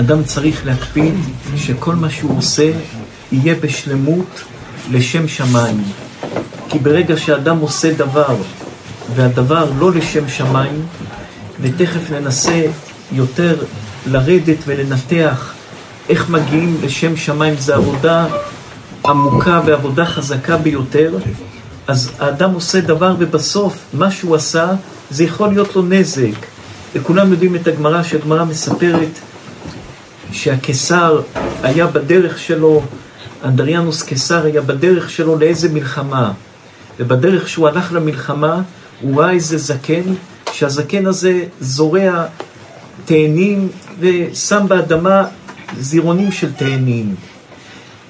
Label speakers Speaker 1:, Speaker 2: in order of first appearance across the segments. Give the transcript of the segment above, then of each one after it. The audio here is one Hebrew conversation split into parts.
Speaker 1: אדם צריך להקפיד שכל מה שהוא עושה יהיה בשלמות לשם שמיים. כי ברגע שאדם עושה דבר, והדבר לא לשם שמיים, ותכף ננסה יותר לרדת ולנתח איך מגיעים לשם שמיים, זו עבודה עמוקה ועבודה חזקה ביותר. אז האדם עושה דבר ובסוף מה שהוא עשה זה יכול להיות לו נזק. וכולם יודעים את הגמרא, שהגמרא מספרת שהקיסר היה בדרך שלו, אנדריאנוס קיסר היה בדרך שלו לאיזה מלחמה. ובדרך שהוא הלך למלחמה, הוא ראה איזה זקן, שהזקן הזה זורע תאנים ושם באדמה זירונים של תאנים.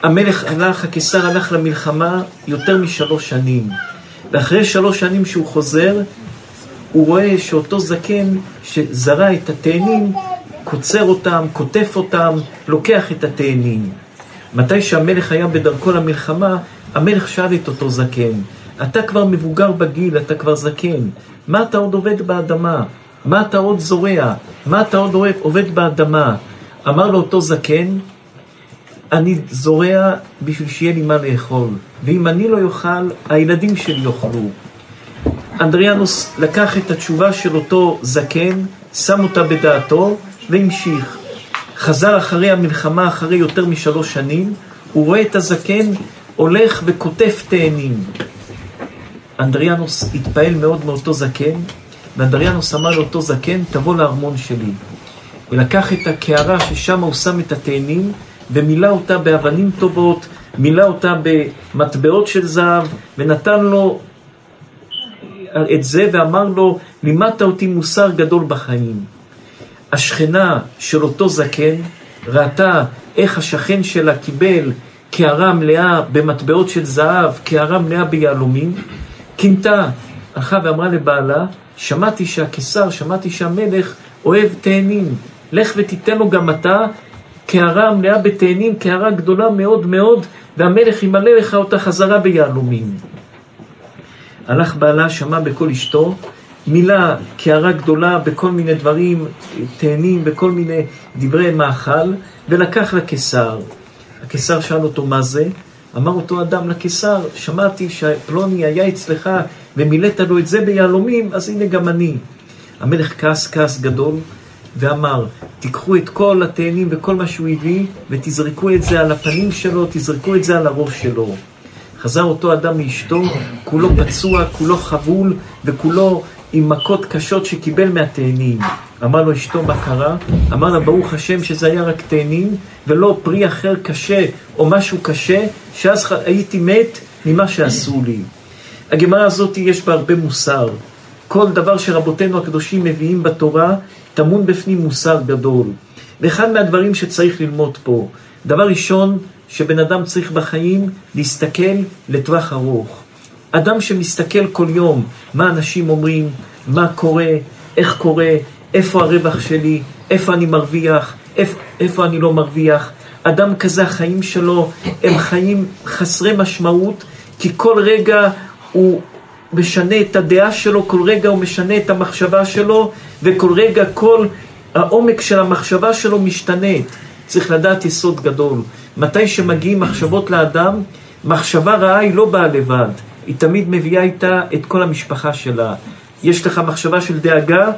Speaker 1: המלך הלך, הקיסר הלך למלחמה יותר משלוש שנים. ואחרי שלוש שנים שהוא חוזר, הוא רואה שאותו זקן שזרע את התאנים, קוצר אותם, קוטף אותם, לוקח את התאנים. מתי שהמלך היה בדרכו למלחמה, המלך שאל את אותו זקן, אתה כבר מבוגר בגיל, אתה כבר זקן, מה אתה עוד עובד באדמה? מה אתה עוד זורע? מה אתה עוד עובד באדמה? אמר לו אותו זקן, אני זורע בשביל שיהיה לי מה לאכול, ואם אני לא אוכל, הילדים שלי יאכלו. אנדריאנוס לקח את התשובה של אותו זקן, שם אותה בדעתו והמשיך. חזר אחרי המלחמה, אחרי יותר משלוש שנים, הוא רואה את הזקן הולך וקוטף תאנים. אנדריאנוס התפעל מאוד מאותו זקן, ואנדריאנוס אמר לאותו זקן, תבוא לארמון שלי. ולקח את הקערה ששם הוא שם את התאנים, ומילא אותה באבנים טובות, מילא אותה במטבעות של זהב, ונתן לו את זה ואמר לו, לימדת אותי מוסר גדול בחיים. השכנה של אותו זקן ראתה איך השכן שלה קיבל קערה מלאה במטבעות של זהב, קערה מלאה ביהלומים, קינתה, הלכה ואמרה לבעלה, שמעתי שהקיסר, שמעתי שהמלך אוהב תאנים, לך ותיתן לו גם אתה קערה מלאה בתאנים, קערה גדולה מאוד מאוד, והמלך ימלא לך אותה חזרה ביהלומים. הלך בעלה, שמע בקול אשתו, מילא קערה גדולה בכל מיני דברים, תאנים, בכל מיני דברי מאכל, ולקח לקיסר. הקיסר שאל אותו מה זה, אמר אותו אדם לקיסר, שמעתי שפלוני היה אצלך ומילאת לו את זה ביהלומים, אז הנה גם אני. המלך כעס כעס גדול, ואמר, תיקחו את כל התאנים וכל מה שהוא הביא, ותזרקו את זה על הפנים שלו, תזרקו את זה על הראש שלו. חזר אותו אדם מאשתו, כולו פצוע, כולו חבול, וכולו עם מכות קשות שקיבל מהתאנים. אמר לו אשתו מה קרה? אמר לה ברוך השם שזה היה רק תאנים ולא פרי אחר קשה או משהו קשה שאז הייתי מת ממה שעשו לי. הגמרא הזאת יש בה הרבה מוסר. כל דבר שרבותינו הקדושים מביאים בתורה טמון בפנים מוסר גדול. ואחד מהדברים שצריך ללמוד פה, דבר ראשון, שבן אדם צריך בחיים להסתכל לטווח ארוך. אדם שמסתכל כל יום מה אנשים אומרים, מה קורה, איך קורה, איפה הרווח שלי, איפה אני מרוויח, איפה, איפה אני לא מרוויח. אדם כזה, החיים שלו הם חיים חסרי משמעות, כי כל רגע הוא משנה את הדעה שלו, כל רגע הוא משנה את המחשבה שלו, וכל רגע כל העומק של המחשבה שלו משתנה. צריך לדעת יסוד גדול. מתי שמגיעים מחשבות לאדם, מחשבה רעה היא לא באה לבד, היא תמיד מביאה איתה את כל המשפחה שלה. יש לך מחשבה של דאגה,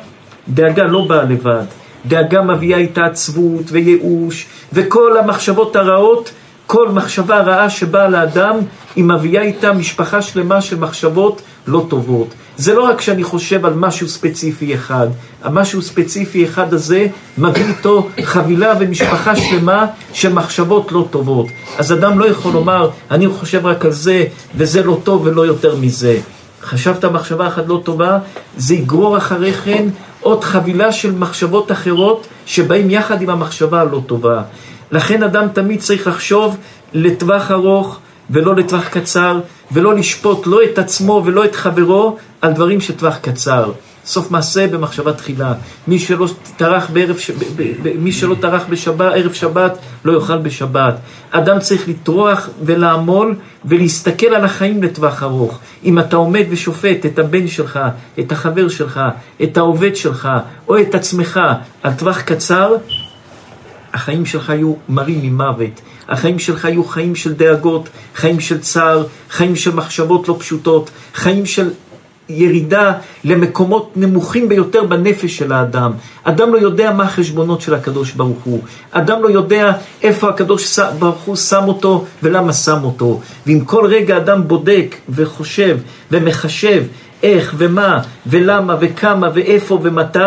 Speaker 1: דאגה לא באה לבד. דאגה מביאה איתה עצבות וייאוש, וכל המחשבות הרעות, כל מחשבה רעה שבאה לאדם, היא מביאה איתה משפחה שלמה של מחשבות לא טובות. זה לא רק שאני חושב על משהו ספציפי אחד, המשהו ספציפי אחד הזה מביא איתו חבילה ומשפחה שלמה של מחשבות לא טובות. אז אדם לא יכול לומר, אני חושב רק על זה, וזה לא טוב ולא יותר מזה. חשבת מחשבה אחת לא טובה, זה יגרור אחרי כן עוד חבילה של מחשבות אחרות שבאים יחד עם המחשבה הלא טובה. לכן אדם תמיד צריך לחשוב לטווח ארוך ולא לטווח קצר, ולא לשפוט לא את עצמו ולא את חברו על דברים של טווח קצר. סוף מעשה במחשבה תחילה. מי שלא טרח בערב, ב, מי שלא טרח בשבת, ערב שבת, לא יאכל בשבת. אדם צריך לטרוח ולעמול ולהסתכל על החיים לטווח ארוך. אם אתה עומד ושופט את הבן שלך, את החבר שלך, את העובד שלך, או את עצמך על טווח קצר, החיים שלך יהיו מרים ממוות. החיים שלך יהיו חיים של דאגות, חיים של צער, חיים של מחשבות לא פשוטות, חיים של ירידה למקומות נמוכים ביותר בנפש של האדם. אדם לא יודע מה החשבונות של הקדוש ברוך הוא. אדם לא יודע איפה הקדוש ברוך הוא שם אותו ולמה שם אותו. ואם כל רגע אדם בודק וחושב ומחשב איך ומה ולמה וכמה ואיפה ומתי,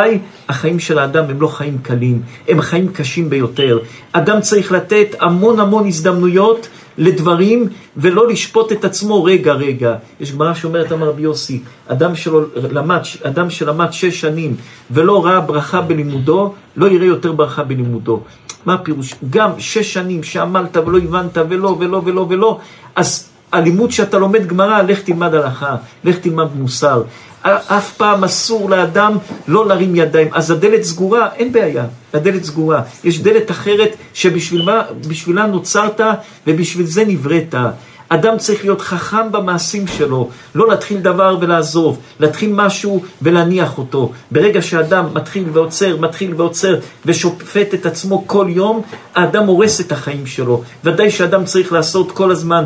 Speaker 1: החיים של האדם הם לא חיים קלים, הם חיים קשים ביותר. אדם צריך לתת המון המון הזדמנויות לדברים ולא לשפוט את עצמו רגע רגע. יש גמרא שאומרת, אמר רבי יוסי, אדם, שלא למד, אדם שלמד שש שנים ולא ראה ברכה בלימודו, לא יראה יותר ברכה בלימודו. מה הפירוש? גם שש שנים שעמלת ולא הבנת ולא ולא ולא ולא, אז הלימוד שאתה לומד גמרא, לך תלמד הלכה, לך תלמד מוסר. אף פעם אסור לאדם לא להרים ידיים. אז הדלת סגורה, אין בעיה, הדלת סגורה. יש דלת אחרת שבשבילה נוצרת ובשביל זה נבראת. אדם צריך להיות חכם במעשים שלו, לא להתחיל דבר ולעזוב, להתחיל משהו ולהניח אותו. ברגע שאדם מתחיל ועוצר, מתחיל ועוצר ושופט את עצמו כל יום, האדם הורס את החיים שלו. ודאי שאדם צריך לעשות כל הזמן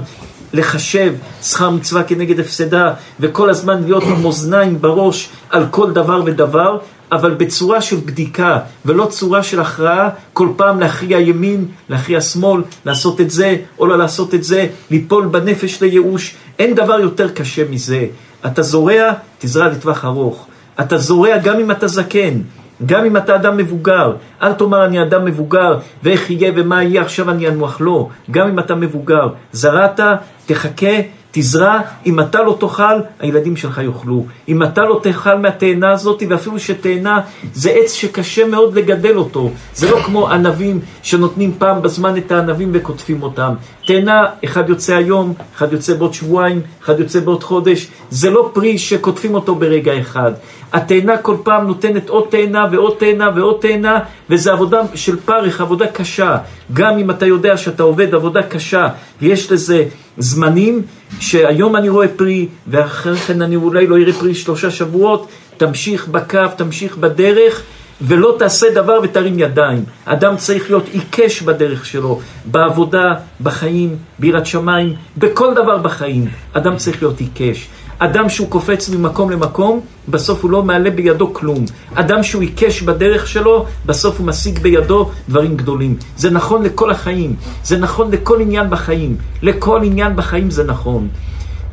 Speaker 1: לחשב שכר מצווה כנגד הפסדה, וכל הזמן להיות עם אוזניים בראש על כל דבר ודבר, אבל בצורה של בדיקה, ולא צורה של הכרעה, כל פעם להכריע ימין, להכריע שמאל, לעשות את זה או לא לעשות את זה, ליפול בנפש לייאוש. אין דבר יותר קשה מזה. אתה זורע, תזרע לטווח ארוך. אתה זורע גם אם אתה זקן. גם אם אתה אדם מבוגר, אל תאמר אני אדם מבוגר, ואיך יהיה ומה יהיה, עכשיו אני אנוח. לא, גם אם אתה מבוגר, זרעת, תחכה, תזרע, אם אתה לא תאכל, הילדים שלך יאכלו. אם אתה לא תאכל מהתאנה הזאת, ואפילו שתאנה זה עץ שקשה מאוד לגדל אותו. זה לא כמו ענבים שנותנים פעם בזמן את הענבים וקוטפים אותם. תאנה, אחד יוצא היום, אחד יוצא בעוד שבועיים, אחד יוצא בעוד חודש. זה לא פרי שקוטפים אותו ברגע אחד. התאנה כל פעם נותנת עוד תאנה ועוד תאנה ועוד תאנה, וזו עבודה של פרך, עבודה קשה. גם אם אתה יודע שאתה עובד עבודה קשה, ויש לזה זמנים, שהיום אני רואה פרי, ואחרי כן אני אולי לא אראה פרי שלושה שבועות, תמשיך בקו, תמשיך בדרך. ולא תעשה דבר ותרים ידיים. אדם צריך להיות עיקש בדרך שלו, בעבודה, בחיים, בירת שמיים, בכל דבר בחיים. אדם צריך להיות עיקש. אדם שהוא קופץ ממקום למקום, בסוף הוא לא מעלה בידו כלום. אדם שהוא עיקש בדרך שלו, בסוף הוא משיג בידו דברים גדולים. זה נכון לכל החיים, זה נכון לכל עניין בחיים. לכל עניין בחיים זה נכון.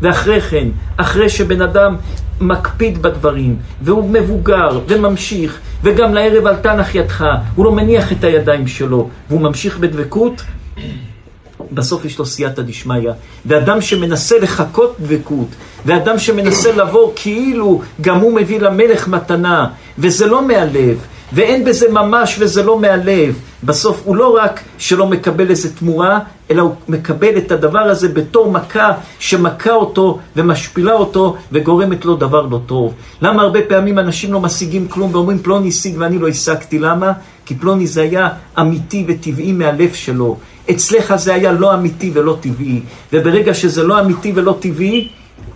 Speaker 1: ואחרי כן, אחרי שבן אדם מקפיד בדברים, והוא מבוגר וממשיך, וגם לערב אל תנח ידך, הוא לא מניח את הידיים שלו, והוא ממשיך בדבקות, בסוף יש לו סייעתא דשמיא. ואדם שמנסה לחכות דבקות, ואדם שמנסה לבוא כאילו גם הוא מביא למלך מתנה, וזה לא מהלב, ואין בזה ממש וזה לא מהלב, בסוף הוא לא רק שלא מקבל איזה תמורה, אלא הוא מקבל את הדבר הזה בתור מכה שמכה אותו ומשפילה אותו וגורמת לו דבר לא טוב. למה הרבה פעמים אנשים לא משיגים כלום ואומרים פלוני השיג ואני לא השגתי? למה? כי פלוני זה היה אמיתי וטבעי מהלב שלו. אצלך זה היה לא אמיתי ולא טבעי. וברגע שזה לא אמיתי ולא טבעי,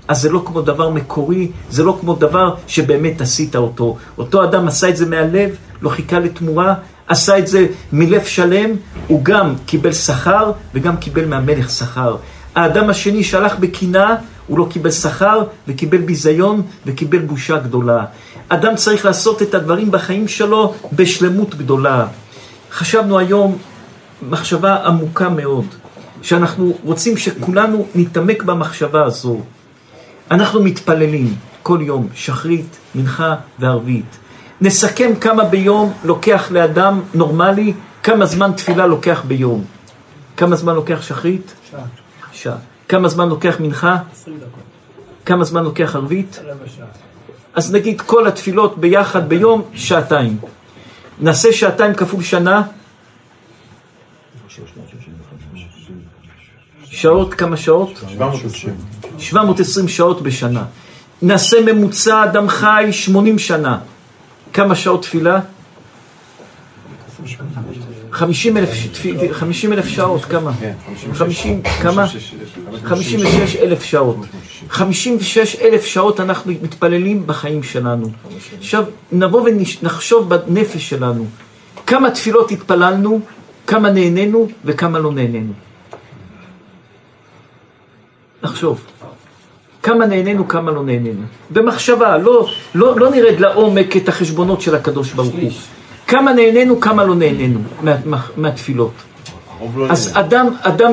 Speaker 1: אז זה לא כמו דבר מקורי, זה לא כמו דבר שבאמת עשית אותו. אותו אדם עשה את זה מהלב, לא חיכה לתמורה, עשה את זה מלב שלם, הוא גם קיבל שכר וגם קיבל מהמלך שכר. האדם השני שהלך בקנאה, הוא לא קיבל שכר וקיבל ביזיון וקיבל בושה גדולה. אדם צריך לעשות את הדברים בחיים שלו בשלמות גדולה. חשבנו היום מחשבה עמוקה מאוד, שאנחנו רוצים שכולנו נתעמק במחשבה הזו. אנחנו מתפללים כל יום, שחרית, מנחה וערבית. נסכם כמה ביום לוקח לאדם נורמלי, כמה זמן תפילה לוקח ביום. כמה זמן לוקח שחרית?
Speaker 2: שעה.
Speaker 1: שעה. כמה זמן לוקח מנחה?
Speaker 2: עשרים דקות.
Speaker 1: כמה זמן לוקח ערבית?
Speaker 2: רבע שעה.
Speaker 1: אז נגיד כל התפילות ביחד ביום, שעתיים. נעשה שעתיים כפול שנה, שעות, כמה שעות?
Speaker 3: 720.
Speaker 1: 720 שעות בשנה. נעשה ממוצע אדם חי 80 שנה. כמה שעות תפילה? 50 אלף, תפי- 50 אלף שעות, כמה?
Speaker 3: כן,
Speaker 1: 50, כמה? 56 אלף שעות. 56 אלף שעות אנחנו מתפללים בחיים שלנו. עכשיו, נבוא ונחשוב בנפש שלנו. כמה תפילות התפללנו כמה נהנינו וכמה לא נהנינו. לחשוב. כמה נהנינו, כמה לא נהנינו. במחשבה, לא, לא, לא נרד לעומק את החשבונות של הקדוש ברוך הוא. כמה נהנינו, כמה לא נהנינו מה, מה, מהתפילות.
Speaker 2: לא
Speaker 1: אז אדם, אדם,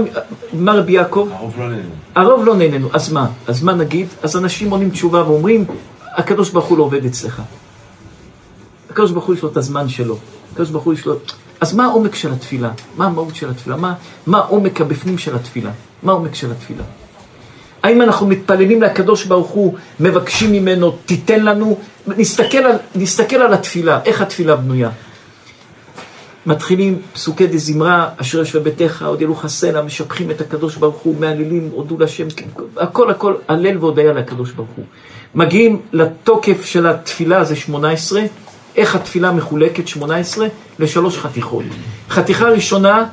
Speaker 1: מה רבי יעקב?
Speaker 2: הרוב לא נהנה.
Speaker 1: הרוב לא נהנינו, אז מה? אז מה נגיד? אז אנשים עונים תשובה ואומרים, הקדוש ברוך הוא לא עובד אצלך. הקדוש ברוך הוא יש לו את הזמן שלו. הקדוש ברוך הוא יש לו... אז מה העומק של התפילה? מה המהות של התפילה? מה, מה העומק הבפנים של התפילה? מה העומק של התפילה? האם אנחנו מתפללים לקדוש ברוך הוא, מבקשים ממנו, תיתן לנו? נסתכל על, נסתכל על התפילה, איך התפילה בנויה. מתחילים פסוקי דזמרה, אשר יש בביתך, עוד ילוך הסלע, משבחים את הקדוש ברוך הוא, מהללים, הודו להשם, הכל הכל הלל והודיה לקדוש ברוך הוא. מגיעים לתוקף של התפילה, זה 18, איך התפילה מחולקת, 18, לשלוש חתיכות. חתיכה ראשונה,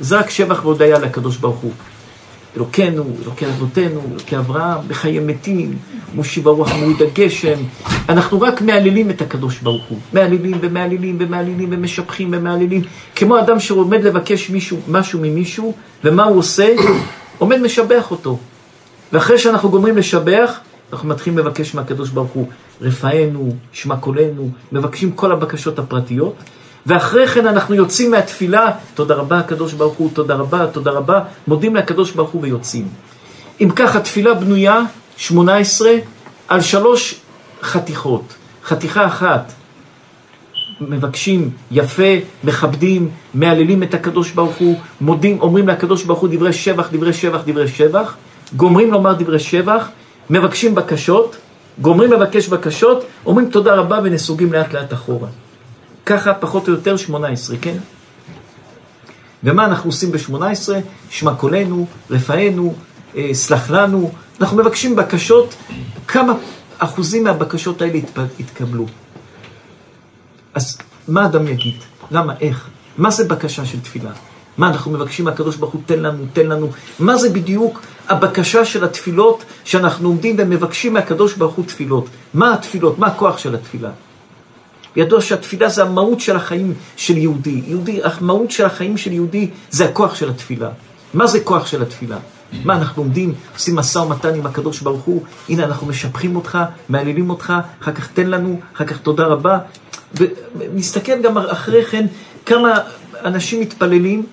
Speaker 1: זה רק שבח והודיה לקדוש ברוך הוא. אלוקינו, אלוקי אבותינו, אלוקי אברהם, בחיי מתים, מושיב הרוח מוריד הגשם. אנחנו רק מהללים את הקדוש ברוך הוא. מהללים ומהללים ומהללים ומשבחים ומהללים. כמו אדם שעומד לבקש מישהו, משהו ממישהו, ומה הוא עושה? עומד משבח אותו. ואחרי שאנחנו גומרים לשבח, אנחנו מתחילים לבקש מהקדוש ברוך הוא, רפאנו, שמע קולנו, מבקשים כל הבקשות הפרטיות. ואחרי כן אנחנו יוצאים מהתפילה, תודה רבה הקדוש ברוך הוא, תודה רבה, תודה רבה, מודים לקדוש ברוך הוא ויוצאים. אם כך, התפילה בנויה, 18, על שלוש חתיכות. חתיכה אחת, מבקשים יפה, מכבדים, מהללים את הקדוש ברוך הוא, מודים, אומרים לקדוש ברוך הוא דברי שבח, דברי שבח, דברי שבח, גומרים לומר דברי שבח, מבקשים בקשות, גומרים לבקש בקשות, אומרים תודה רבה ונסוגים לאט לאט אחורה. ככה פחות או יותר 18, כן? ומה אנחנו עושים ב-18? שמע קולנו, רפאנו, אה, סלח לנו. אנחנו מבקשים בקשות, כמה אחוזים מהבקשות האלה יתקבלו. אז מה אדם יגיד? למה? איך? מה זה בקשה של תפילה? מה אנחנו מבקשים מהקדוש ברוך הוא, תן לנו, תן לנו. מה זה בדיוק הבקשה של התפילות שאנחנו עומדים ומבקשים מהקדוש ברוך הוא תפילות? מה התפילות? מה הכוח של התפילה? ידוע שהתפילה זה המהות של החיים של יהודי. יהודי, המהות של החיים של יהודי זה הכוח של התפילה. מה זה כוח של התפילה? מה, אנחנו עומדים, עושים משא ומתן עם הקדוש ברוך הוא, הנה אנחנו משבחים אותך, מעללים אותך, אחר כך תן לנו, אחר כך תודה רבה. ונסתכל גם אחרי כן כמה אנשים מתפללים,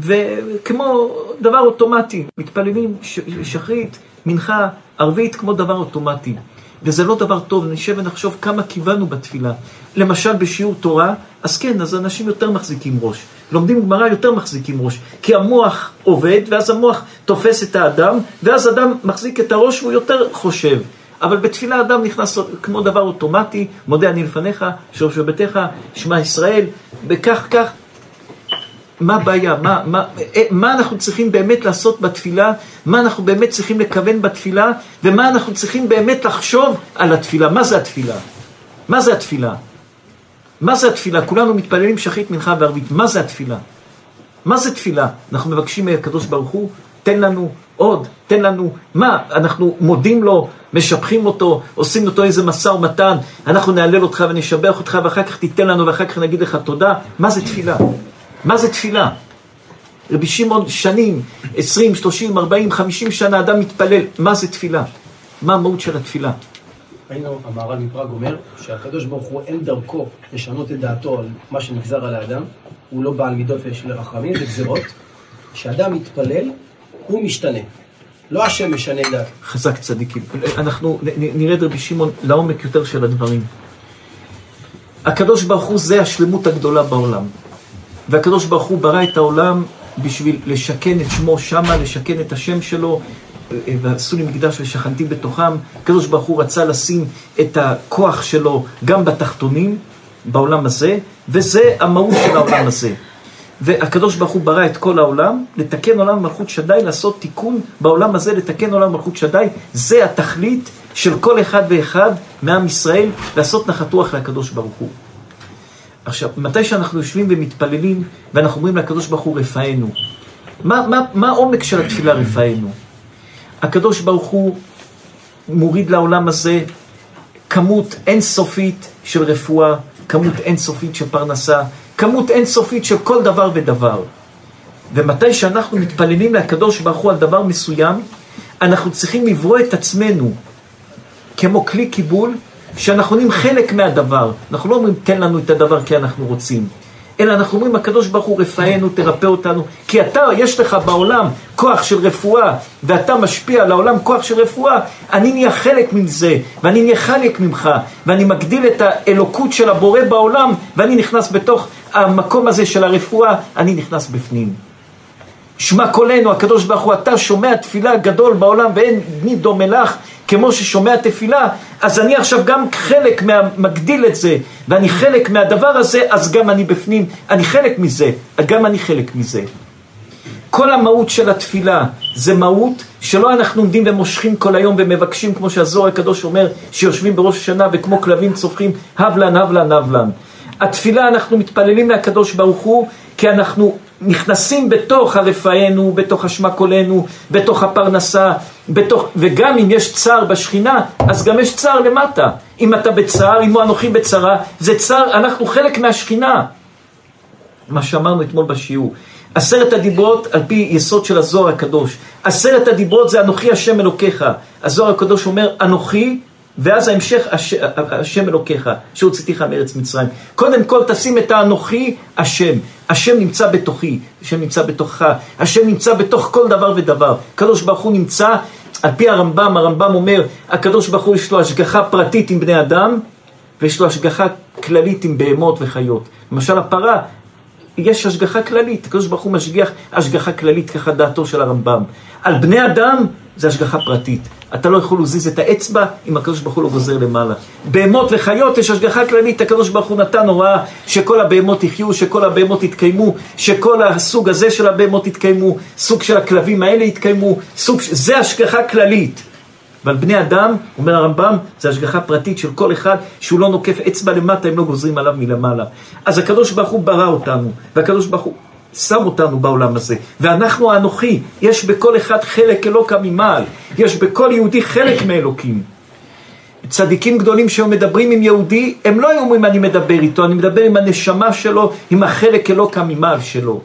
Speaker 1: וכמו דבר אוטומטי, מתפללים שחרית, מנחה, ערבית, כמו דבר אוטומטי. וזה לא דבר טוב, נשב ונחשוב כמה כיוונו בתפילה. למשל בשיעור תורה, אז כן, אז אנשים יותר מחזיקים ראש. לומדים גמרא יותר מחזיקים ראש, כי המוח עובד, ואז המוח תופס את האדם, ואז אדם מחזיק את הראש והוא יותר חושב. אבל בתפילה אדם נכנס כמו דבר אוטומטי, מודה אני לפניך, שורש בביתך, שמע ישראל, וכך כך, מה הבעיה? מה, מה, אה, מה אנחנו צריכים באמת לעשות בתפילה? מה אנחנו באמת צריכים לכוון בתפילה? ומה אנחנו צריכים באמת לחשוב על התפילה? מה זה התפילה? מה זה התפילה? מה זה התפילה? כולנו מתפללים שחית מנחה וערבית. מה זה התפילה? מה זה תפילה? אנחנו מבקשים מהקדוש ברוך הוא, תן לנו עוד, תן לנו, מה? אנחנו מודים לו, משבחים אותו, עושים אותו איזה משא ומתן, אנחנו נהלל אותך ונשבח אותך ואחר כך תיתן לנו ואחר כך נגיד לך תודה. מה זה תפילה? מה זה תפילה? רבי שמעון שנים, 20, 30, 40, 50 שנה אדם מתפלל, מה זה תפילה? מה המהות של התפילה?
Speaker 3: היינו, המהר"ל מפראג אומר שהקדוש ברוך הוא אין דרכו לשנות את דעתו על מה שנגזר על האדם, הוא לא בעל מידות ויש לרחמים וגזירות. כשאדם מתפלל, הוא משתנה. לא השם משנה דעת.
Speaker 1: חזק צדיקים. אנחנו נראה את רבי שמעון לעומק יותר של הדברים. הקדוש ברוך הוא זה השלמות הגדולה בעולם. והקדוש ברוך הוא ברא את העולם בשביל לשכן את שמו שמה, לשכן את השם שלו, ועשו לי מקדש ושכנתי בתוכם. הקדוש ברוך הוא רצה לשים את הכוח שלו גם בתחתונים, בעולם הזה, וזה המהות של העולם הזה. והקדוש ברוך הוא ברא את כל העולם, לתקן עולם מלכות שדי, לעשות תיקון בעולם הזה, לתקן עולם מלכות שדי, זה התכלית של כל אחד ואחד מעם ישראל, לעשות נחת רוח לקדוש ברוך הוא. עכשיו, מתי שאנחנו יושבים ומתפללים, ואנחנו אומרים לקדוש ברוך הוא רפאנו, מה, העומק של התפילה רפאנו? הקדוש ברוך הוא מוריד לעולם הזה כמות אינסופית של רפואה, כמות אינסופית של פרנסה, כמות אינסופית של כל דבר ודבר. ומתי שאנחנו מתפללים לקדוש ברוך הוא על דבר מסוים, אנחנו צריכים לברוא את עצמנו כמו כלי קיבול, שאנחנו נהיים חלק מהדבר. אנחנו לא אומרים תן לנו את הדבר כי אנחנו רוצים. אלא אנחנו אומרים, הקדוש ברוך הוא רפאנו, תרפא אותנו, כי אתה, יש לך בעולם כוח של רפואה, ואתה משפיע על העולם כוח של רפואה, אני נהיה חלק מזה, ואני נהיה חלק ממך, ואני מגדיל את האלוקות של הבורא בעולם, ואני נכנס בתוך המקום הזה של הרפואה, אני נכנס בפנים. שמע קולנו, הקדוש ברוך הוא, אתה שומע תפילה גדול בעולם ואין מי דומה לך, כמו ששומע תפילה, אז אני עכשיו גם חלק מה... מגדיל את זה, ואני חלק מהדבר הזה, אז גם אני בפנים, אני חלק מזה, גם אני חלק מזה. כל המהות של התפילה זה מהות שלא אנחנו עומדים ומושכים כל היום ומבקשים, כמו שהזוהר הקדוש אומר, שיושבים בראש השנה וכמו כלבים צופחים, הבלן, הבלן, הבלן. התפילה אנחנו מתפללים לקדוש ברוך הוא, כי אנחנו נכנסים בתוך הרפאנו, בתוך אשמה קולנו, בתוך הפרנסה, בתוך, וגם אם יש צער בשכינה, אז גם יש צער למטה. אם אתה בצער, אם הוא אנוכי בצרה, זה צער, אנחנו חלק מהשכינה. מה שאמרנו אתמול בשיעור. עשרת הדיברות על פי יסוד של הזוהר הקדוש. עשרת הדיברות זה אנוכי השם אלוקיך. הזוהר הקדוש אומר אנוכי ואז ההמשך, השם אלוקיך, שהוצאתיך מארץ מצרים. קודם כל תשים את האנוכי השם. השם נמצא בתוכי, השם נמצא בתוכך, השם נמצא בתוך כל דבר ודבר. הקדוש ברוך הוא נמצא, על פי הרמב"ם, הרמב"ם אומר, הקדוש ברוך הוא יש לו השגחה פרטית עם בני אדם, ויש לו השגחה כללית עם בהמות וחיות. למשל הפרה, יש השגחה כללית, הקדוש ברוך הוא משגיח השגחה כללית, ככה דעתו של הרמב"ם. על בני אדם זה השגחה פרטית. אתה לא יכול להזיז את האצבע אם הקדוש ברוך הוא לא גוזר למעלה. בהמות וחיות יש השגחה כללית, הקדוש ברוך הוא נתן הוראה שכל הבהמות יחיו, שכל הבהמות יתקיימו, שכל הסוג הזה של הבהמות יתקיימו, סוג של הכלבים האלה יתקיימו, סוג, זה השגחה כללית. ועל בני אדם, אומר הרמב"ם, זה השגחה פרטית של כל אחד שהוא לא נוקף אצבע למטה, הם לא גוזרים עליו מלמעלה. אז הקדוש ברוך הוא ברא אותנו, והקדוש ברוך הוא שם אותנו בעולם הזה. ואנחנו האנוכי, יש בכל אחד חלק אלוקה ממעל, יש בכל יהודי חלק מאלוקים. צדיקים גדולים שמדברים עם יהודי, הם לא היו אומרים אני מדבר איתו, אני מדבר עם הנשמה שלו, עם החלק אלוקה ממעל שלו.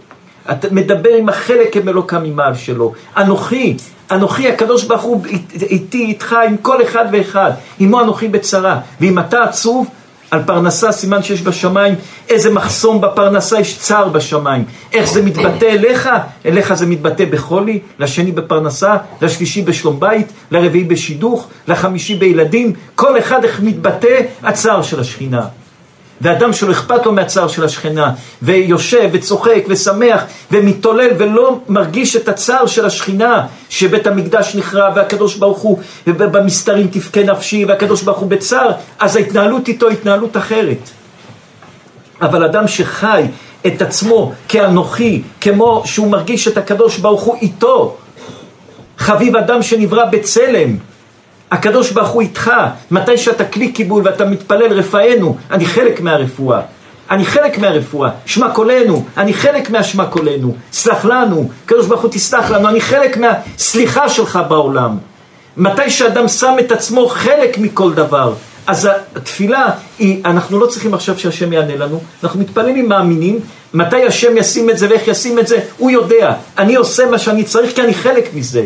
Speaker 1: אתה מדבר עם החלק אלוקה ממעל שלו. אנוכי, אנוכי הקדוש ברוך הוא איתי, איתך, עם כל אחד ואחד. עמו אנוכי בצרה. ואם אתה עצוב, על פרנסה, סימן שיש בשמיים, איזה מחסום בפרנסה, יש צער בשמיים. איך זה מתבטא אליך? אליך זה מתבטא בחולי, לשני בפרנסה, לשלישי בשלום בית, לרביעי בשידוך, לחמישי בילדים. כל אחד איך מתבטא הצער של השכינה. ואדם שלא אכפת לו מהצער של השכנה, ויושב וצוחק ושמח ומתעולל ולא מרגיש את הצער של השכינה, שבית המקדש נחרב והקדוש ברוך הוא במסתרים תבכה נפשי והקדוש ברוך הוא בצער, אז ההתנהלות איתו היא התנהלות אחרת. אבל אדם שחי את עצמו כאנוכי, כמו שהוא מרגיש את הקדוש ברוך הוא איתו, חביב אדם שנברא בצלם, הקדוש ברוך הוא איתך, מתי שאתה כלי קיבול ואתה מתפלל רפאנו, אני חלק מהרפואה. אני חלק מהרפואה, שמע קולנו, אני חלק מהשמע קולנו, סלח לנו, הקדוש ברוך הוא תסלח לנו, אני חלק מהסליחה שלך בעולם. מתי שאדם שם את עצמו חלק מכל דבר, אז התפילה היא, אנחנו לא צריכים עכשיו שהשם יענה לנו, אנחנו מתפללים מאמינים, מתי השם ישים את זה ואיך ישים את זה, הוא יודע, אני עושה מה שאני צריך כי אני חלק מזה.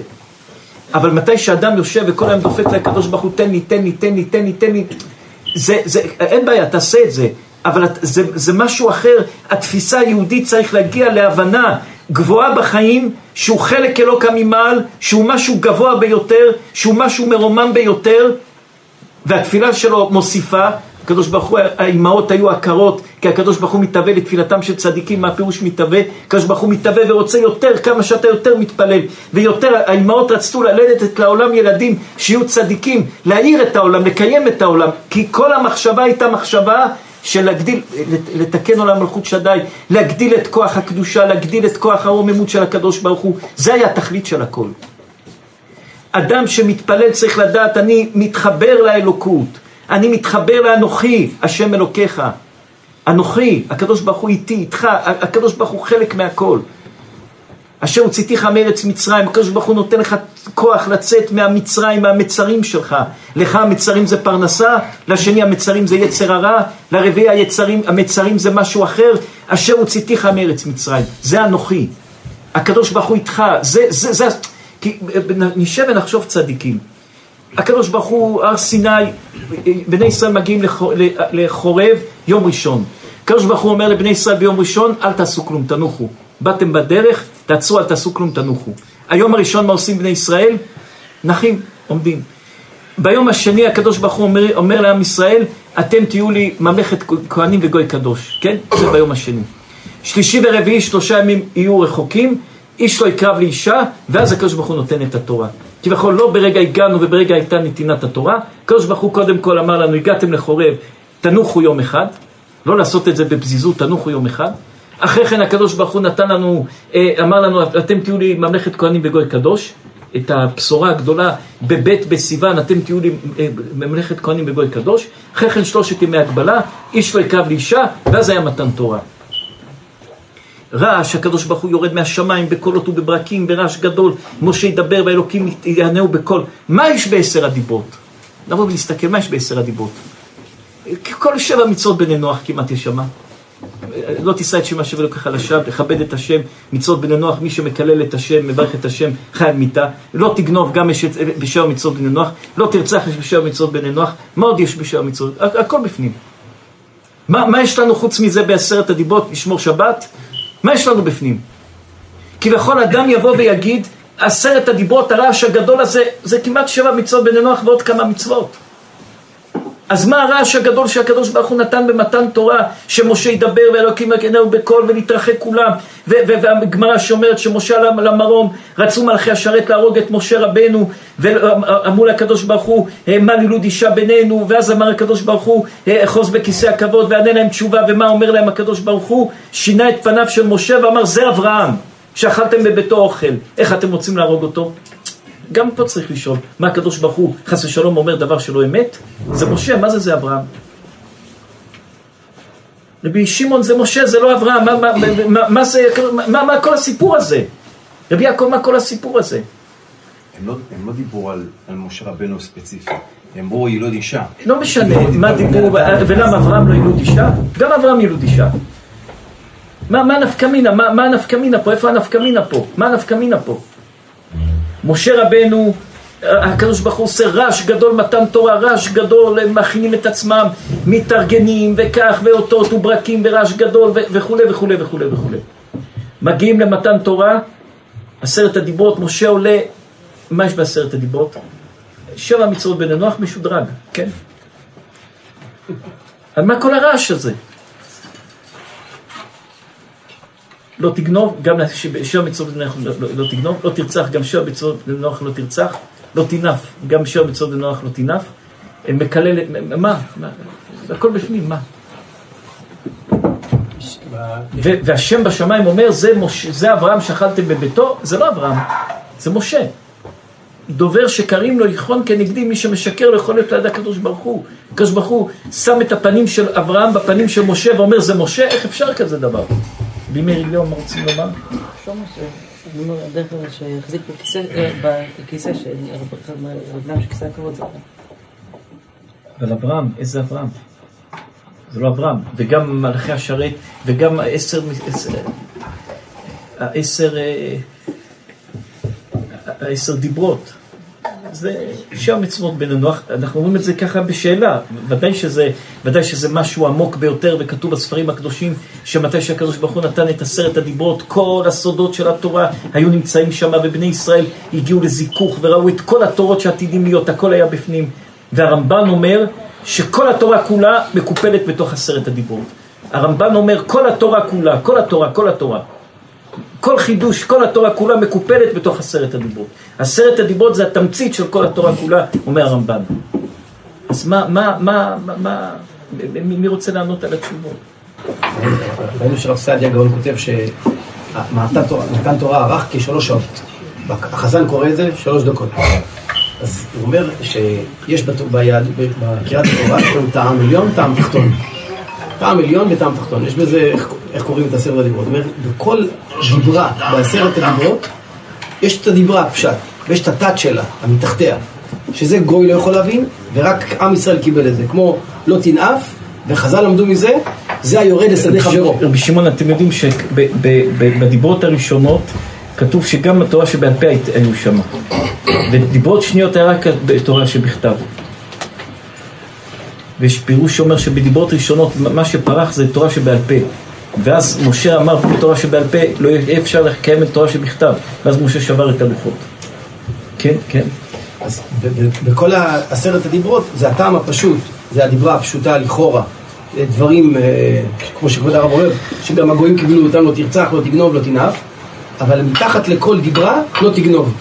Speaker 1: אבל מתי שאדם יושב וכל היום דופק לקדוש ברוך הוא, תן לי, תן לי, תן לי, תן לי, תן לי, זה, זה, אין בעיה, תעשה את זה. אבל זה, זה משהו אחר, התפיסה היהודית צריך להגיע להבנה גבוהה בחיים, שהוא חלק אלוקא ממעל, שהוא משהו גבוה ביותר, שהוא משהו מרומם ביותר, והתפילה שלו מוסיפה, הקדוש ברוך הוא, האימהות היו עקרות, כי הקדוש ברוך הוא מתהווה לתפילתם של צדיקים, מה הפירוש מתהווה? הקדוש ברוך הוא מתהווה ורוצה יותר, כמה שאתה יותר מתפלל. ויותר, האימהות רצו ללדת את לעולם ילדים שיהיו צדיקים, להאיר את העולם, לקיים את העולם, כי כל המחשבה הייתה מחשבה של להגדיל, לתקן עולם מלכות שדי, להגדיל את כוח הקדושה, להגדיל את כוח הרוממות של הקדוש ברוך הוא, זה היה התכלית של הכל. אדם שמתפלל צריך לדעת, אני מתחבר לאלוקות. אני מתחבר לאנוכי, השם אלוקיך. אנוכי, הקדוש ברוך הוא איתי, איתך, הקדוש ברוך הוא חלק מהכל. אשר הוצאתיך מארץ מצרים, הקדוש ברוך הוא נותן לך כוח לצאת מהמצרים, מהמצרים שלך. לך המצרים זה פרנסה, לשני המצרים זה יצר הרע, לרביעי היצרים, המצרים זה משהו אחר, אשר הוצאתיך מארץ מצרים. זה אנוכי. הקדוש ברוך הוא איתך, זה, זה, זה, כי נשב ונחשוב צדיקים. הקדוש ברוך הוא, הר סיני, בני ישראל מגיעים לחורב יום ראשון. הקדוש ברוך הוא אומר לבני ישראל ביום ראשון, אל תעשו כלום, תנוחו. באתם בדרך, תעצרו, אל תעשו כלום, תנוחו. היום הראשון מה עושים בני ישראל? נחים, עומדים. ביום השני הקדוש ברוך הוא אומר, אומר לעם ישראל, אתם תהיו לי ממלכת כהנים וגוי קדוש, כן? זה ביום השני. שלישי ורביעי, שלושה ימים יהיו רחוקים, איש לא יקרב לאישה, ואז הקדוש ברוך הוא נותן את התורה. כביכול לא ברגע הגענו וברגע הייתה נתינת התורה, הקדוש ברוך הוא קודם כל אמר לנו, הגעתם לחורב, תנוחו יום אחד, לא לעשות את זה בפזיזות, תנוחו יום אחד. אחרי כן הקדוש ברוך הוא נתן לנו, אה, אמר לנו, אתם תהיו לי ממלכת כהנים וגוי קדוש, את הבשורה הגדולה בבית בסיוון, אתם תהיו לי אה, ממלכת כהנים וגוי קדוש, אחרי כן שלושת ימי הגבלה, איש לא יקרב לאישה, ואז היה מתן תורה. רעש, הקדוש ברוך הוא יורד מהשמיים בקולות ובברקים, ברעש גדול, משה ידבר והאלוקים יענהו בקול. מה יש בעשר הדיברות? לבוא ולהסתכל, מה יש בעשר הדיברות? כל שבע מצוות בני נוח כמעט יש שמה. לא תישא את שם השם אלוקיך לשווא, לכבד את השם, מצוות בני נוח, מי שמקלל את השם, מברך את השם, חי על מיתה, לא תגנוב גם יש בשבע מצוות בני נוח, לא תרצח יש בשבע מצוות בני נוח, מה עוד יש בשבע מצוות? הכל בפנים. מה, מה יש לנו חוץ מזה בעשרת הדיברות, לשמור שבת? מה יש לנו בפנים? כביכול אדם יבוא ויגיד, עשרת הדיברות, הרעש הגדול הזה, זה כמעט שבע מצוות בני נוח ועוד כמה מצוות. אז מה הרעש הגדול שהקדוש ברוך הוא נתן במתן תורה, שמשה ידבר ואלוקים יקנהו בקול ונתרחק כולם, והגמרא שאומרת שמשה עלה למרום, רצו מלכי השרת להרוג את משה רבנו, ואמרו לקדוש ברוך הוא, מה לילוד אישה בינינו, ואז אמר הקדוש ברוך הוא, אחוז בכיסא הכבוד, וענה להם תשובה, ומה אומר להם הקדוש ברוך הוא? שינה את פניו של משה ואמר, זה אברהם, שאכלתם בביתו אוכל, איך אתם רוצים להרוג אותו? גם פה צריך לשאול, מה הקדוש ברוך הוא חס ושלום אומר דבר שלא אמת? זה משה, מה זה זה אברהם? רבי שמעון זה משה, זה לא אברהם, מה, מה, מה, מה זה, מה, מה כל הסיפור הזה? רבי יעקב, מה כל הסיפור הזה?
Speaker 2: הם לא, הם לא דיברו על, על משה רבנו ספציפי, הם אמרו ילוד אישה.
Speaker 1: לא משנה, מה דיברו, ולמה אברהם לא ילוד אישה? גם אברהם ילוד אישה. מה, מה נפקא מינה? מה, מה הנפקא מינה פה? איפה הנפקא מינה פה? מה הנפקא מינה פה? משה רבנו, הקדוש ברוך הוא עושה רעש גדול, מתן תורה, רעש גדול, הם מכינים את עצמם, מתארגנים וכך, ואותות וברקים ורעש גדול וכולי וכולי וכולי וכולי. מגיעים למתן תורה, עשרת הדיברות, משה עולה, מה יש בעשרת הדיברות? שבע מצוות בני נוח משודרג, כן? על מה כל הרעש הזה? לא תגנוב, גם שבע מצוות בני נוח לא, לא, לא תגנוב, לא תרצח, גם שבע מצוות בני נוח לא תרצח, לא תינף, גם שבע מצוות בני נוח לא תינף, מקלל, מה? מה? הכל בפנים, מה? והשם בשמיים אומר, זה, מוש, זה אברהם שאכלתם בביתו, זה לא אברהם, זה משה. דובר שקרים לו יכון כנגדי, מי שמשקר לא יכול להיות ליד הקדוש ברוך הוא. הקדוש ברוך הוא שם את הפנים של אברהם בפנים של משה ואומר, זה משה, איך אפשר כזה דבר? בימי ריליון, מה רוצים לומר?
Speaker 4: שומע שהדרך הזאת שיחזיק בכיסא של רגלם של כיסא הכבוד זה
Speaker 1: אבל אברהם, איזה אברהם? זה לא אברהם, וגם מלאכי השרת, וגם עשר, עשר, עשר דיברות. זה שבע מצוות בן הנוח, אנחנו אומרים את זה ככה בשאלה, ודאי שזה, ודאי שזה משהו עמוק ביותר וכתוב בספרים הקדושים שמתי שהקדוש ברוך הוא נתן את עשרת הדיברות, כל הסודות של התורה היו נמצאים שם ובני ישראל הגיעו לזיכוך וראו את כל התורות שעתידים להיות, הכל היה בפנים. והרמב"ן אומר שכל התורה כולה מקופלת בתוך עשרת הדיברות. הרמב"ן אומר כל התורה כולה, כל התורה, כל התורה כל חידוש, כל התורה כולה מקופלת בתוך עשרת הדיברות. עשרת הדיברות זה התמצית של כל התורה כולה, אומר הרמב"ן. אז מה, מה, מה, מה, מה מי רוצה לענות על התשובות?
Speaker 3: ראינו שרב סעדיה גאון כותב שמתן תורה ארך כשלוש שעות. החזן קורא את זה שלוש דקות. אז הוא אומר שיש בקריאת התורה, טעם עליון, טעם תחתון. טעם עליון וטעם תחתון. יש בזה, איך, איך קוראים את עשרת הדיברות? זאת אומרת, בכל דיברה בעשרת הדיברות, יש את הדיברה, פשט. ויש את התת שלה, המתחתיה, שזה גוי לא יכול להבין, ורק עם ישראל קיבל את זה, כמו לא תנאף, וחז"ל למדו מזה, זה היורד לשדה חברו.
Speaker 1: רבי שמעון, אתם יודעים שבדיברות הראשונות כתוב שגם התורה שבעל פה היו שם. ודיברות שניות היה רק בתורה שבכתב. ויש פירוש שאומר שבדיברות ראשונות מה שפרח זה תורה שבעל פה. ואז משה אמר בתורה שבעל פה לא יהיה אפשר לקיים את תורה שבכתב. ואז משה שבר את הלוחות. כן, כן.
Speaker 3: אז בכל עשרת הדיברות זה הטעם הפשוט, זה הדיברה הפשוטה לכאורה. דברים, אה, כמו שכבוד הרב אומר, שגם הגויים קיבלו אותם לא תרצח, לא תגנוב, לא תנאף, אבל מתחת לכל דיברה לא תגנוב.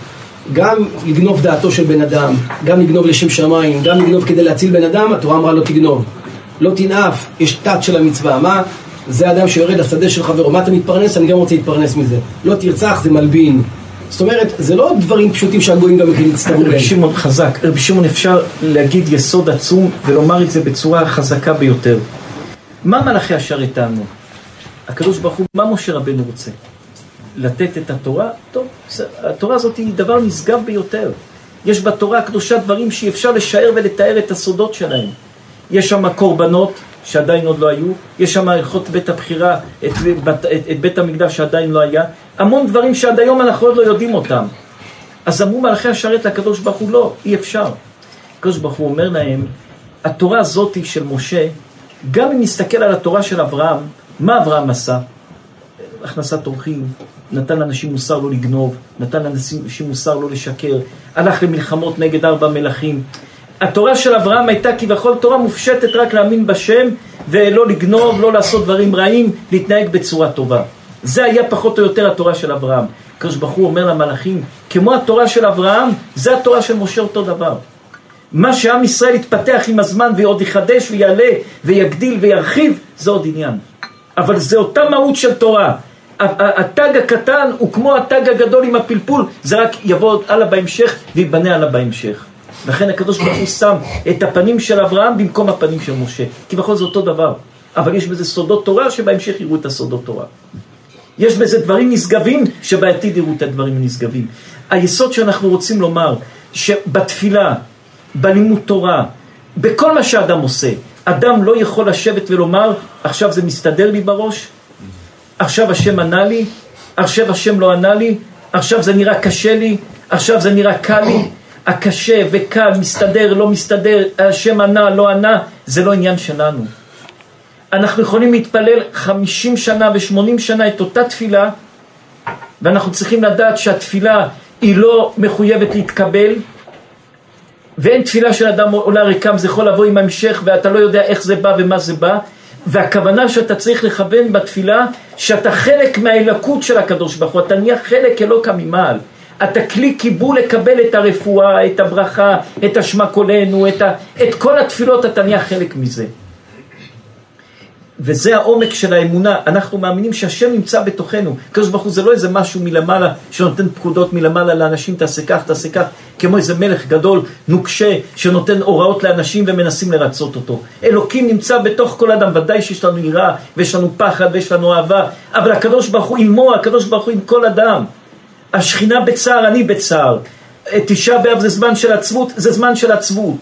Speaker 3: גם לגנוב דעתו של בן אדם, גם לגנוב לשם שמיים, גם לגנוב כדי להציל בן אדם, התורה אמרה לא תגנוב. לא תנאף, יש תת של המצווה. מה? זה אדם שיורד לשדה של חברו. מה אתה מתפרנס? אני גם רוצה להתפרנס מזה. לא תרצח זה מלבין. זאת אומרת, זה לא דברים פשוטים שהגויים גם מכירים להצטרפו
Speaker 1: רבי שמעון חזק. רבי שמעון אפשר להגיד יסוד עצום ולומר את זה בצורה חזקה ביותר. מה מלאכי השרת טענו? הקדוש ברוך הוא, מה משה רבנו רוצה? לתת את התורה? טוב, התורה הזאת היא דבר נשגב ביותר. יש בתורה הקדושה דברים שאי אפשר לשער ולתאר את הסודות שלהם. יש שם קורבנות שעדיין עוד לא היו, יש שם הלכות בית הבחירה, את, את, את בית המקדש שעדיין לא היה, המון דברים שעד היום אנחנו עוד לא יודעים אותם. אז אמרו מלאכי השרת לקדוש ברוך הוא, לא, אי אפשר. הקדוש ברוך הוא אומר להם, התורה הזאת של משה, גם אם נסתכל על התורה של אברהם, מה אברהם עשה? הכנסת אורחים, נתן לאנשים מוסר לא לגנוב, נתן לאנשים מוסר לא לשקר, הלך למלחמות נגד ארבע מלכים. התורה של אברהם הייתה כביכול תורה מופשטת רק להאמין בשם ולא לגנוב, לא לעשות דברים רעים, להתנהג בצורה טובה. זה היה פחות או יותר התורה של אברהם. הקדוש ברוך הוא אומר למלאכים, כמו התורה של אברהם, זה התורה של משה אותו דבר. מה שעם ישראל יתפתח עם הזמן ועוד יחדש ויעלה ויגדיל וירחיב, זה עוד עניין. אבל זה אותה מהות של תורה. התג הקטן הוא כמו התג הגדול עם הפלפול, זה רק יבוא הלאה בהמשך וייבנה הלאה בהמשך. לכן הקדוש ברוך הוא שם את הפנים של אברהם במקום הפנים של משה. כי בכל זה אותו דבר. אבל יש בזה סודות תורה שבהמשך יראו את הסודות תורה. יש בזה דברים נשגבים שבעתיד יראו את הדברים הנשגבים. היסוד שאנחנו רוצים לומר, שבתפילה, בלימוד תורה, בכל מה שאדם עושה, אדם לא יכול לשבת ולומר, עכשיו זה מסתדר לי בראש, עכשיו השם ענה לי, עכשיו השם לא ענה לי, עכשיו זה נראה קשה לי, עכשיו זה נראה קל לי, הקשה וקל, מסתדר, לא מסתדר, השם ענה, לא ענה, זה לא עניין שלנו. אנחנו יכולים להתפלל חמישים שנה ושמונים שנה את אותה תפילה, ואנחנו צריכים לדעת שהתפילה היא לא מחויבת להתקבל, ואין תפילה של אדם עולה ריקם, זה יכול לבוא עם המשך, ואתה לא יודע איך זה בא ומה זה בא, והכוונה שאתה צריך לכוון בתפילה, שאתה חלק מהאלקות של הקדוש ברוך הוא, אתה נהיה חלק אלוקה ממעל. אתה כלי קיבול לקבל את הרפואה, את הברכה, את השמע קולנו, את, ה... את כל התפילות, אתה נהיה חלק מזה. וזה העומק של האמונה, אנחנו מאמינים שהשם נמצא בתוכנו. הקדוש ברוך הוא זה לא איזה משהו מלמעלה שנותן פקודות מלמעלה לאנשים, תעשה כך, תעשה כך, כמו איזה מלך גדול, נוקשה, שנותן הוראות לאנשים ומנסים לרצות אותו. אלוקים נמצא בתוך כל אדם, ודאי שיש לנו יראה, ויש לנו פחד, ויש לנו אהבה, אבל הקדוש ברוך הוא עמו, הקדוש ברוך הוא עם כל אדם. השכינה בצער, אני בצער. תשעה באב זה זמן של עצבות, זה זמן של עצבות.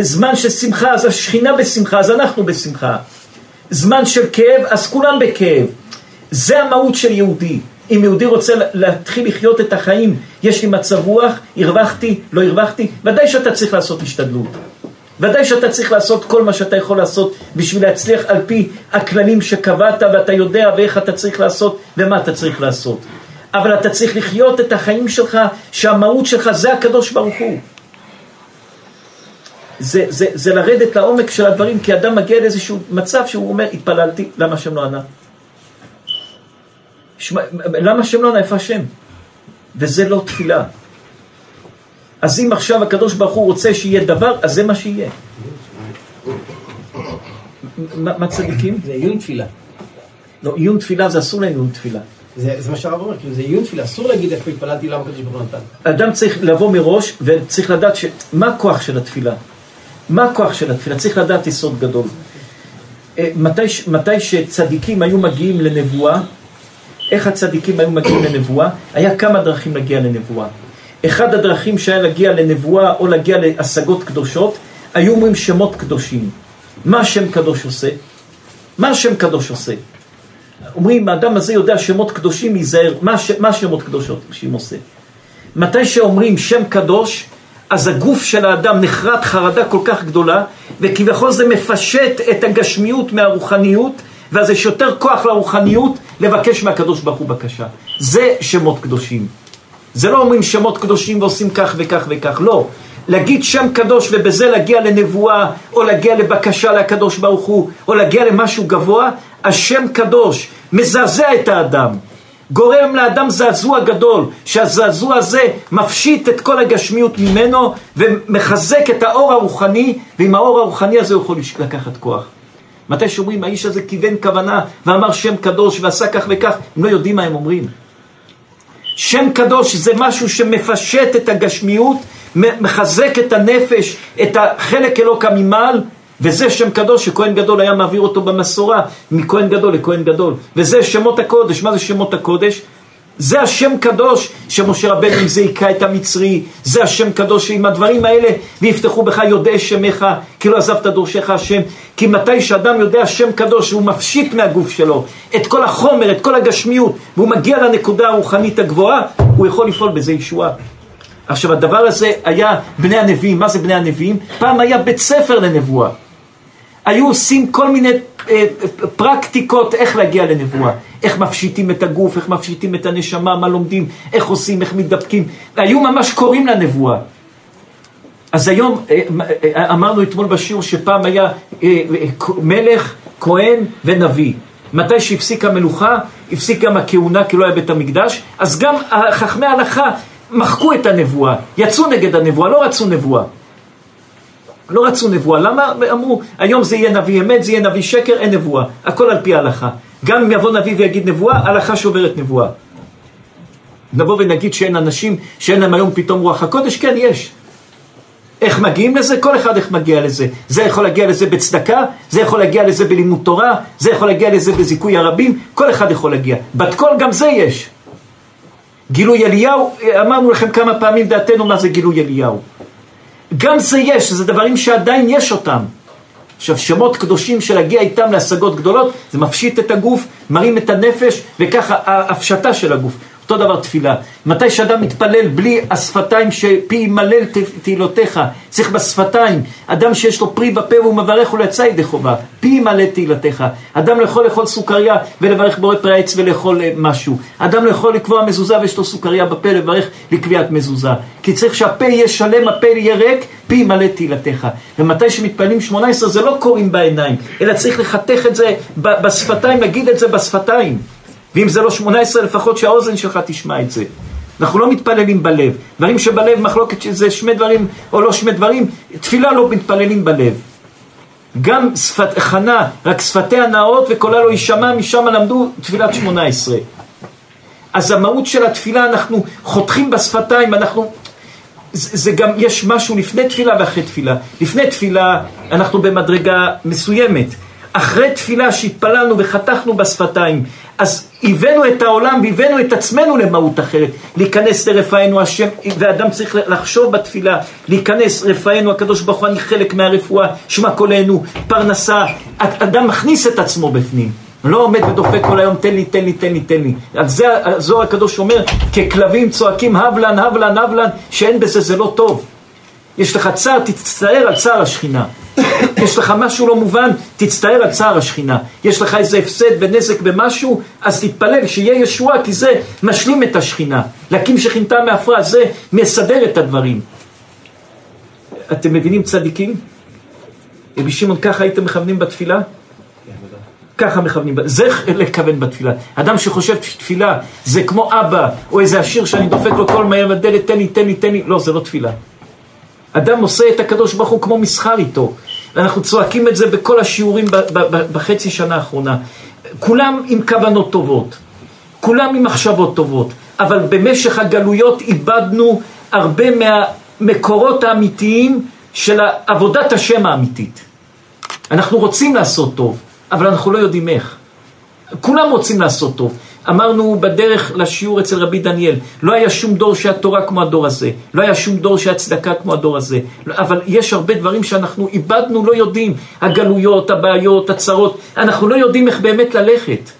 Speaker 1: זמן של שמחה, אז השכינה בשמחה, אז אנחנו בשמחה. זמן של כאב, אז כולם בכאב. זה המהות של יהודי. אם יהודי רוצה להתחיל לחיות את החיים, יש לי מצב רוח, הרווחתי, לא הרווחתי, ודאי שאתה צריך לעשות השתדלות. ודאי שאתה צריך לעשות כל מה שאתה יכול לעשות בשביל להצליח על פי הכללים שקבעת ואתה יודע ואיך אתה צריך לעשות ומה אתה צריך לעשות. אבל אתה צריך לחיות את החיים שלך, שהמהות שלך זה הקדוש ברוך הוא. זה, זה, זה לרדת לעומק של הדברים, כי אדם מגיע לאיזשהו מצב שהוא אומר, התפללתי, למה השם לא ענה? שמה, למה השם לא ענה? איפה השם? וזה לא תפילה. אז אם עכשיו הקדוש ברוך הוא רוצה שיהיה דבר, אז זה מה שיהיה. מה צדיקים?
Speaker 3: זה עיון תפילה.
Speaker 1: לא, עיון תפילה זה אסור לעיון תפילה.
Speaker 3: זה, זה מה שהרב אומר, כאילו זה עיון תפילה, אסור להגיד איפה התפללתי, למה הקדוש ברוך הוא נתן.
Speaker 1: אדם צריך לבוא מראש וצריך לדעת ש... מה הכוח של התפילה. מה הכוח של התפילה? צריך לדעת יסוד גדול. אה, מתי, מתי שצדיקים היו מגיעים לנבואה, איך הצדיקים היו מגיעים לנבואה? היה כמה דרכים להגיע לנבואה. אחד הדרכים שהיה להגיע לנבואה או להגיע להשגות קדושות, היו אומרים שמות קדושים. מה השם קדוש עושה? מה השם קדוש עושה? אומרים, האדם הזה יודע שמות קדושים, ייזהר. מה, מה שמות שהוא עושה? מתי שאומרים שם קדוש, אז הגוף של האדם נחרט חרדה כל כך גדולה, וכביכול זה מפשט את הגשמיות מהרוחניות, ואז יש יותר כוח לרוחניות לבקש מהקדוש ברוך הוא בקשה. זה שמות קדושים. זה לא אומרים שמות קדושים ועושים כך וכך וכך, לא. להגיד שם קדוש ובזה להגיע לנבואה, או להגיע לבקשה לקדוש ברוך הוא, או להגיע למשהו גבוה, השם קדוש מזעזע את האדם. גורם לאדם זעזוע גדול, שהזעזוע הזה מפשיט את כל הגשמיות ממנו ומחזק את האור הרוחני, ועם האור הרוחני הזה הוא יכול לקחת כוח. מתי שאומרים האיש הזה כיוון כוונה ואמר שם קדוש ועשה כך וכך, הם לא יודעים מה הם אומרים. שם קדוש זה משהו שמפשט את הגשמיות, מחזק את הנפש, את החלק אלוקא ממעל, וזה שם קדוש שכהן גדול היה מעביר אותו במסורה, מכהן גדול לכהן גדול. וזה שמות הקודש. מה זה שמות הקודש? זה השם קדוש שמשה רבנו עם זה היכה את המצרי, זה השם קדוש שעם הדברים האלה ויפתחו בך יודעי שמך, כי לא עזבת דורשך השם. כי מתי שאדם יודע שם קדוש הוא מפשיט מהגוף שלו את כל החומר, את כל הגשמיות, והוא מגיע לנקודה הרוחנית הגבוהה, הוא יכול לפעול בזה ישועה. עכשיו הדבר הזה היה בני הנביאים, מה זה בני הנביאים? פעם היה בית ספר לנבואה. היו עושים כל מיני אה, פרקטיקות איך להגיע לנבואה. איך מפשיטים את הגוף, איך מפשיטים את הנשמה, מה לומדים, איך עושים, איך מתדפקים. היו ממש קוראים לנבואה. אז היום, אה, אה, אמרנו אתמול בשיעור שפעם היה מלך, כהן ונביא. מתי שהפסיק המלוכה, הפסיק גם הכהונה כי לא היה בית המקדש, אז גם חכמי ההלכה מחקו את הנבואה, יצאו נגד הנבואה, לא רצו נבואה. לא רצו נבואה, למה? אמרו, היום זה יהיה נביא אמת, זה יהיה נביא שקר, אין נבואה. הכל על פי ההלכה. גם אם יבוא נביא ויגיד נבואה, הלכה שוברת נבואה. נבוא ונגיד שאין אנשים שאין להם היום פתאום רוח הקודש, כן, יש. איך מגיעים לזה? כל אחד איך מגיע לזה. זה יכול להגיע לזה בצדקה, זה יכול להגיע לזה בלימוד תורה, זה יכול להגיע לזה בזיכוי הרבים, כל אחד יכול להגיע. בת קול גם זה יש. גילוי אליהו, אמרנו לכם כמה פעמים דעתנו מה זה גילוי אליהו. גם זה יש, זה דברים שעדיין יש אותם. עכשיו, שמות קדושים של להגיע איתם להשגות גדולות, זה מפשיט את הגוף, מרים את הנפש, וככה ההפשטה של הגוף. אותו דבר תפילה. מתי שאדם מתפלל בלי השפתיים שפי ימלל תהילותיך, צריך בשפתיים. אדם שיש לו פרי בפה והוא מברך ולא יצא ידי חובה, פי ימלא תהילתך. אדם לא יכול לאכול סוכריה ולברך בורא פרי העץ ולאכול אה, משהו. אדם לא יכול לקבוע מזוזה ויש לו סוכריה בפה לברך לקביעת מזוזה. כי צריך שהפה יהיה שלם, הפה יהיה ריק, פי ימלא תהילתך. ומתי שמתפללים 18 זה לא קוראים בעיניים, אלא צריך לחתך את זה בשפתיים, להגיד את זה בשפתיים. ואם זה לא שמונה עשרה, לפחות שהאוזן שלך תשמע את זה. אנחנו לא מתפללים בלב. דברים שבלב מחלוקת שזה שמי דברים או לא שמי דברים, תפילה לא מתפללים בלב. גם שפת חנה, רק שפתיה נאות וקולה לא יישמע, משם למדו תפילת שמונה עשרה. אז המהות של התפילה, אנחנו חותכים בשפתיים, אנחנו... זה, זה גם, יש משהו לפני תפילה ואחרי תפילה. לפני תפילה אנחנו במדרגה מסוימת. אחרי תפילה שהתפללנו וחתכנו בשפתיים, אז הבאנו את העולם והבאנו את עצמנו למהות אחרת, להיכנס לרפאנו השם, ואדם צריך לחשוב בתפילה, להיכנס, רפאנו הקדוש ברוך הוא, אני חלק מהרפואה, שמע קולנו, פרנסה, אדם מכניס את עצמו בפנים. לא עומד ודופק כל היום, תן לי, תן לי, תן לי, תן לי. על זה הזוהר הקדוש אומר, ככלבים צועקים הבלן, הבלן, הבלן, שאין בזה, זה לא טוב. יש לך צער, תצטער על צער השכינה. יש לך משהו לא מובן, תצטער על צער השכינה. יש לך איזה הפסד ונזק במשהו, אז תתפלל שיהיה ישועה, כי זה משלים את השכינה. להקים שכינתה מעפרה, זה מסדר את הדברים. אתם מבינים צדיקים? רבי שמעון, ככה הייתם מכוונים בתפילה? ככה מכוונים, זה לכוון בתפילה. אדם שחושב שתפילה זה כמו אבא, או איזה עשיר שאני דופק לו כל מהר בדלת, תן לי, תן לי, תן לי, לא, זה לא תפילה. אדם עושה את הקדוש ברוך הוא כמו מסחר איתו. ואנחנו צועקים את זה בכל השיעורים בחצי שנה האחרונה. כולם עם כוונות טובות, כולם עם מחשבות טובות, אבל במשך הגלויות איבדנו הרבה מהמקורות האמיתיים של עבודת השם האמיתית. אנחנו רוצים לעשות טוב, אבל אנחנו לא יודעים איך. כולם רוצים לעשות טוב, אמרנו בדרך לשיעור אצל רבי דניאל, לא היה שום דור שהיה תורה כמו הדור הזה, לא היה שום דור שהיה צדקה כמו הדור הזה, אבל יש הרבה דברים שאנחנו איבדנו, לא יודעים, הגלויות, הבעיות, הצרות, אנחנו לא יודעים איך באמת ללכת.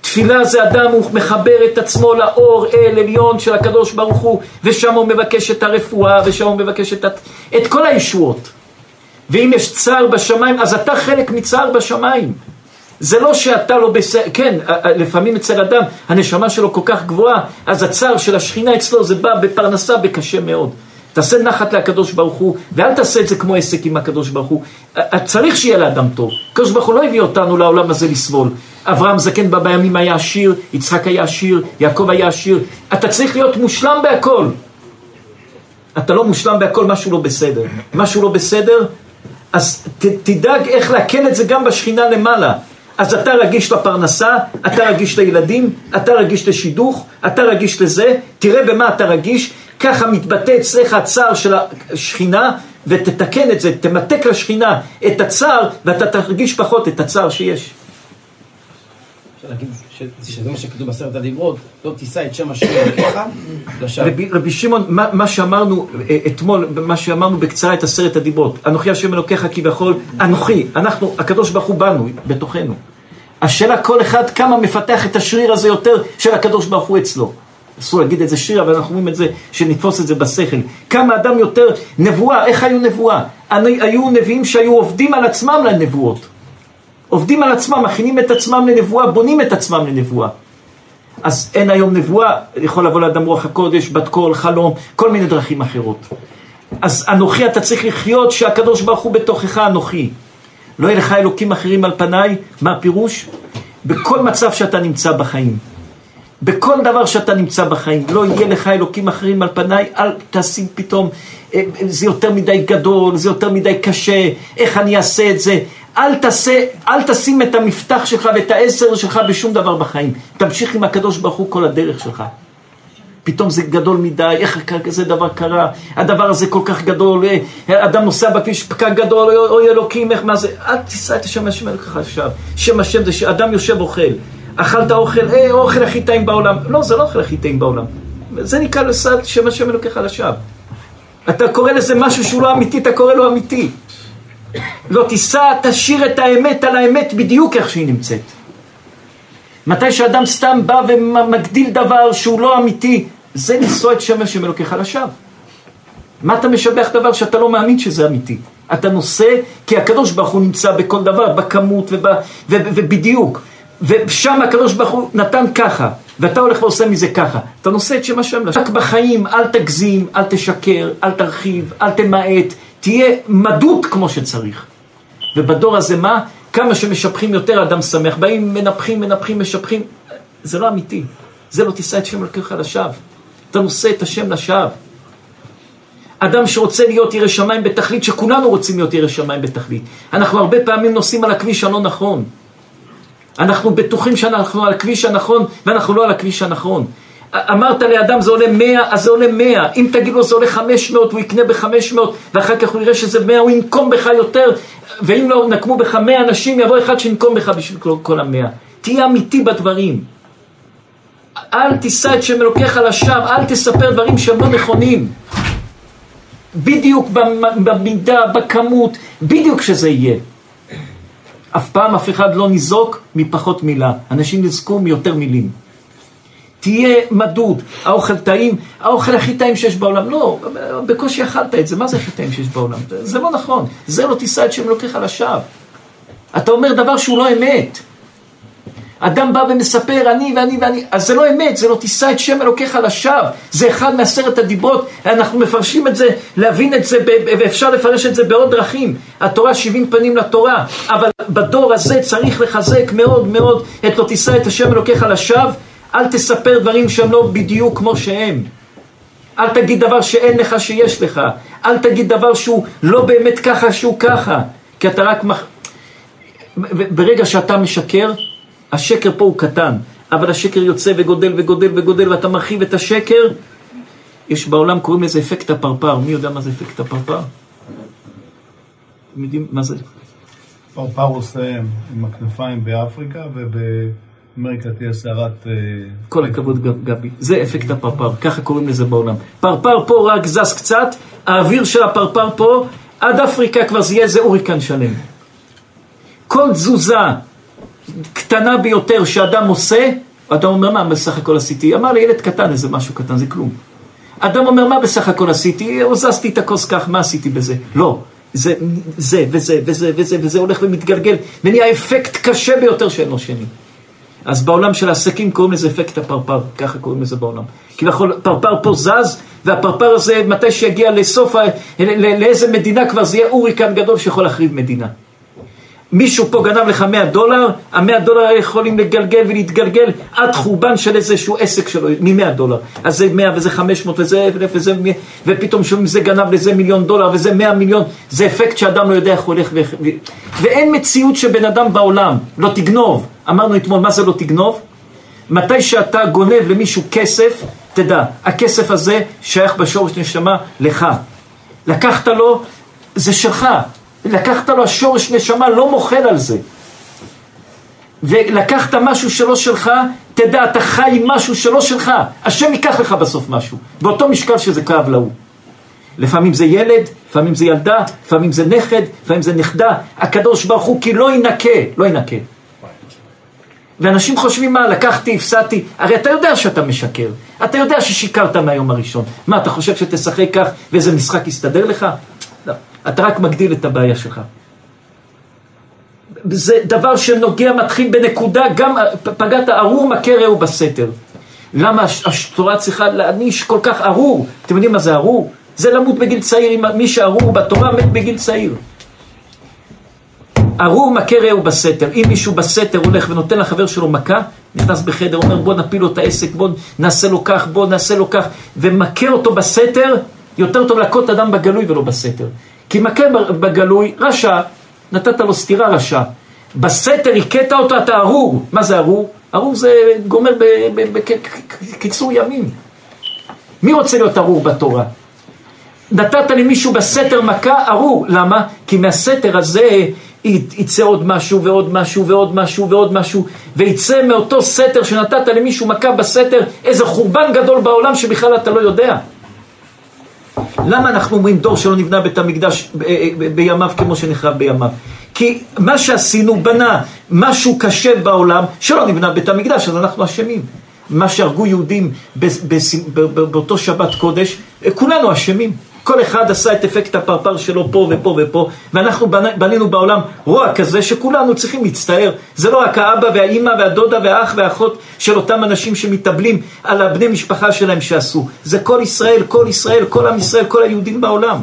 Speaker 1: תפילה זה אדם, הוא מחבר את עצמו לאור אל עליון של הקדוש ברוך הוא, ושם הוא מבקש את הרפואה, ושם הוא מבקש את, את כל הישועות. ואם יש צער בשמיים, אז אתה חלק מצער בשמיים. זה לא שאתה לא בסדר, כן, לפעמים אצל אדם הנשמה שלו כל כך גבוהה, אז הצער של השכינה אצלו זה בא בפרנסה בקשה מאוד. תעשה נחת לקדוש ברוך הוא, ואל תעשה את זה כמו עסק עם הקדוש ברוך הוא. צריך שיהיה לאדם טוב. הקדוש ברוך הוא לא הביא אותנו לעולם הזה לסבול. אברהם זקן בא בימים היה עשיר, יצחק היה עשיר, יעקב היה עשיר. אתה צריך להיות מושלם בהכל. אתה לא מושלם בהכל, משהו לא בסדר. משהו לא בסדר, אז ת, תדאג איך לעכל את זה גם בשכינה למעלה. אז אתה רגיש לפרנסה, אתה רגיש לילדים, אתה רגיש לשידוך, אתה רגיש לזה, תראה במה אתה רגיש, ככה מתבטא אצלך הצער של השכינה, ותתקן את זה, תמתק לשכינה את הצער, ואתה תרגיש פחות את הצער שיש.
Speaker 3: שזה מה שכתוב בעשרת הדיברות, לא תישא את שם השם אלוקיך לשווא.
Speaker 1: רבי, שמעון, מה, שאמרנו אה, אתמול, מה שאמרנו בקצרה את עשרת הדיברות, אנוכי השם אלוקיך כביכול, אנוכי, אנחנו, הקדוש ברוך הוא בנו, בתוכנו. השאלה כל אחד כמה מפתח את השריר הזה יותר של הקדוש ברוך הוא אצלו. אסור להגיד את זה שיר, אבל אנחנו אומרים את זה, שנתפוס את זה בשכל. כמה אדם יותר נבואה, איך היו נבואה? היו נביאים שהיו עובדים על עצמם לנבואות. עובדים על עצמם, מכינים את עצמם לנבואה, בונים את עצמם לנבואה. אז אין היום נבואה, יכול לבוא לאדם רוח הקודש, בת קול, חלום, כל מיני דרכים אחרות. אז אנוכי אתה צריך לחיות שהקדוש ברוך הוא בתוכך אנוכי. לא יהיה לך אלוקים אחרים על פניי, מה הפירוש? בכל מצב שאתה נמצא בחיים. בכל דבר שאתה נמצא בחיים, לא יהיה לך אלוקים אחרים על פניי, אל תשים פתאום, אה, זה יותר מדי גדול, זה יותר מדי קשה, איך אני אעשה את זה? אל, תעשה, אל תשים את המפתח שלך ואת העשר שלך בשום דבר בחיים. תמשיך עם הקדוש ברוך הוא כל הדרך שלך. פתאום זה גדול מדי, איך כזה דבר קרה, הדבר הזה כל כך גדול, אה, אדם נוסע בכביש פקק גדול, אוי אלוקים, איך, מה זה, אל תישא את השם השם אלוקיך עכשיו. שם השם זה שאדם יושב אוכל, אכלת אוכל, אה, אוכל הכי טעים בעולם. לא, זה לא אוכל הכי טעים בעולם. זה נקרא לסד שם השם אלוקיך לשווא. אתה קורא לזה משהו שהוא לא אמיתי, אתה קורא לו אמיתי. לא תישא, תשאיר את האמת על האמת בדיוק איך שהיא נמצאת. מתי שאדם סתם בא ומגדיל דבר שהוא לא אמיתי, זה לשוא את שם השם אלוקיך לשווא. מה אתה משבח דבר שאתה לא מאמין שזה אמיתי? אתה נושא, כי הקדוש ברוך הוא נמצא בכל דבר, בכמות וב, וב, ובדיוק. ושם הקדוש ברוך הוא נתן ככה, ואתה הולך ועושה מזה ככה. אתה נושא את שם השם. רק בחיים אל תגזים, אל תשקר, אל תרחיב, אל תמעט, תהיה מדות כמו שצריך. ובדור הזה מה? כמה שמשבחים יותר אדם שמח. באים, מנפחים, מנפחים, משבחים. זה לא אמיתי. זה לא תישא את שם אלוקיך לשווא. אתה נושא את השם לשווא. אדם שרוצה להיות ירא שמיים בתכלית, שכולנו רוצים להיות ירא שמיים בתכלית. אנחנו הרבה פעמים נוסעים על הכביש הלא נכון. אנחנו בטוחים שאנחנו על הכביש הנכון, ואנחנו לא על הכביש הנכון. אמרת לאדם זה עולה 100, אז זה עולה 100. אם תגיד לו זה עולה 500, הוא יקנה ב-500, ואחר כך הוא יראה שזה 100, הוא ינקום בך יותר, ואם לא נקמו בך 100 אנשים, יבוא אחד שינקום בך בשביל כל, המאה. תהיה אמיתי בדברים. אל תישא את שם אלוקיך לשווא, אל תספר דברים שהם לא נכונים. בדיוק במידה, בכמות, בדיוק שזה יהיה. אף פעם אף אחד לא ניזוק מפחות מילה. אנשים נזקו מיותר מילים. תהיה מדוד, האוכל טעים, האוכל הכי טעים שיש בעולם. לא, בקושי אכלת את זה, מה זה הכי טעים שיש בעולם? זה לא נכון, זה לא תישא את שם אלוקיך לשווא. אתה אומר דבר שהוא לא אמת. אדם בא ומספר אני ואני ואני, אז זה לא אמת, זה לא תישא את שם אלוקיך לשווא, זה אחד מעשרת הדיברות, אנחנו מפרשים את זה, להבין את זה, ואפשר לפרש את זה בעוד דרכים, התורה שבעים פנים לתורה, אבל בדור הזה צריך לחזק מאוד מאוד את לא תישא את השם אלוקיך לשווא, אל תספר דברים שהם לא בדיוק כמו שהם. אל תגיד דבר שאין לך שיש לך. אל תגיד דבר שהוא לא באמת ככה שהוא ככה. כי אתה רק... מח... ברגע שאתה משקר, השקר פה הוא קטן. אבל השקר יוצא וגודל וגודל וגודל ואתה מרחיב את השקר. יש בעולם קוראים לזה אפקט הפרפר. מי יודע מה זה אפקט הפרפר? אתם יודעים מה זה?
Speaker 5: פרפר עושה עם הכנפיים באפריקה וב... אמריקה תהיה סערת... אה,
Speaker 1: כל הכבוד גבי, זה אפקט הפרפר, ככה קוראים לזה בעולם. פרפר פה רק זז קצת, האוויר של הפרפר פה, עד אפריקה כבר זה יהיה איזה הוריקן שלם. כל תזוזה קטנה ביותר שאדם עושה, אדם אומר מה בסך הכל עשיתי? אמר לילד קטן איזה משהו קטן, זה כלום. אדם אומר מה בסך הכל עשיתי? הוזזתי את הכוס כך, מה עשיתי בזה? לא. זה, זה וזה וזה וזה וזה הולך ומתגלגל ונהיה אפקט קשה ביותר שאין לו שני. אז בעולם של העסקים קוראים לזה אפקט הפרפר, ככה קוראים לזה בעולם. כביכול פרפר פה זז, והפרפר הזה, מתי שיגיע לסוף, לאיזה מדינה כבר זה יהיה הוריקן גדול שיכול להחריב מדינה. מישהו פה גנב לך 100 דולר, ה-100 דולר יכולים לגלגל ולהתגלגל עד חורבן של איזשהו עסק שלו, מ-100 דולר. אז זה 100 וזה 500 וזה 1,000 וזה, ופתאום שומעים זה גנב לזה מיליון דולר וזה 100 מיליון, זה אפקט שאדם לא יודע איך הולך ו... ו... ואין מציאות שבן אדם בעולם לא תגנוב. אמרנו אתמול, מה זה לא תגנוב? מתי שאתה גונב למישהו כסף, תדע, הכסף הזה שייך בשורש נשמה לך. לקחת לו, זה שלך. לקחת לו השורש נשמה, לא מוחל על זה. ולקחת משהו שלא שלך, תדע, אתה חי עם משהו שלא שלך. השם ייקח לך בסוף משהו. באותו משקל שזה כאב להוא. לפעמים זה ילד, לפעמים זה ילדה, לפעמים זה נכד, לפעמים זה נכדה. הקדוש ברוך הוא כי לא ינקה, לא ינקה. ואנשים חושבים מה, לקחתי, הפסדתי, הרי אתה יודע שאתה משקר, אתה יודע ששיקרת מהיום הראשון. מה, אתה חושב שתשחק כך ואיזה משחק יסתדר לך? אתה רק מגדיל את הבעיה שלך. זה דבר שנוגע, מתחיל בנקודה, גם פגעת ארור מכה רעהו בסתר. למה התורה צריכה להעניש כל כך ארור? אתם יודעים מה זה ארור? זה למות בגיל צעיר, מי שארור בתורה מת בגיל צעיר. ארור מכה רעהו בסתר. אם מישהו בסתר הולך ונותן לחבר שלו מכה, נכנס בחדר, אומר בוא נפיל לו את העסק, בוא נעשה לו כך, בוא נעשה לו כך, ומכה אותו בסתר, יותר טוב להכות אדם בגלוי ולא בסתר. כי מכה בגלוי, רשע, נתת לו סטירה רשע. בסתר הכית אותו, אתה ארור. מה זה ארור? ארור זה גומר בקיצור ימים. מי רוצה להיות ארור בתורה? נתת למישהו בסתר מכה ארור. למה? כי מהסתר הזה יצא עוד משהו ועוד משהו ועוד משהו ועוד משהו, ויצא מאותו סתר שנתת למישהו מכה בסתר איזה חורבן גדול בעולם שבכלל אתה לא יודע. למה אנחנו אומרים דור שלא נבנה בית המקדש ב- ב- בימיו כמו שנחרב בימיו? כי מה שעשינו בנה משהו קשה בעולם שלא נבנה בית המקדש, אז אנחנו אשמים. מה שהרגו יהודים באותו שבת קודש, כולנו אשמים. כל אחד עשה את אפקט הפרפר שלו פה ופה ופה, ואנחנו בנ- בנינו בעולם רוע כזה שכולנו צריכים להצטער. זה לא רק האבא והאימא והדודה והאח והאחות של אותם אנשים שמתאבלים על הבני משפחה שלהם שעשו. זה כל ישראל, כל ישראל, כל עם ישראל, כל היהודים בעולם.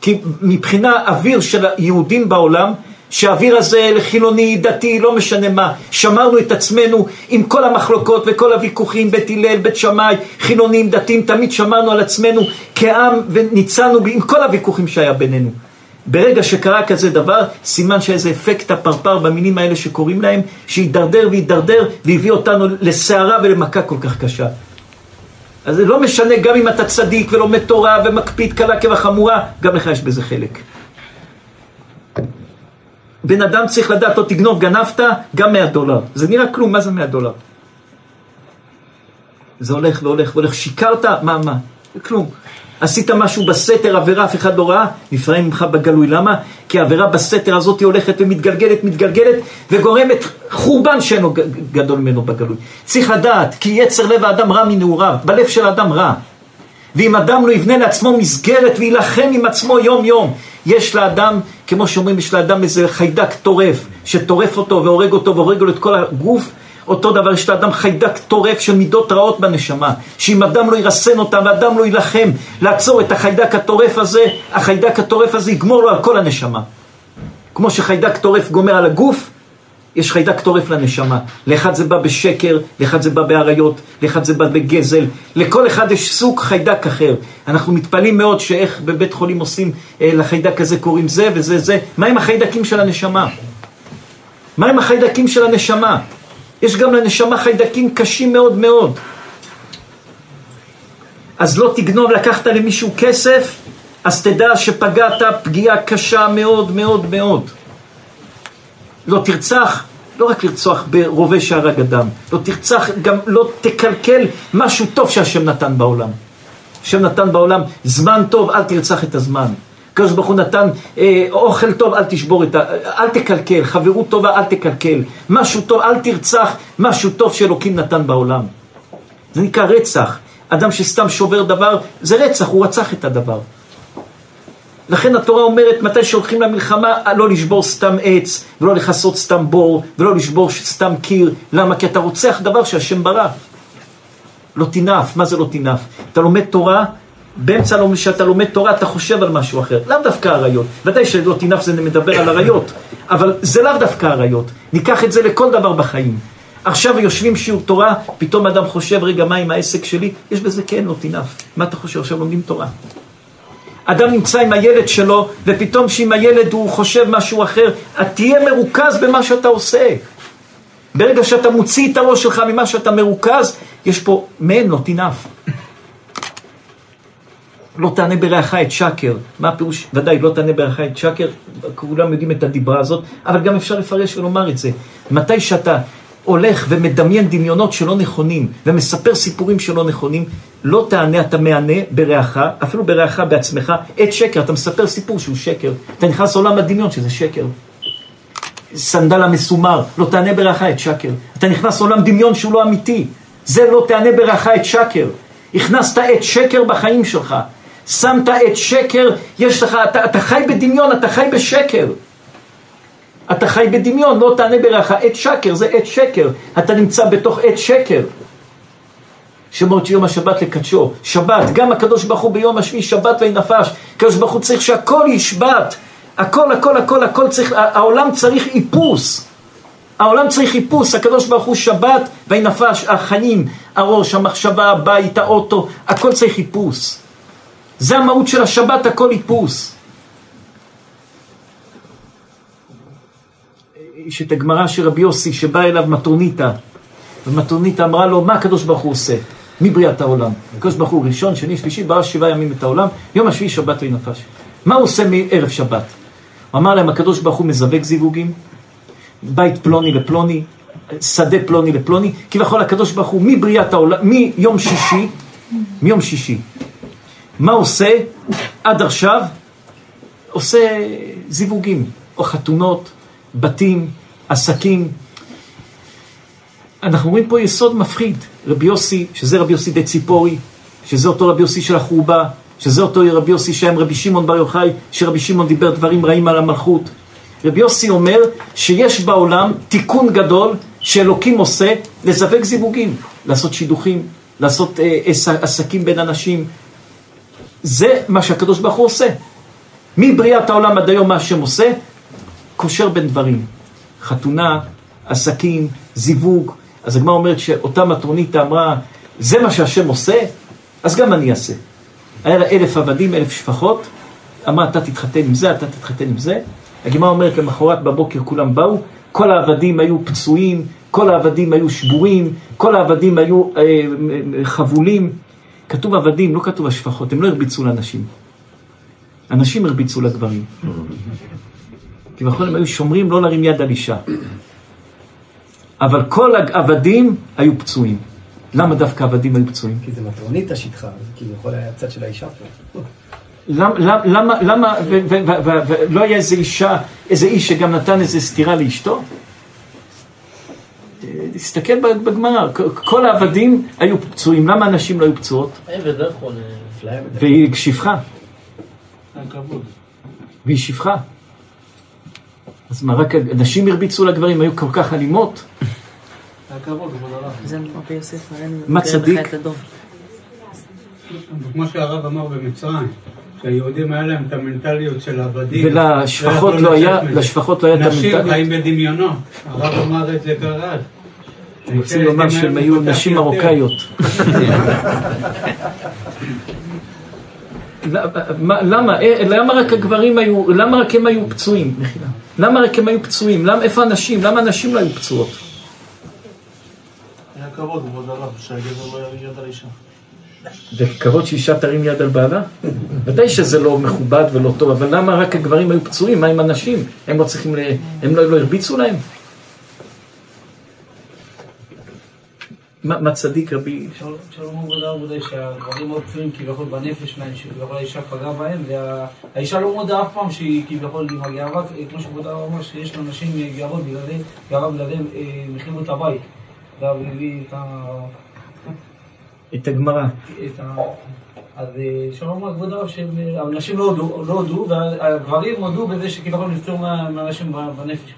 Speaker 1: כי מבחינה אוויר של היהודים בעולם, שהאוויר הזה לחילוני, דתי, לא משנה מה, שמרנו את עצמנו עם כל המחלוקות וכל הוויכוחים, בית הלל, בית שמאי, חילונים, דתיים, תמיד שמרנו על עצמנו כעם וניצלנו עם כל הוויכוחים שהיה בינינו. ברגע שקרה כזה דבר, סימן שאיזה אפקט הפרפר במינים האלה שקוראים להם, שהידרדר והידרדר והביא אותנו לסערה ולמכה כל כך קשה. אז זה לא משנה גם אם אתה צדיק ולומד תורה ומקפיד קלה כבחמורה, גם לך יש בזה חלק. בן אדם צריך לדעת, לא תגנוב, גנבת, גם 100 דולר. זה נראה כלום, מה זה 100 דולר? זה הולך והולך והולך, שיקרת, מה, מה? זה כלום. עשית משהו בסתר, עבירה, אף אחד לא ראה, נפרעים ממך בגלוי. למה? כי העבירה בסתר הזאת היא הולכת ומתגלגלת, מתגלגלת, וגורמת חורבן שאינו גדול ממנו בגלוי. צריך לדעת, כי יצר לב האדם רע מנעוריו, בלב של האדם רע. ואם אדם לא יבנה לעצמו מסגרת ויילחם עם עצמו יום יום, יש לאדם, כמו שאומרים, יש לאדם איזה חיידק טורף, שטורף אותו והורג אותו והורג לו את כל הגוף, אותו דבר יש לאדם חיידק טורף של מידות רעות בנשמה, שאם אדם לא ירסן אותם ואדם לא יילחם לעצור את החיידק הטורף הזה, החיידק הטורף הזה יגמור לו על כל הנשמה. כמו שחיידק טורף גומר על הגוף, יש חיידק טורף לנשמה. לאחד זה בא בשקר, לאחד זה בא באריות, לאחד זה בא בגזל. לכל אחד יש סוג חיידק אחר. אנחנו מתפלאים מאוד שאיך בבית חולים עושים, אה, לחיידק הזה קוראים זה וזה זה. מה עם החיידקים של הנשמה? מה עם החיידקים של הנשמה? יש גם לנשמה חיידקים קשים מאוד מאוד. אז לא תגנוב, לקחת למישהו כסף, אז תדע שפגעת פגיעה קשה מאוד מאוד מאוד. לא תרצח, לא רק לרצוח ברובה שהרג אדם, לא תרצח, גם לא תקלקל משהו טוב שהשם נתן בעולם. השם נתן בעולם זמן טוב, אל תרצח את הזמן. הקדוש ברוך הוא נתן אה, אוכל טוב, אל תשבור את ה... אל תקלקל, חברות טובה, אל תקלקל. משהו טוב, אל תרצח, משהו טוב שאלוקים נתן בעולם. זה נקרא רצח. אדם שסתם שובר דבר, זה רצח, הוא רצח את הדבר. לכן התורה אומרת, מתי שהולכים למלחמה, לא לשבור סתם עץ, ולא לכסות סתם בור, ולא לשבור סתם קיר. למה? כי אתה רוצח דבר שהשם ברא. לא תנאף, מה זה לא תנאף? אתה לומד תורה, באמצע שאתה לומד תורה אתה חושב על משהו אחר, לאו דווקא אריות, ודאי שלא תנאף זה מדבר על אריות, אבל זה לאו דווקא אריות, ניקח את זה לכל דבר בחיים. עכשיו יושבים שיעור תורה, פתאום אדם חושב, רגע, מה עם העסק שלי? יש בזה כן, לא תנאף. מה אתה חושב? עכשיו לומדים תורה. אדם נמצא עם הילד שלו, ופתאום שעם הילד הוא חושב משהו אחר, תהיה מרוכז במה שאתה עושה. ברגע שאתה מוציא את הראש שלך ממה שאתה מרוכז, יש פה מעין לא תנאף. לא תענה ברעך את שקר. מה הפירוש? ודאי, לא תענה ברעך את שקר, כולם יודעים את הדיברה הזאת, אבל גם אפשר לפרש ולומר את זה. מתי שאתה הולך ומדמיין דמיונות שלא נכונים, ומספר סיפורים שלא נכונים, לא תענה, אתה מענה ברעך, אפילו ברעך בעצמך, את שקר, אתה מספר סיפור שהוא שקר. אתה נכנס לעולם הדמיון שזה שקר. סנדל המסומר, לא תענה ברעך את שקר. אתה נכנס לעולם דמיון שהוא לא אמיתי. זה לא תענה ברעך את שקר. הכנסת את שקר בחיים שלך. שמת את שקר, יש לך, אתה, אתה חי בדמיון, אתה חי בשקר. אתה חי בדמיון, לא תענה ברעך עת שקר, זה עת שקר. אתה נמצא בתוך עת שקר. שמות יום השבת לקדשו. שבת, גם הקדוש ברוך הוא ביום השביעי שבת נפש. הקדוש ברוך הוא צריך שהכל ישבת. הכל, הכל, הכל, הכל צריך, העולם צריך איפוס. העולם צריך איפוס, הקדוש ברוך הוא שבת נפש, החיים, הראש, המחשבה, הבית, האוטו, הכל צריך איפוס. זה המהות של השבת, הכל איפוס. יש את הגמרא של רבי יוסי שבא אליו מטרוניתא, ומטרוניתא אמרה לו, מה הקדוש ברוך הוא עושה? מבריאת העולם. הקדוש ברוך הוא ראשון, שני, שלישי, ברא שבעה ימים את העולם, יום השביעי שבת נפש. מה הוא עושה מערב שבת? הוא אמר להם, הקדוש ברוך הוא מזווק זיווגים, בית פלוני לפלוני, שדה פלוני לפלוני, כביכול הקדוש ברוך הוא מבריאת העולם, מיום שישי, מיום שישי, מה עושה עד עכשיו? עושה זיווגים, או חתונות, בתים, עסקים. אנחנו רואים פה יסוד מפחיד. רבי יוסי, שזה רבי יוסי די ציפורי, שזה אותו רבי יוסי של החורבה, שזה אותו רבי יוסי שהיה רבי שמעון בר יוחאי, שרבי שמעון דיבר דברים רעים על המלכות. רבי יוסי אומר שיש בעולם תיקון גדול שאלוקים עושה לזווג זיווגים, לעשות שידוכים, לעשות אה, עסקים בין אנשים. זה מה שהקדוש ברוך הוא עושה. מבריאת העולם עד היום מה השם עושה? קושר בין דברים. חתונה, עסקים, זיווג. אז הגמרא אומרת שאותה מטרונית אמרה, זה מה שהשם עושה, אז גם אני אעשה. היה לה אלף עבדים, אלף שפחות, אמרה, אתה תתחתן עם זה, אתה תתחתן עם זה. הגמרא אומרת, למחרת בבוקר כולם באו, כל העבדים היו פצועים, כל העבדים היו שבורים, כל העבדים היו אה, חבולים. כתוב עבדים, לא כתוב השפחות, הם לא הרביצו לאנשים. אנשים הרביצו לגברים. כביכול הם היו שומרים לא להרים יד על אישה. אבל כל העבדים היו פצועים. למה דווקא עבדים היו פצועים?
Speaker 3: כי זה מטרונית השטחה, זה כביכול היה הצד של האישה פה.
Speaker 1: למה, למה, ולא היה איזה אישה, איזה איש שגם נתן איזה סטירה לאשתו? תסתכל בגמרא, כל העבדים היו פצועים, למה הנשים לא היו פצועות?
Speaker 4: עבד, לא יכול...
Speaker 1: והיא שפחה. והיא שפחה. אז מה, רק נשים הרביצו לגברים, היו כל כך אלימות? מה צדיק?
Speaker 5: כמו שהרב אמר במצרים, שהיהודים היה להם את המנטליות של עבדים.
Speaker 1: ולשפחות לא היה, לשפחות לא היה את המנטליות.
Speaker 5: נשים חיים בדמיונו, הרב אמר את זה כרז.
Speaker 1: רוצים לומר שהם היו נשים מרוקאיות. למה? אה, למה רק הגברים היו, למה רק הם היו פצועים? למה רק הם היו פצועים? למה, איפה הנשים? למה הנשים לא היו פצועות?
Speaker 6: היה כבוד, כבוד הרב, שהגבר לא ירים יד על אישה.
Speaker 1: זה כבוד שאישה תרים יד על בעלה? ודאי שזה לא מכובד ולא טוב, אבל למה רק הגברים היו פצועים? מה עם הנשים? הם לא צריכים ל... הם לא, לא הרביצו להם? מה צדיק רבי...
Speaker 7: שלום עבודה עבודה שהגברים מאוד פצועים כביכול בנפש שלהם, שכביכול האישה פגעה בהם, והאישה לא מודה אף פעם שהיא כביכול עם הגאווה, כמו שכבודה אמר שיש לאנשים גאווה בלעדיהם, גאווה בלעדיהם אה, החריבו את הבית. והביא את ה...
Speaker 1: את הגמרא.
Speaker 7: אז אה, שלום כבוד הרב שהנשים לא הודו, לא והגברים הודו בזה שכביכול נפטרו מה- מהנשים בנפש.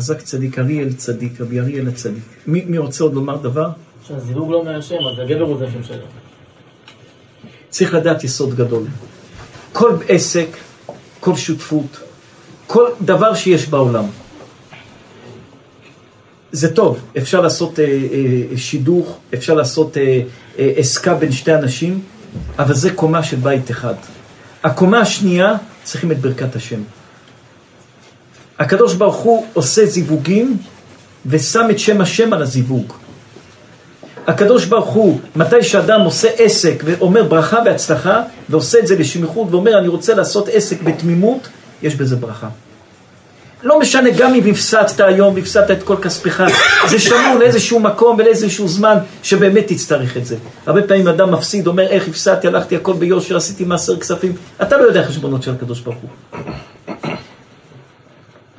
Speaker 1: חזק צדיק, אריאל צדיק, רבי אריאל הצדיק. מי מי רוצה עוד לומר דבר?
Speaker 8: שהזיווג לא מהשם, אז הגבר הוא זה שמשלם.
Speaker 1: צריך לדעת יסוד גדול. כל עסק, כל שותפות, כל דבר שיש בעולם. זה טוב, אפשר לעשות אה, אה, שידוך, אפשר לעשות אה, אה, עסקה בין שתי אנשים, אבל זה קומה של בית אחד. הקומה השנייה, צריכים את ברכת השם. הקדוש ברוך הוא עושה זיווגים ושם את שם השם על הזיווג. הקדוש ברוך הוא, מתי שאדם עושה עסק ואומר ברכה והצלחה, ועושה את זה לשמיכות ואומר אני רוצה לעשות עסק בתמימות, יש בזה ברכה. לא משנה גם אם הפסדת היום והפסדת את כל כספך, זה שמור לאיזשהו מקום ולאיזשהו זמן שבאמת תצטרך את זה. הרבה פעמים אדם מפסיד, אומר איך הפסדתי, הלכתי הכל ביושר, עשיתי מעשר כספים, אתה לא יודע חשבונות של הקדוש ברוך הוא.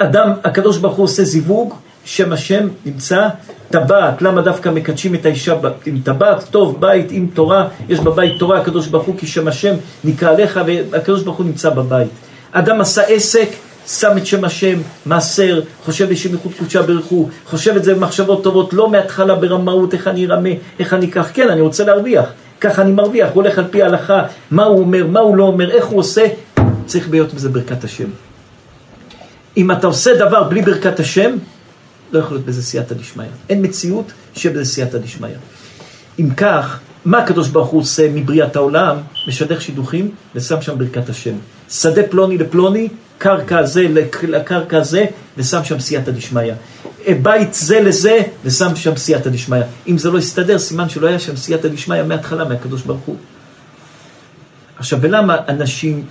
Speaker 1: אדם, הקדוש ברוך הוא עושה זיווג, שם השם נמצא, טבעת, למה דווקא מקדשים את האישה עם טבעת? טוב, בית עם תורה, יש בבית תורה, הקדוש ברוך הוא, כי שם השם נקרא עליך, והקדוש ברוך הוא נמצא בבית. אדם עשה עסק, שם את שם השם, מעשר, חושב בשמיכות קודשה ברכו, חושב את זה במחשבות טובות, לא מההתחלה ברמאות, איך אני ארמה, איך אני אקח, כן, אני רוצה להרוויח, ככה אני מרוויח, הוא הולך על פי ההלכה, מה הוא אומר, מה הוא לא אומר, איך הוא עושה, צריך להיות בזה ברכת השם. אם אתה עושה דבר בלי ברכת השם, לא יכול להיות בזה סייעתא דשמיא. אין מציאות שיהיה בזה סייעתא דשמיא. אם כך, מה הקדוש ברוך הוא עושה מבריאת העולם? משדך שידוכים ושם שם ברכת השם. שדה פלוני לפלוני, קרקע זה לק- לקרקע זה, ושם שם סייעתא דשמיא. אה, בית זה לזה, ושם שם סייעתא דשמיא. אם זה לא יסתדר, סימן שלא היה שם סייעתא דשמיא מההתחלה, מהקדוש ברוך הוא. עכשיו, ולמה הנשים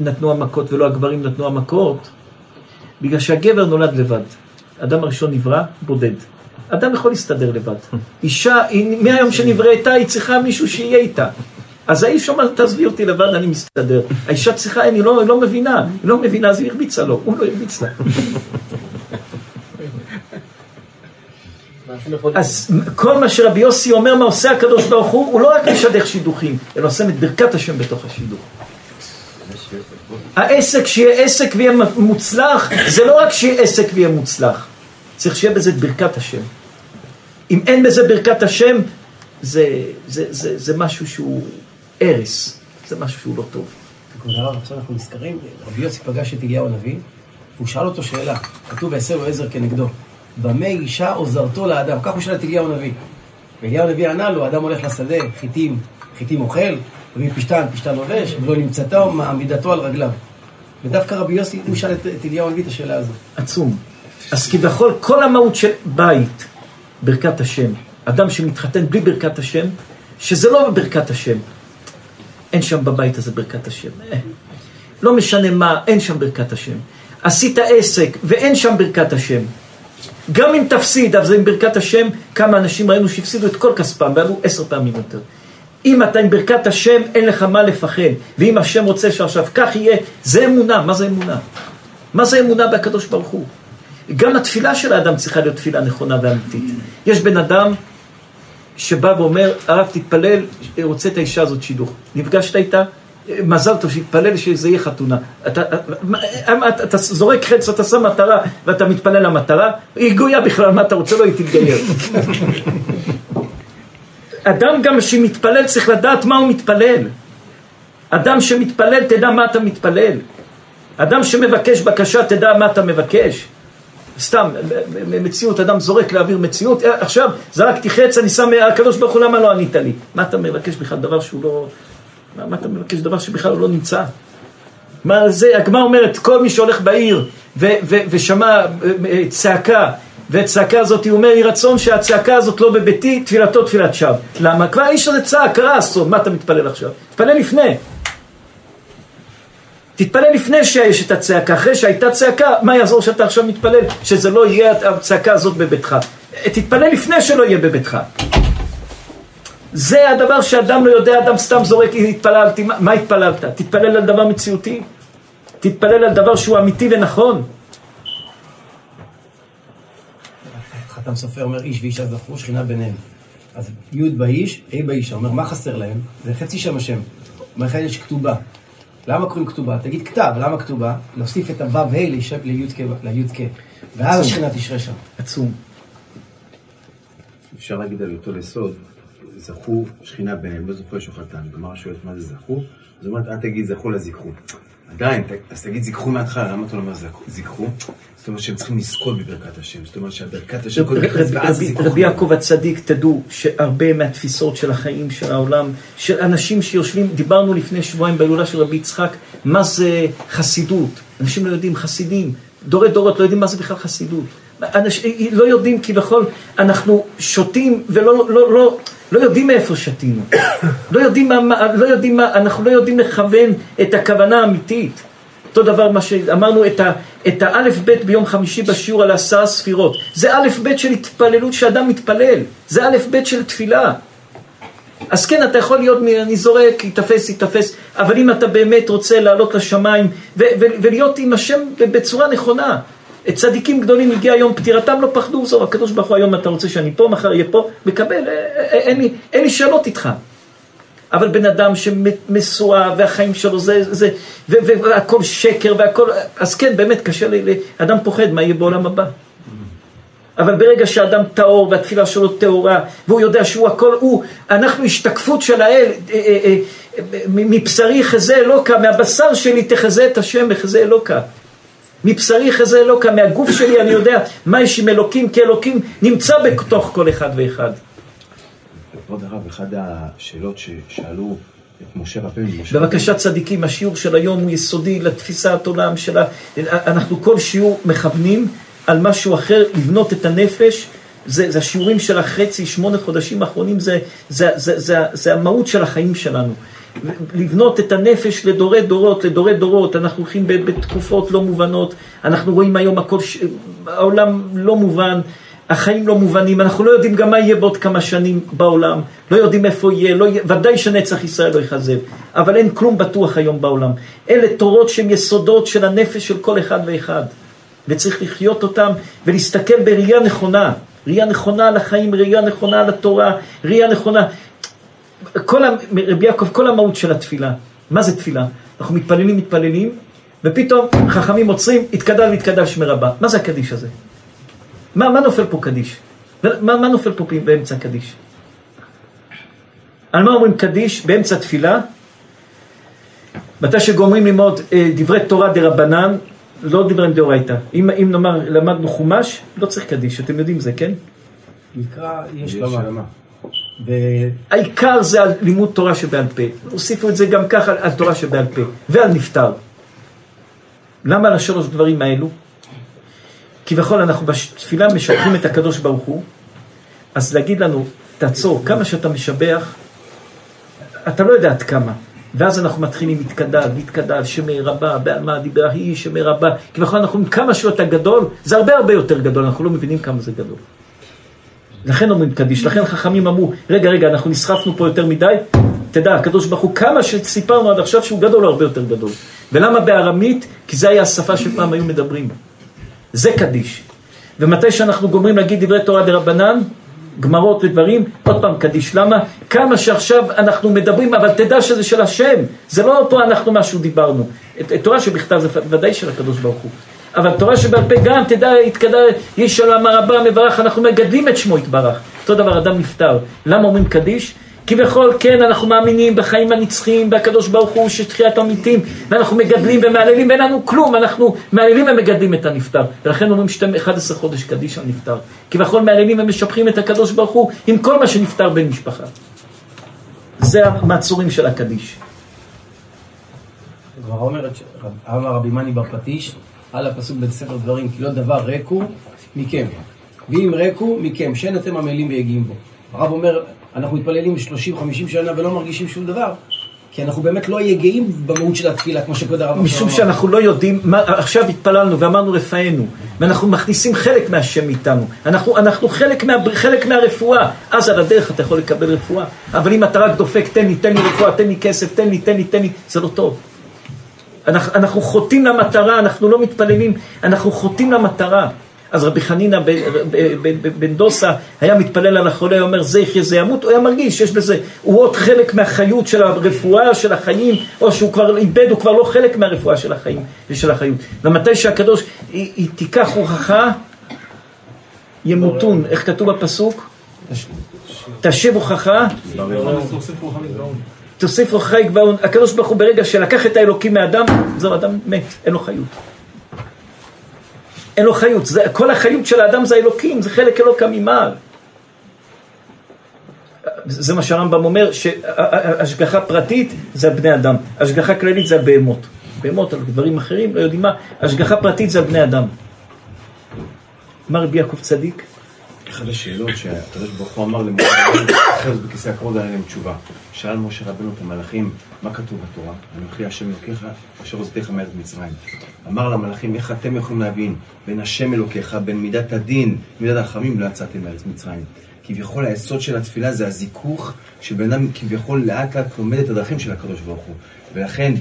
Speaker 1: נתנו המכות ולא הגברים נתנו המכות? בגלל שהגבר נולד לבד. אדם הראשון נברא בודד. אדם יכול להסתדר לבד. אישה, היא- מהיום שנבראתה, היא צריכה מישהו שיהיה איתה. אז האיש אומר, תעזבי אותי לבד, אני מסתדר. האישה צריכה, היא לא, לא מבינה. היא לא מבינה, אז היא הרביצה לו, הוא לא הרביץ לה. אז כל מה שרבי יוסי אומר, מה עושה הקדוש ברוך הוא, הוא לא רק משדך שידוכים, אלא עושה את ברכת השם בתוך השידוך. העסק שיהיה עסק ויהיה מוצלח, זה לא רק שיהיה עסק ויהיה מוצלח, צריך שיהיה בזה ברכת השם. אם אין בזה ברכת השם, זה, זה, זה, זה משהו שהוא הרס, זה משהו שהוא לא טוב.
Speaker 3: כבוד הרב, עכשיו אנחנו נזכרים, רבי יוסי פגש את אליהו הנביא, והוא שאל אותו שאלה, כתוב ויעשה לו עזר כנגדו, במה אישה עוזרתו לאדם? כך הוא שאל את אליהו הנביא. ואליהו הנביא ענה לו, אדם הולך לשדה, חיטים, חיטים אוכל, מביא פשתן, פשתן לובש, ולא נמצאתו, מעמידתו על רגליו. ודווקא רבי יוסי, הוא שאל את, את אליהו הנביא את השאלה הזו.
Speaker 1: עצום. אז כביכול כל המהות של בית, ברכת השם. אדם שמתחתן בלי ברכת השם, שזה לא בברכת השם. אין שם בבית הזה ברכת השם. אה. לא משנה מה, אין שם ברכת השם. עשית עסק ואין שם ברכת השם. גם אם תפסיד, אבל זה עם ברכת השם, כמה אנשים ראינו שהפסידו את כל כספם ועלו עשר פעמים יותר. אם אתה עם ברכת השם, אין לך מה לפחד. ואם השם רוצה שעכשיו כך יהיה, זה אמונה. מה זה אמונה? מה זה אמונה בהקדוש ברוך הוא? גם התפילה של האדם צריכה להיות תפילה נכונה ואמיתית. יש בן אדם שבא ואומר, הרב תתפלל, רוצה את האישה הזאת שידוך. נפגשת איתה? מזל טוב, שיתפלל שזה יהיה חתונה. אתה, אתה, אתה, אתה זורק חץ, אתה שם מטרה ואתה מתפלל למטרה, היא גויה בכלל, מה אתה רוצה? לא, היא תתגייר. אדם גם שמתפלל צריך לדעת מה הוא מתפלל. אדם שמתפלל, תדע מה אתה מתפלל. אדם שמבקש בקשה, תדע מה אתה מבקש. סתם, מציאות, אדם זורק לאוויר מציאות, אה, עכשיו זרקתי חץ, אני שם, הקדוש ברוך הוא, למה לא ענית לי? מה אתה מבקש בכלל דבר שהוא לא... מה, מה אתה מבקש דבר שבכלל הוא לא נמצא? מה זה, הגמרא אומרת, כל מי שהולך בעיר ושמע אה, אה, צעקה, והצעקה הזאת, הוא אומר, יהי רצון שהצעקה הזאת לא בביתי, תפילתו תפילת שווא. למה? כבר האיש הזה צעק, אסון, מה אתה מתפלל עכשיו? תתפלל לפני. תתפלל לפני שיש את הצעקה, אחרי שהייתה צעקה, מה יעזור שאתה עכשיו מתפלל? שזה לא יהיה הצעקה הזאת בביתך. תתפלל לפני שלא יהיה בביתך. זה הדבר שאדם לא יודע, אדם סתם זורק, התפללתי, מה התפללת? תתפלל על דבר מציאותי? תתפלל על דבר שהוא אמיתי ונכון?
Speaker 3: חתם סופר אומר, איש ואישה זכו, שכינה ביניהם. אז י' באיש, ה' באישה. אומר, מה חסר להם? זה חצי שם השם. אומר לך, יש כתובה. למה קוראים כתובה? תגיד כתב, למה כתובה? נוסיף את הו' ה' לי' כ', ואז השכינה תשרה שם.
Speaker 1: עצום.
Speaker 2: אפשר להגיד על אותו יסוד, זכו שכינה ביניהם, לא זכו לשוחטן. גמרא שואלת מה זה זכו, זאת אומרת, אל תגיד זכו לזכרו. עדיין, אז תגיד זכרו מההתחלה, למה אתה לא אומר זכרו? זאת אומרת שהם צריכים לזכות בברכת השם, זאת אומרת שהברכת השם קודם כל, ואז זכרו.
Speaker 1: רבי יעקב הצדיק, תדעו שהרבה מהתפיסות של החיים של העולם, של אנשים שיושבים, דיברנו לפני שבועיים בהילולה של רבי יצחק, מה זה חסידות. אנשים לא יודעים, חסידים, דורי דורות לא יודעים מה זה בכלל חסידות. אנשים לא יודעים כביכול, אנחנו שותים ולא לא, לא, לא יודעים מאיפה שתינו. לא יודעים מה, לא יודעים מה, אנחנו לא יודעים לכוון את הכוונה האמיתית. אותו דבר מה שאמרנו, את, האלף בית ביום חמישי בשיעור על עשרה ספירות. זה אלף בית של התפללות שאדם מתפלל. זה אלף בית של תפילה. אז כן, אתה יכול להיות, אני זורק, ייתפס, ייתפס, אבל אם אתה באמת רוצה לעלות לשמיים ולהיות עם השם בצורה נכונה. צדיקים גדולים הגיע יום פטירתם, לא פחדו, זו הקדוש ברוך הוא היום אתה רוצה שאני פה, מחר אהיה פה, מקבל, אה, אה, אין לי, אין לי שאלות איתך. אבל בן אדם שמסועה והחיים שלו זה, זה, והכל שקר והכל, אז כן, באמת קשה לי, אדם פוחד מה יהיה בעולם הבא. אבל ברגע שאדם טהור והתפילה שלו טהורה, והוא יודע שהוא הכל, הוא, אנחנו השתקפות של האל, אה, אה, אה, מבשרי חזה אלוקה, מהבשר שלי תחזה את השם וחזה אלוקה. מבשרי חזה אלוקה, מהגוף שלי אני יודע מה יש עם אלוקים, כי אלוקים נמצא בתוך כל אחד ואחד.
Speaker 2: כבוד הרב, אחת השאלות ששאלו את משה רבנו, משה
Speaker 1: בבקשה צדיקים, השיעור של היום הוא יסודי לתפיסת עולם של ה... אנחנו כל שיעור מכוונים על משהו אחר, לבנות את הנפש. זה, זה השיעורים של החצי, שמונה חודשים האחרונים, זה, זה, זה, זה, זה המהות של החיים שלנו. לבנות את הנפש לדורי דורות, לדורי דורות, אנחנו הולכים בתקופות לא מובנות, אנחנו רואים היום הכל, ש... העולם לא מובן, החיים לא מובנים, אנחנו לא יודעים גם מה יהיה בעוד כמה שנים בעולם, לא יודעים איפה יהיה, לא יהיה ודאי שנצח ישראל לא יכזב, אבל אין כלום בטוח היום בעולם. אלה תורות שהן יסודות של הנפש של כל אחד ואחד, וצריך לחיות אותם ולהסתכל בראייה נכונה, ראייה נכונה על החיים, ראייה נכונה על התורה, ראייה נכונה. כל, רבי יעקב, כל המהות של התפילה, מה זה תפילה? אנחנו מתפללים, מתפללים, ופתאום חכמים עוצרים, התקדל והתקדל שמי רבה. מה זה הקדיש הזה? מה, מה נופל פה קדיש? מה, מה נופל פה באמצע קדיש? על מה אומרים קדיש באמצע תפילה? מתי שגומרים ללמוד אה, דברי תורה דה רבנן, לא דברי דאורייתא. אם, אם נאמר למדנו חומש, לא צריך קדיש, אתם יודעים זה, כן?
Speaker 3: נקרא יש
Speaker 2: יש
Speaker 3: למה.
Speaker 2: למה.
Speaker 3: ו-
Speaker 1: העיקר זה על לימוד תורה שבעל פה. הוסיפו את זה גם ככה על, על תורה שבעל פה, ועל נפטר. למה על השלוש דברים האלו? כביכול אנחנו בתפילה משבחים את הקדוש ברוך הוא, אז להגיד לנו, תעצור, כמה שאתה משבח, אתה לא יודע עד כמה. ואז אנחנו מתחילים מתקדל, מתקדל, שמי רבה, בעלמא דיברה היא, שמי רבה. כביכול אנחנו אומרים כמה שאתה גדול, זה הרבה הרבה יותר גדול, אנחנו לא מבינים כמה זה גדול. לכן אומרים קדיש, לכן חכמים אמרו, רגע, רגע, אנחנו נסחפנו פה יותר מדי, תדע, הקדוש ברוך הוא, כמה שסיפרנו עד עכשיו שהוא גדול, הוא הרבה יותר גדול. ולמה בארמית? כי זה היה השפה שפעם היו מדברים. זה קדיש. ומתי שאנחנו גומרים להגיד דברי תורה דרבנן, גמרות ודברים, עוד פעם קדיש. למה? כמה שעכשיו אנחנו מדברים, אבל תדע שזה של השם. זה לא פה אנחנו משהו דיברנו. את, את תורה שבכתב זה ודאי של הקדוש ברוך הוא. אבל תורה שבעל פה גם, תדע, יתקדע, איש עולם הרבה מברך, אנחנו מגדלים את שמו יתברך. אותו דבר, אדם נפטר. למה אומרים קדיש? כביכול, כן, אנחנו מאמינים בחיים הנצחיים, בהקדוש ברוך הוא, שתחיית המתים, ואנחנו מגדלים ומהללים, ואין לנו כלום, אנחנו מהללים ומגדלים את הנפטר. ולכן אומרים שתי 11 חודש קדיש על נפטר. כביכול מהללים ומשבחים את הקדוש ברוך הוא עם כל מה שנפטר בן משפחה. זה המעצורים של הקדיש.
Speaker 3: הגמרא אומרת, אמר רבי מני פטיש, על הפסוק בספר דברים, כי לא דבר ריקו מכם. ואם ריקו מכם, שאין אתם עמלים ויגיעים בו. הרב אומר, אנחנו מתפללים 30-50 שנה ולא מרגישים שום דבר, כי אנחנו באמת לא נהיה גאים במהות של התפילה, כמו שכבוד הרב עכשיו
Speaker 1: משום
Speaker 3: אמר.
Speaker 1: שאנחנו לא יודעים, מה, עכשיו התפללנו ואמרנו רפאנו, ואנחנו מכניסים חלק מהשם איתנו. אנחנו, אנחנו חלק, מה, חלק מהרפואה, אז על הדרך אתה יכול לקבל רפואה. אבל אם אתה רק דופק, תן לי, תן לי רפואה, תן לי כסף, תן לי, תן לי, תן לי, זה לא טוב. אנחנו, חוטאים למטרה, אנחנו לא מתפללים, אנחנו חוטאים למטרה. אז רבי חנינא בן דוסה היה מתפלל על החולה, אומר זה יחיה זה ימות, הוא היה מרגיש שיש בזה, הוא עוד חלק מהחיות של הרפואה, של החיים, או שהוא כבר איבד, הוא כבר לא חלק מהרפואה של החיים ושל החיות. ומתי שהקדוש, היא, היא תיקח הוכחה, ימותון, איך כתוב בפסוק? תשב הוכחה, תוסיף הוכחה יגבעון. הקדוש ברוך הוא ברגע שלקח את האלוקים מאדם, זהו, אדם מת, אין לו חיות. אין לו חיות, זה, כל החיות של האדם זה האלוקים, זה חלק אלוקא ממעל. זה מה שהרמב"ם אומר, שהשגחה פרטית זה על בני אדם, השגחה כללית זה על בהמות. על דברים אחרים, לא יודעים מה, השגחה פרטית זה על בני אדם. מה רבי יעקב צדיק?
Speaker 2: אחת השאלות שהקדוש ברוך הוא אמר למשה רבנו, בכיסא הכבוד היה להם תשובה. שאל משה רבנו את המלאכים, מה כתוב בתורה? אנוכי השם אלוקיך, אשר הוצאתיך מארץ מצרים. אמר למלאכים, איך אתם יכולים להבין בין השם אלוקיך, בין מידת הדין, מידת הרחמים, לא יצאתם מארץ מצרים. כביכול היסוד של התפילה זה הזיכוך, שבן אדם כביכול לאט לאט לומד את הדרכים של הקדוש ברוך הוא. ולכן,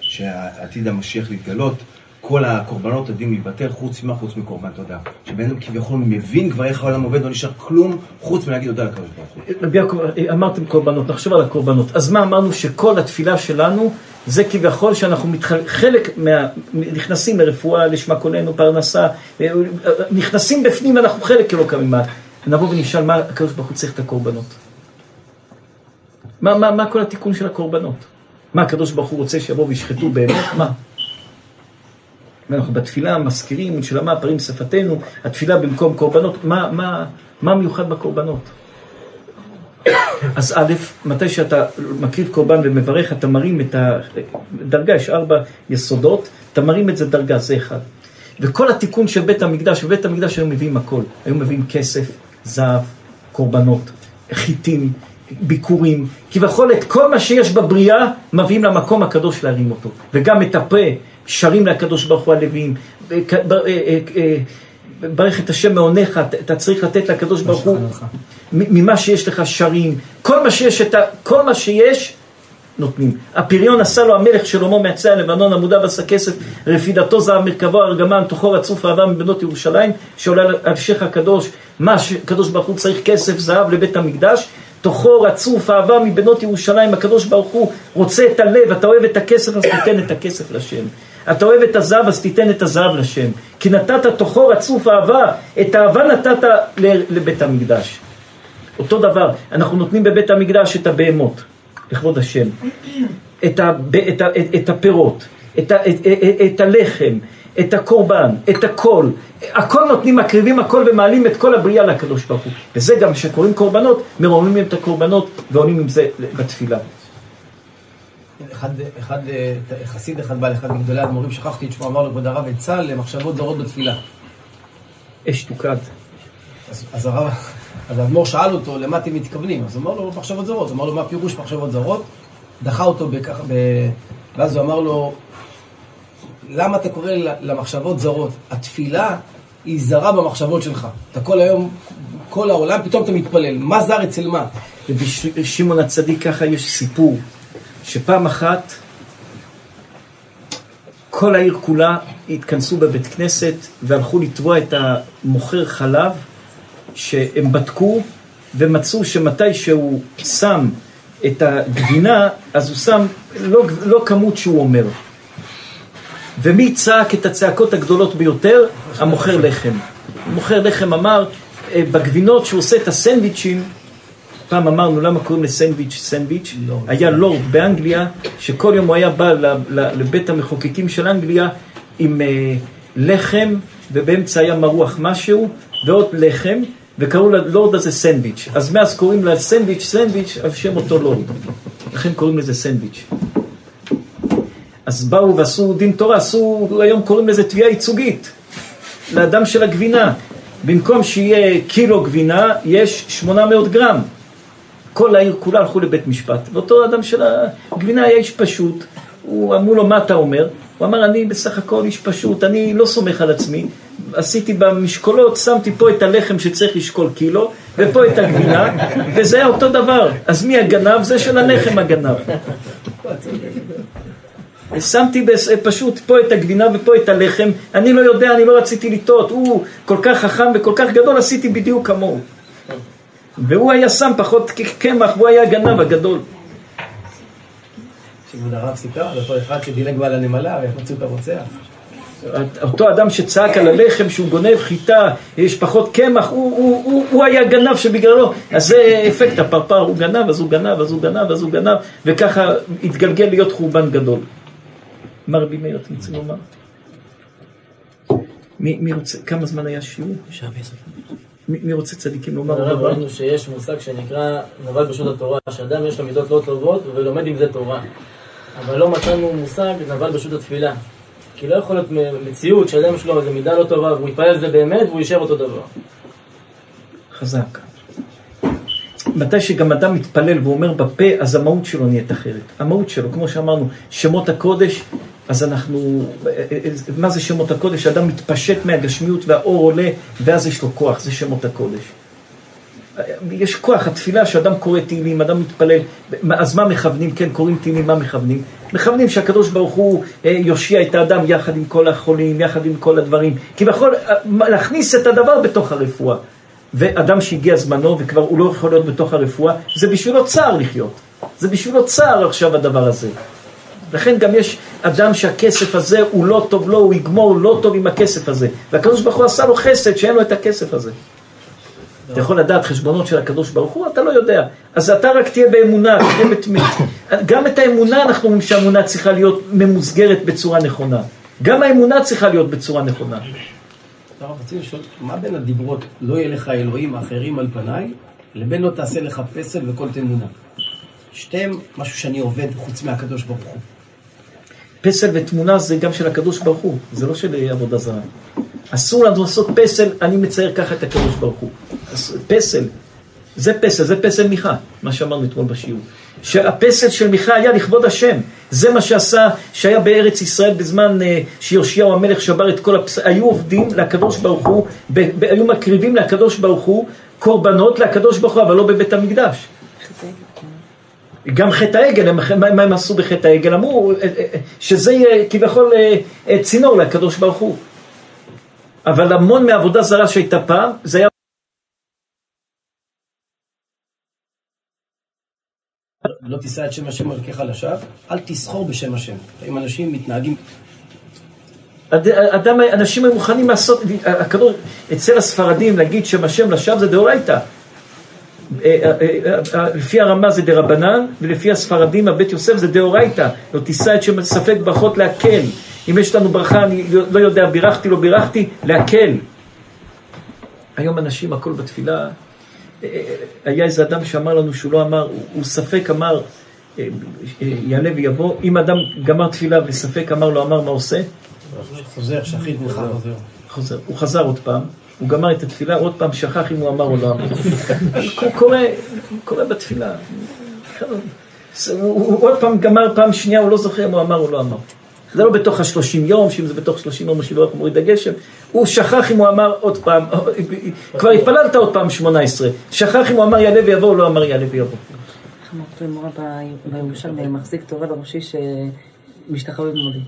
Speaker 2: כשעתיד המשיח להתגלות, כל הקורבנות עדים להתבטל חוץ ממה? חוץ מקורבן תודה. שבן אדם כביכול מבין כבר איך העולם עובד, לא נשאר כלום חוץ מלהגיד תודה לקדוש ברוך הוא.
Speaker 1: אמרתם קורבנות, נחשוב על הקורבנות. אז מה אמרנו שכל התפילה שלנו זה כביכול שאנחנו מתחל... חלק מה... נכנסים לרפואה, לשמה קולנו, פרנסה, נכנסים בפנים, אנחנו חלק אלוקא ממעל. נבוא ונשאל מה הקדוש ברוך הוא צריך את הקורבנות. מה, מה, מה כל התיקון של הקורבנות? מה הקדוש ברוך הוא רוצה שיבואו וישחטו באמת? מה? ואנחנו בתפילה מזכירים, שלמה פרים שפתנו, התפילה במקום קורבנות, מה, מה, מה מיוחד בקורבנות? אז א', מתי שאתה מקריב קורבן ומברך, אתה מרים את הדרגה, יש ארבע יסודות, אתה מרים את זה דרגה, זה אחד. וכל התיקון של בית המקדש, בבית המקדש היו מביאים הכל, היו מביאים כסף, זהב, קורבנות, חיטים, ביקורים, כביכול את כל מה שיש בבריאה מביאים למקום הקדוש להרים אותו, וגם את הפה שרים לקדוש ברוך הוא הלווים, ברך את השם מעונך, אתה צריך לתת לקדוש ברוך הוא ממה שיש לך שרים, כל מה שיש. כל מה שיש נותנים. הפריון עשה לו המלך שלמה מעצי הלבנון, עמודה בשר כסף, רפידתו זהב מרכבו ארגמן, תוכו רצוף אהבה מבנות ירושלים, שעולה על שייח הקדוש, מה שקדוש ברוך הוא צריך כסף זהב לבית המקדש, תוכו רצוף אהבה מבנות ירושלים, הקדוש ברוך הוא רוצה את הלב, אתה אוהב את הכסף אז תיתן את הכסף לשם. אתה אוהב את הזהב אז תיתן את הזהב לשם. כי נתת תוכו רצוף אהבה, את האהבה נתת לבית המקדש. אותו דבר, אנחנו נותנים בבית המקדש את הבהמות, לכבוד השם, את, ה, את, את, את הפירות, את, את, את, את הלחם, את הקורבן, את הכל, הכל נותנים, מקריבים הכל ומעלים את כל הבריאה לקדוש ברוך הוא. וזה גם כשקוראים קורבנות, מרוממים את הקורבנות ועונים עם זה בתפילה.
Speaker 3: אחד, אחד, חסיד אחד בא לאחד מגדולי האדמו"רים, שכחתי את שמו, אמר לו, כבוד הרב, עצה למחשבות זרות בתפילה.
Speaker 1: אש תוקד.
Speaker 3: אז, אז הרב, אז האדמו"ר שאל אותו, למה אתם מתכוונים? אז הוא אמר לו, מחשבות זרות. הוא אמר לו, מה פירוש מחשבות זרות? דחה אותו בכך, ב... ואז הוא אמר לו, למה אתה קורא למחשבות זרות? התפילה היא זרה במחשבות שלך. אתה כל היום, כל העולם, פתאום אתה מתפלל. מה זר אצל מה?
Speaker 1: ובשמעון הצדיק ככה יש סיפור, שפעם אחת כל העיר כולה התכנסו בבית כנסת והלכו לתבוע את המוכר חלב שהם בדקו ומצאו שמתי שהוא שם את הגבינה, אז הוא שם לא, לא כמות שהוא אומר. ומי צעק את הצעקות הגדולות ביותר? המוכר לחם. המוכר לחם אמר, בגבינות שהוא עושה את הסנדוויצ'ים, פעם אמרנו למה קוראים לסנדוויץ' סנדוויץ', היה לורד באנגליה, שכל יום הוא היה בא לבית המחוקקים של אנגליה עם לחם, ובאמצע היה מרוח משהו, ועוד לחם, וקראו ללורד הזה סנדוויץ'. אז מאז קוראים לסנדוויץ' סנדוויץ' על שם אותו לורד. לכן קוראים לזה סנדוויץ'. אז באו ועשו דין תורה, עשו, היום קוראים לזה תביעה ייצוגית לאדם של הגבינה. במקום שיהיה קילו גבינה, יש 800 גרם. כל העיר כולה הלכו לבית משפט, ואותו אדם של הגבינה היה איש פשוט, הוא אמרו לו, מה אתה אומר? הוא אמר, אני בסך הכל איש פשוט, אני לא סומך על עצמי, עשיתי במשקולות, שמתי פה את הלחם שצריך לשקול קילו, ופה את הגבינה, וזה היה אותו דבר. אז מי הגנב? זה של הלחם הגנב. שמתי פשוט פה את הגבינה ופה את הלחם, אני לא יודע, אני לא רציתי לטעות, הוא כל כך חכם וכל כך גדול, עשיתי בדיוק כמוהו. והוא היה שם פחות קמח, והוא היה הגנב הגדול.
Speaker 3: שכבוד הרב סיפר על אותו אחד שדילג מעל הנמלה ואיך מצאו את הרוצח.
Speaker 1: אותו אדם שצעק על הלחם שהוא גונב חיטה, יש פחות קמח, הוא, הוא, הוא, הוא היה גנב שבגללו, אז זה אפקט הפרפר, הוא גנב, אז הוא גנב, אז הוא גנב, אז הוא גנב, וככה התגלגל להיות חורבן גדול. מה רבי מאיר, אתם רוצים לומר? מי, מי רוצה, כמה זמן היה שיעור? מי, מי רוצה צדיקים לומר?
Speaker 8: הרב,
Speaker 1: דבר?
Speaker 8: ראינו שיש מושג שנקרא נבל ברשות התורה, שאדם יש לו מידות לא טובות ולומד עם זה תורה. אבל לא מצאנו מושג נבל ברשות התפילה. כי לא יכול להיות מציאות שאדם יש לו איזו מידה לא טובה והוא יתפלל על זה באמת והוא יישאר אותו דבר.
Speaker 1: חזק. מתי שגם אדם מתפלל ואומר בפה, אז המהות שלו נהיית אחרת. המהות שלו, כמו שאמרנו, שמות הקודש, אז אנחנו... מה זה שמות הקודש? אדם מתפשט מהגשמיות והאור עולה, ואז יש לו כוח, זה שמות הקודש. יש כוח, התפילה שאדם קורא תהילים, אדם מתפלל, אז מה מכוונים? כן, קוראים תהילים, מה מכוונים? מכוונים שהקדוש ברוך הוא אה, יושיע את האדם יחד עם כל החולים, יחד עם כל הדברים. כביכול, אה, להכניס את הדבר בתוך הרפואה. ואדם שהגיע זמנו וכבר הוא לא יכול להיות בתוך הרפואה, זה בשבילו צער לחיות. זה בשבילו צער עכשיו הדבר הזה. לכן גם יש אדם שהכסף הזה הוא לא טוב לו, הוא יגמור לא טוב עם הכסף הזה. והקדוש ברוך הוא עשה לו חסד שאין לו את הכסף הזה. אתה יכול לדעת חשבונות של הקדוש ברוך הוא, אתה לא יודע. אז אתה רק תהיה באמונה, תהיה בתמיד. גם את האמונה, אנחנו אומרים שהאמונה צריכה להיות ממוסגרת בצורה נכונה. גם האמונה צריכה להיות בצורה נכונה.
Speaker 3: הרב, רציתי לשאול, מה בין הדיברות לא יהיה לך אלוהים אחרים על פניי, לבין לא תעשה לך פסל וכל תמונה? שתיהם משהו שאני עובד חוץ מהקדוש ברוך הוא.
Speaker 1: פסל ותמונה זה גם של הקדוש ברוך הוא, זה לא של עבודה זרה. אסור לנו לעשות פסל, אני מצייר ככה את הקדוש ברוך הוא. אז פסל, זה פסל, זה פסל מיכה, מה שאמרנו אתמול בשיעור. שהפסל של מיכה היה לכבוד השם. זה מה שעשה, שהיה בארץ ישראל בזמן אה, שיאשיהו המלך שבר את כל הפסל, היו עובדים לקדוש ברוך הוא, היו מקריבים לקדוש ברוך הוא קורבנות לקדוש ברוך הוא, אבל לא בבית המקדש. גם חטא העגל, מה הם עשו בחטא העגל? אמרו אה, אה, אה, שזה יהיה כביכול צינור לקדוש ברוך הוא. אבל המון מעבודה זרה שהייתה פעם, זה היה...
Speaker 3: לא תישא את שם השם אלוקיך לשווא, אל תסחור בשם השם. אם אנשים מתנהגים
Speaker 1: אד- אדם, אנשים היו מוכנים לעשות, הכדור, אצל הספרדים להגיד שם השם לשווא זה דאורייתא. אה, אה, אה, לפי הרמה זה דרבנן, ולפי הספרדים הבית יוסף זה דאורייתא. לא תישא את שם ספק ברכות להקל. אם יש לנו ברכה, אני לא יודע, בירכתי, לא בירכתי, להקל. היום אנשים, הכל בתפילה. היה איזה אדם שאמר לנו שהוא לא אמר, הוא, הוא ספק אמר, יעלה ויבוא. אם אדם גמר תפילה וספק אמר לא אמר, מה עושה?
Speaker 3: חוזר, שחית ממך חוזר.
Speaker 1: חוזר, הוא חזר עוד פעם, הוא גמר את התפילה, עוד פעם שכח אם הוא אמר או לא אמר. קורא בתפילה. הוא, עוד פעם גמר פעם שנייה, הוא לא זוכר אם הוא אמר או לא אמר. זה לא בתוך השלושים יום, שאם זה בתוך שלושים יום השבוע מוריד הגשם. הוא שכח אם הוא אמר עוד פעם, כבר התפללת עוד פעם שמונה עשרה. שכח אם הוא אמר יעלה ויבוא או לא אמר יעלה ויבוא.
Speaker 4: איך אמרתי למורה בירושלמי, מחזיק תורה לראשי שמשתחווה במודי.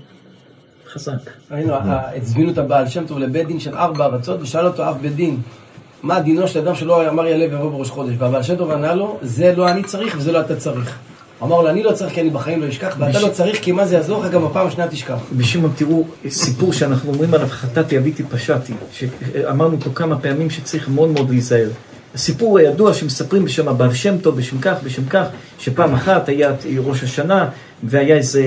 Speaker 1: חזק.
Speaker 3: ראינו, הזמינו את הבעל שם טוב לבית דין של ארבע ארצות, ושאל אותו אף בית דין, מה דינו של אדם שלא אמר יעלה ויבוא בראש חודש? והבעל שם טוב ענה לו, זה לא אני צריך וזה לא אתה צריך. אמר לו, אני לא צריך כי אני בחיים לא אשכח, ואתה לא צריך כי מה זה יעזור לך, גם בפעם השנייה תשכח.
Speaker 1: בשמעון תראו סיפור שאנחנו אומרים עליו חטאתי אביתי פשעתי, שאמרנו אותו כמה פעמים שצריך מאוד מאוד להיזהר. הסיפור הידוע שמספרים בשם הבעל שם טוב, בשם כך, בשם כך, שפעם אחת היה ראש השנה, והיה איזה,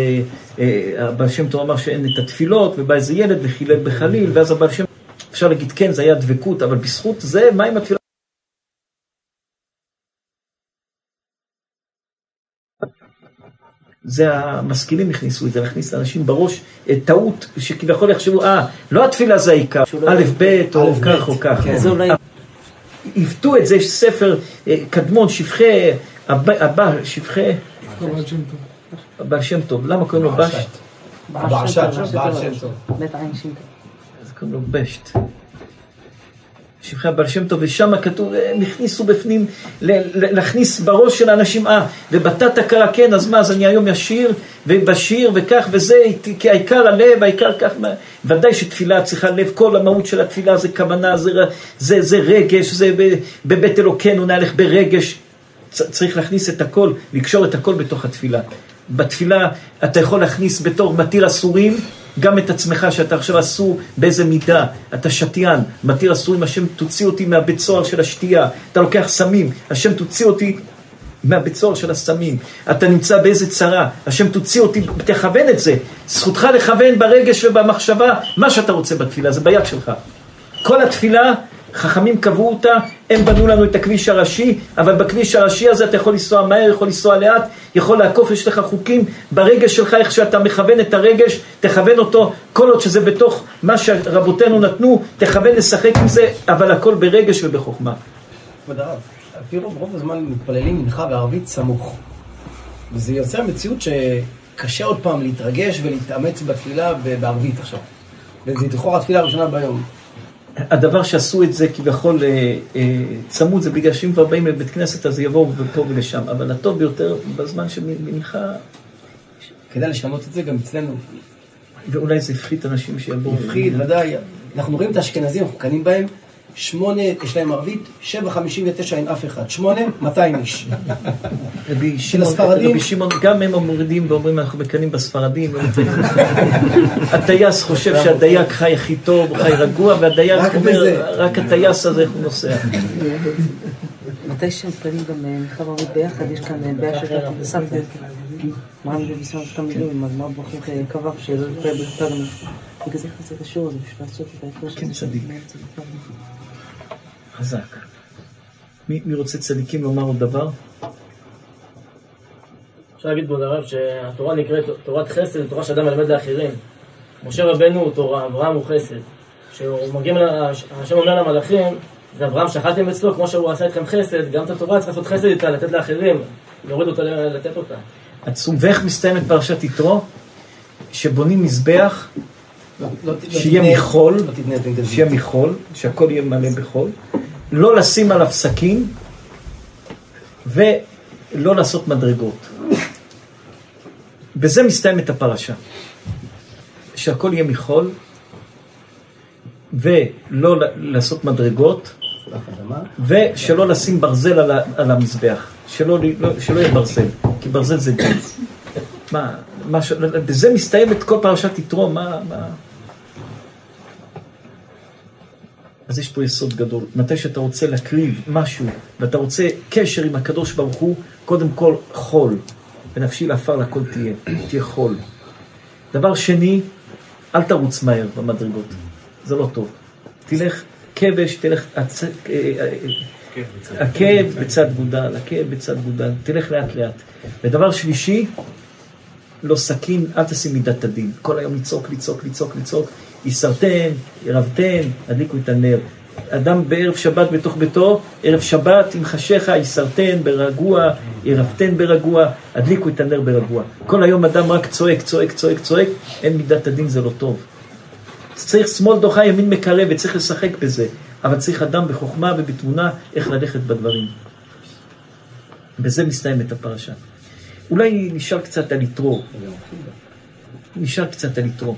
Speaker 1: אה, הבעל שם טוב אמר שאין את התפילות, ובא איזה ילד וחילל בחליל, ואז הבעל שם, אפשר להגיד כן, זה היה דבקות, אבל בזכות זה, מה עם התפילה? זה המשכילים הכניסו את זה, להכניס לאנשים בראש טעות שכביכול יחשבו, אה, לא התפילה זה העיקר, א', ב', או כך או כך.
Speaker 3: כן.
Speaker 4: זה אולי...
Speaker 1: עיוותו את זה, יש ספר אה, קדמון, שפחי, הבא, הבא שפחי, הבעל שם טוב, למה קוראים לו בשט?
Speaker 3: בעל שם טוב, בעל שם טוב.
Speaker 4: בית עין שם טוב.
Speaker 1: אז קוראים לו בשט. שבחי הבעל שם טוב, ושם כתוב, הם הכניסו בפנים, להכניס בראש של האנשים, אה, ובתת הכרה כן, אז מה, אז אני היום ישיר, ובשיר, וכך וזה, כי העיקר הלב, העיקר כך, ודאי שתפילה צריכה לב, כל המהות של התפילה זה כוונה, זה, ר- זה, זה רגש, זה בבית אלוקינו נהלך ברגש, צריך להכניס את הכל, לקשור את הכל בתוך התפילה. בתפילה אתה יכול להכניס בתור מתיר אסורים גם את עצמך שאתה עכשיו אסור באיזה מידה, אתה שתיין, מתיר אסורים, השם תוציא אותי מהבית סוהר של השתייה, אתה לוקח סמים, השם תוציא אותי מהבית סוהר של הסמים, אתה נמצא באיזה צרה, השם תוציא אותי, תכוון את זה, זכותך לכוון ברגש ובמחשבה מה שאתה רוצה בתפילה, זה ביד שלך. כל התפילה, חכמים קבעו אותה, הם בנו לנו את הכביש הראשי, אבל בכביש הראשי הזה אתה יכול לנסוע מהר, יכול לנסוע לאט, יכול לעקוף, יש לך חוקים ברגש שלך, איך שאתה מכוון את הרגש, תכוון אותו, כל עוד שזה בתוך מה שרבותינו נתנו, תכוון לשחק עם זה, אבל הכל ברגש ובחוכמה.
Speaker 3: כבוד הרב, פי רוב, הזמן מתפללים מנחה וערבית סמוך. וזה יוצר מציאות שקשה עוד פעם להתרגש ולהתאמץ בתפילה בערבית עכשיו. וזה לכאורה התפילה הראשונה ביום.
Speaker 1: הדבר שעשו את זה כביכול אה, אה, צמוד, זה בגלל שאם כבר באים לבית כנסת אז יבואו ופה ולשם, אבל הטוב ביותר בזמן של מנחה,
Speaker 3: כדאי לשנות את זה גם אצלנו.
Speaker 1: ואולי זה הפחית אנשים שיבואו.
Speaker 3: מפחיד, ודאי. אנחנו רואים את האשכנזים, אנחנו קנים בהם. שמונה, יש להם ערבית, שבע חמישים ותשע אין אף אחד. שמונה, 200 איש.
Speaker 1: רבי שמעון,
Speaker 3: הספרדים?
Speaker 1: רבי שמעון, גם הם מורידים ואומרים אנחנו מקנאים בספרדים. הטייס חושב שהדייג חי הכי טוב, חי רגוע, והדייג אומר. רק הטייס הזה איך הוא נוסע.
Speaker 4: מתי שמתפללים גם אה, מנחה וערבית ביחד, יש כאן אה, בעיה של סבתא. מה אני בזמן שאתה מילים, אז מה ברוך קבע שלא בכלל גם. בגלל זה חסר את השיעור הזה, בשביל לעשות את ההפרש.
Speaker 1: כן, צדיק. חזק. מי מי רוצה צדיקים לומר עוד דבר?
Speaker 8: אפשר להגיד כבוד הרב שהתורה נקראת תורת חסד, תורה שאדם מלמד לאחרים. משה רבנו הוא תורה, אברהם הוא חסד. כשהוא מגיע, ל- השם אומר למלאכים, זה אברהם שחטתם אצלו, כמו שהוא עשה איתכם חסד, גם את התורה צריך לעשות חסד איתה, לתת לאחרים, להוריד אותה, לתת אותה.
Speaker 1: עצום. ואיך מסתיימת פרשת יתרו? שבונים מזבח,
Speaker 3: לא- לא לא
Speaker 1: שיהיה מחול,
Speaker 3: לא.
Speaker 1: שיהיה מחול, שהכל יהיה מלא בחול, לא לשים עליו סכין, ולא לעשות מדרגות. בזה מסתיימת הפרשה. שהכל יהיה מחול, ולא לעשות מדרגות. ושלא לשים ברזל על, על המזבח. שלא, לא, שלא יהיה ברזל, כי ברזל זה דין. מה, מה. בזה מסתיימת כל פרשת יתרו, מה... מה... אז יש פה יסוד גדול. מתי שאתה רוצה להקריב משהו, ואתה רוצה קשר עם הקדוש ברוך הוא, קודם כל חול. ונפשי לעפר לכל תהיה, תהיה חול. דבר שני, אל תרוץ מהר במדרגות, זה לא טוב. תלך כבש, תלך הצ... אה, אה, עקב בצד גודל, עקב בצד גודל, תלך לאט לאט. ודבר שלישי, לא סכין, אל תשים מידת הדין. כל היום לצעוק, לצעוק, לצעוק, לצעוק. יסרטן, ירבתן, הדליקו את הנר. אדם בערב שבת בתוך ביתו, ערב שבת עם חשיך, יסרטן ברגוע, ירבתן ברגוע, הדליקו את הנר ברגוע. כל היום אדם רק צועק, צועק, צועק, צועק, אין מידת הדין, זה לא טוב. צריך שמאל דוחה, ימין מקרב, וצריך לשחק בזה. אבל צריך אדם בחוכמה ובתבונה איך ללכת בדברים. בזה מסתיימת הפרשה. אולי נשאל קצת על יתרו. נשאל קצת על יתרו.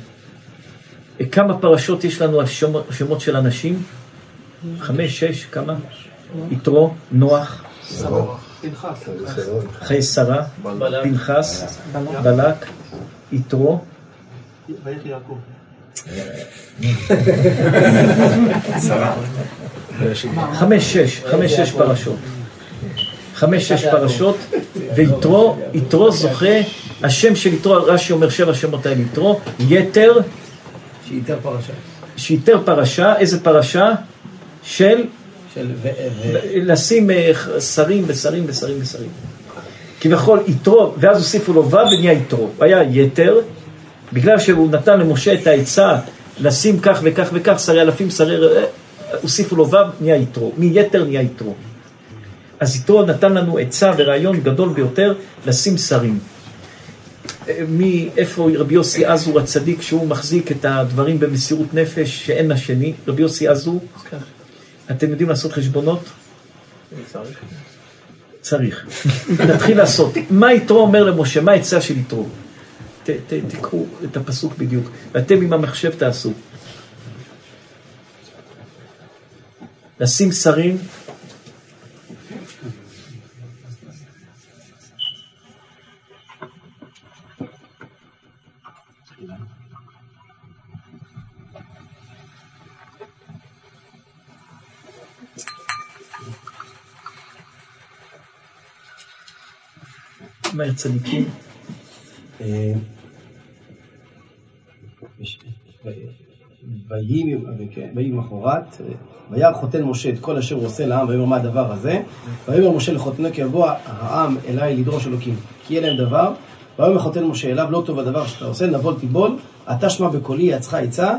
Speaker 1: כמה פרשות יש לנו על שמות, של אנשים? חמש, שש, כמה? יתרו, נוח, חיי שרה, פנחס, בלק, יתרו. חמש, שש, חמש, שש פרשות. חמש, שש פרשות, ויתרו, יתרו זוכה, השם של יתרו, רש"י אומר שבע שמות האלה יתרו, יתר,
Speaker 3: שאיתר פרשה.
Speaker 1: שיתר פרשה, איזה פרשה? של
Speaker 3: של ו...
Speaker 1: לשים אה, שרים ושרים ושרים ושרים. כביכול יתרו, ואז הוסיפו לו ו' ונהיה יתרו. הוא היה יתר, בגלל שהוא נתן למשה את העצה לשים כך וכך וכך, שרי אלפים, שרי... ר- הוסיפו לו ו', נהיה יתרו. מיתר נהיה יתרו. אז יתרו נתן לנו עצה ורעיון גדול ביותר לשים שרים. מאיפה רבי יוסי עזור הצדיק, שהוא מחזיק את הדברים במסירות נפש שאין לשני, רבי יוסי עזור, אתם יודעים לעשות חשבונות? צריך. נתחיל לעשות. מה יתרו אומר למשה? מה העצה של יתרו? ת- ת- תיקחו את הפסוק בדיוק, ואתם עם המחשב תעשו. לשים שרים, מהר צדיקים,
Speaker 3: אה, ויהי כן, למחרת, אה, וירא חותן משה את כל אשר הוא עושה לעם, ויאמר מה הדבר הזה? ויאמר משה לחותנו כי יבוא העם אליי לדרוש אלוקים, כי יהיה להם דבר. ויאמר חותן משה אליו לא טוב הדבר שאתה עושה, נבול תיבול, אתה שמע בקולי יעצך עצה,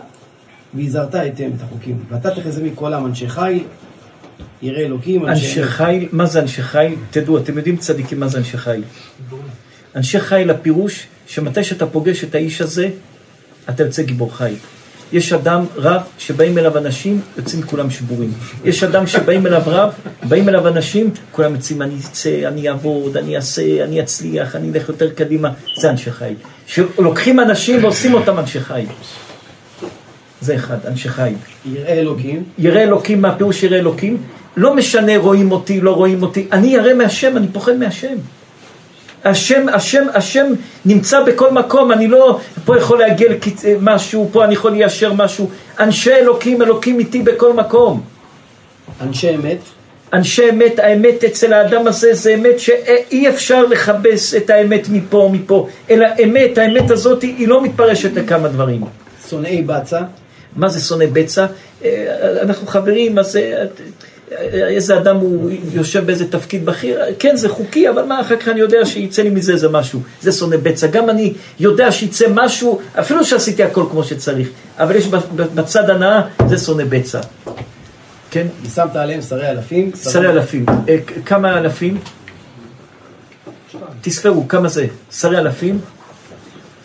Speaker 3: והזהרת היטב את החוקים. ואתה תחזה מכל העם אנשי חיל, ירא אלוקים,
Speaker 1: אנשי חיל, מה זה אנשי חיל? תדעו, אתם יודעים צדיקים מה זה אנשי חיל. אנשי חיל הפירוש שמתי שאתה פוגש את האיש הזה, אתה יוצא גיבור חיל. יש אדם רב שבאים אליו אנשים, יוצאים כולם שבורים. יש אדם שבאים אליו רב, באים אליו אנשים, כולם יוצאים, אני אצא, אני אעבוד, אני אעשה, אני אצליח, אני אלך יותר קדימה. זה אנשי חיל. שלוקחים אנשים ועושים אותם אנשי חיל. זה אחד, אנשי חיל.
Speaker 3: ירא אלוקים,
Speaker 1: ירא אלוקים, מה פירוש ירא אלוקים? לא משנה רואים אותי, לא רואים אותי, אני ירא מהשם, אני פוחד מהשם. השם, השם, השם נמצא בכל מקום, אני לא פה יכול להגיע למשהו, פה אני יכול ליישר משהו. אנשי אלוקים, אלוקים איתי בכל מקום.
Speaker 3: אנשי אמת,
Speaker 1: אנשי אמת, האמת אצל האדם הזה זה אמת שאי אפשר לכבס את האמת מפה מפה, אלא אמת, האמת הזאת היא לא מתפרשת לכמה דברים.
Speaker 3: שונאי בצע,
Speaker 1: מה זה שונא בצע? אה, אנחנו חברים, אז אה, אה, איזה אדם הוא יושב באיזה תפקיד בכיר, כן זה חוקי, אבל מה אחר כך אני יודע שיצא לי מזה איזה משהו, זה שונא בצע. גם אני יודע שיצא משהו, אפילו שעשיתי הכל כמו שצריך, אבל יש בצד הנאה, זה שונא בצע. כן?
Speaker 3: ושמת עליהם שרי אלפים,
Speaker 1: שרי אלפים. כמה אלפים? תספרו, כמה זה? שרי אלפים?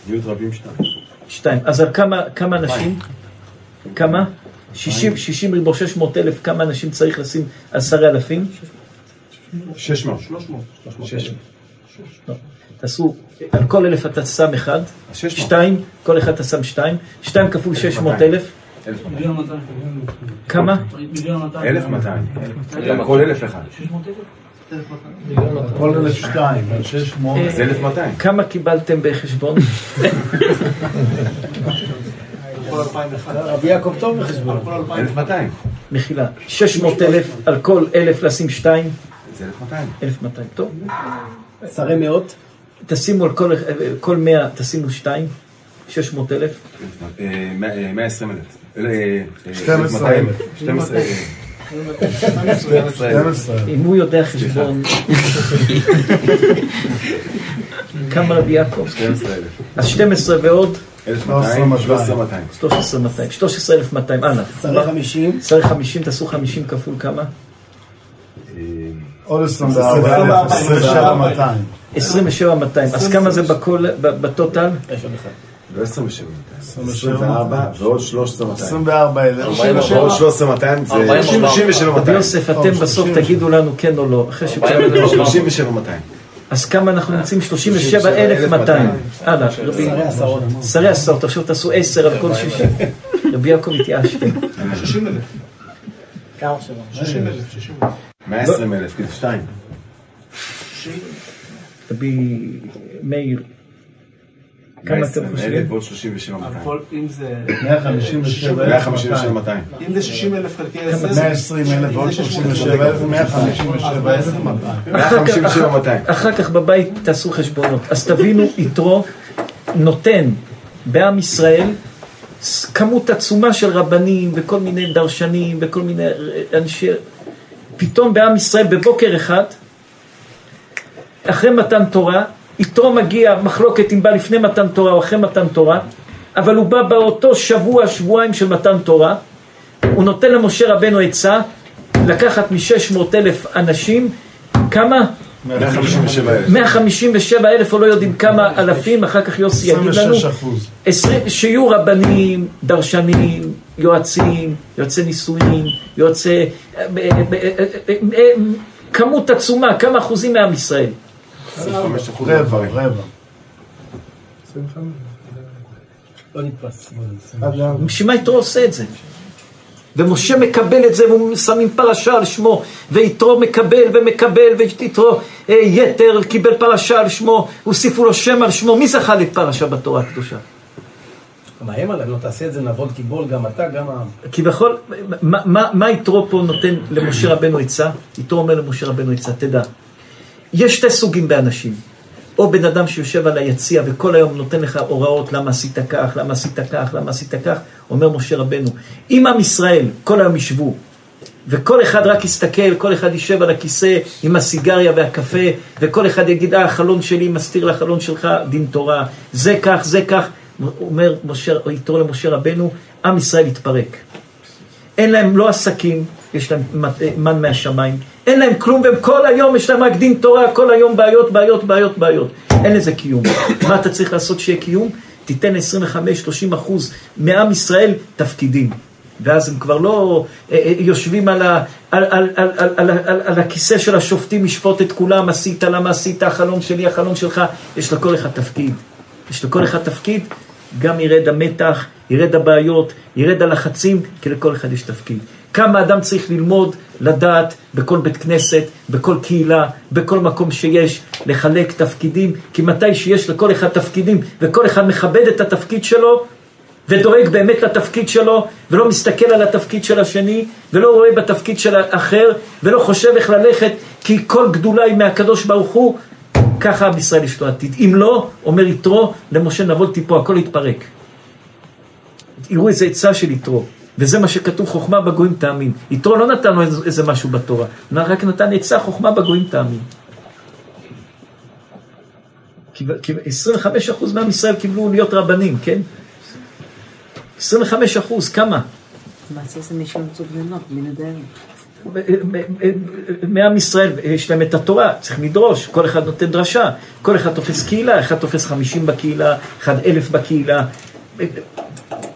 Speaker 2: מיעוט רבים שתיים.
Speaker 1: שתיים. אז על כמה, כמה אנשים? כמה? 60, 60 ריבו 600 אלף, כמה אנשים צריך לשים על שרי אלפים?
Speaker 2: 600.
Speaker 3: 300.
Speaker 1: לא. תעשו, על כל אלף אתה שם אחד,
Speaker 2: 600.
Speaker 1: שתיים, כל אחד אתה שם שתיים, שתיים כפול 600 אלף,
Speaker 7: מאתיים.
Speaker 1: כמה?
Speaker 7: מיליון מאתיים.
Speaker 2: 1200. על כל אלף אחד.
Speaker 7: 600 אלף?
Speaker 6: כל אלף שתיים, על שש מאות.
Speaker 2: אז 1200.
Speaker 1: כמה קיבלתם בחשבון?
Speaker 3: רבי יעקב טוב בחשבון.
Speaker 6: כל אלפיים.
Speaker 2: 1200.
Speaker 1: מחילה, 600 אלף, על כל אלף לשים שתיים,
Speaker 2: זה 1200.
Speaker 1: 1200, טוב.
Speaker 3: שרי מאות,
Speaker 1: תשימו על כל, כל 100, תשימו שתיים, 600 אלף.
Speaker 2: אה, מאה- אה, 120 אלף. אה, אה,
Speaker 6: 12
Speaker 2: 200.
Speaker 6: אלף.
Speaker 2: 12 אלף.
Speaker 6: 12 אלף.
Speaker 1: אם הוא יודע חשבון, כמה רבי יעקב?
Speaker 2: 12 אלף.
Speaker 1: אז 12 ועוד
Speaker 2: 1200. 13,200.
Speaker 1: 13,200, 13,200, הלאה.
Speaker 3: שרי חמישים,
Speaker 1: צריך 50, תעשו 50 כפול כמה?
Speaker 6: עוד 24 אלף, 27 200.
Speaker 1: 27,200, אז כמה זה בכל, בטוטל?
Speaker 2: לא 27. 24 ועוד 13,200.
Speaker 6: 24 אלף.
Speaker 2: 47 ועוד 13,200 זה 37
Speaker 1: רבי
Speaker 2: 200.
Speaker 1: יוסף, אתם בסוף תגידו לנו כן או לא, אחרי שכולם...
Speaker 2: 37 200.
Speaker 1: אז כמה אנחנו נמצאים? 37,200. הלאה, רבי...
Speaker 3: שרי עשרות.
Speaker 1: שרי עשרות, עכשיו תעשו 10 על כל 60. רבי יעקב התייאשתם.
Speaker 6: 60 אלף.
Speaker 8: כמה שבוע.
Speaker 6: 60 אלף. 60 אלף.
Speaker 2: 120 אלף, כאילו 2.
Speaker 1: רבי מאיר, כמה אתם
Speaker 2: 120
Speaker 1: חושבים?
Speaker 2: אלף ועוד 37 200.
Speaker 6: הכל, אם זה... 157 אלף.
Speaker 2: 157 200.
Speaker 6: אם זה 60 אלף חלקי 10. 120 אלף ועוד 37 אלף. 157 אלף. 200.
Speaker 2: 157 200.
Speaker 1: אחר כך בבית תעשו חשבונות. אז תבינו, יתרו נותן בעם ישראל כמות עצומה של רבנים וכל מיני דרשנים וכל מיני אנשי... פתאום בעם ישראל בבוקר אחד, אחרי מתן תורה, יתרו מגיע מחלוקת אם בא לפני מתן תורה או אחרי מתן תורה, אבל הוא בא באותו שבוע, שבועיים של מתן תורה, הוא נותן למשה רבנו עצה לקחת מ-600 אלף אנשים, כמה?
Speaker 6: 157 אלף.
Speaker 1: 157 אלף או לא יודעים כמה אלפים, אחר כך יוסי יגיד לנו,
Speaker 6: 26 אחוז.
Speaker 1: 20, שיהיו רבנים, דרשנים, יועצים, יועצי נישואין, יועצי... אה, אה, אה, כמות עצומה, כמה אחוזים מעם ישראל.
Speaker 2: 25 אחוז
Speaker 6: רבע,
Speaker 2: מהדברים.
Speaker 6: רבע.
Speaker 3: לא נתפס.
Speaker 1: בשביל מה יתרו עושה את זה? ומשה מקבל את זה, ושמים פרשה על שמו, ויתרו מקבל ומקבל, ויתרו אה, יתר קיבל פרשה על שמו, הוסיפו לו שם על שמו. מי זכה לפרשה בתורה הקדושה?
Speaker 3: מאיים עליהם, לא תעשה את זה, נבול תיבול, גם אתה, גם העם.
Speaker 1: כביכול, מה, מה, מה יתרו פה נותן למשה רבנו עצה? יתרו אומר למשה רבנו עצה, תדע, יש שתי סוגים באנשים. או בן אדם שיושב על היציע וכל היום נותן לך הוראות למה עשית כך, למה עשית כך, למה עשית כך, אומר משה רבנו, אם עם ישראל כל היום ישבו וכל אחד רק יסתכל, כל אחד יישב על הכיסא עם הסיגריה והקפה, וכל אחד יגיד, אה, החלון שלי מסתיר לחלון שלך דין תורה, זה כך, זה כך. אומר משה, יתרו למשה רבנו, עם ישראל יתפרק. אין להם לא עסקים, יש להם מן מהשמיים, אין להם כלום, והם כל היום יש להם רק דין תורה, כל היום בעיות, בעיות, בעיות, בעיות. אין לזה קיום. מה אתה צריך לעשות שיהיה קיום? תיתן 25-30 אחוז מעם ישראל תפקידים. ואז הם כבר לא אה, אה, יושבים על, ה, על, על, על, על, על, על, על הכיסא של השופטים, לשפוט את כולם, עשית, למה עשית, החלום שלי, החלום שלך, יש לכל אחד תפקיד. יש לכל אחד תפקיד, גם ירד המתח, ירד הבעיות, ירד הלחצים, כי לכל אחד יש תפקיד. כמה אדם צריך ללמוד, לדעת, בכל בית כנסת, בכל קהילה, בכל מקום שיש, לחלק תפקידים, כי מתי שיש לכל אחד תפקידים, וכל אחד מכבד את התפקיד שלו, ודואג באמת לתפקיד שלו, ולא מסתכל על התפקיד של השני, ולא רואה בתפקיד של האחר, ולא חושב איך ללכת, כי כל גדולה היא מהקדוש ברוך הוא, ככה עם ישראל יש לו עתיד. אם לא, אומר יתרו, למשה נבול טיפו, הכל יתפרק. תראו איזה עצה של יתרו, וזה מה שכתוב, חוכמה בגויים תאמין. יתרו לא נתן לו איזה, איזה משהו בתורה, רק נתן עצה, חוכמה בגויים תאמין. כי כי 25% מעם ישראל קיבלו להיות רבנים, כן? 25 אחוז, כמה?
Speaker 4: מעשה זה מי שמצאו בני דיירים.
Speaker 1: מעם ישראל, יש להם את התורה, צריך לדרוש, כל אחד נותן דרשה, כל אחד תופס קהילה, אחד תופס 50 בקהילה, אחד אלף בקהילה.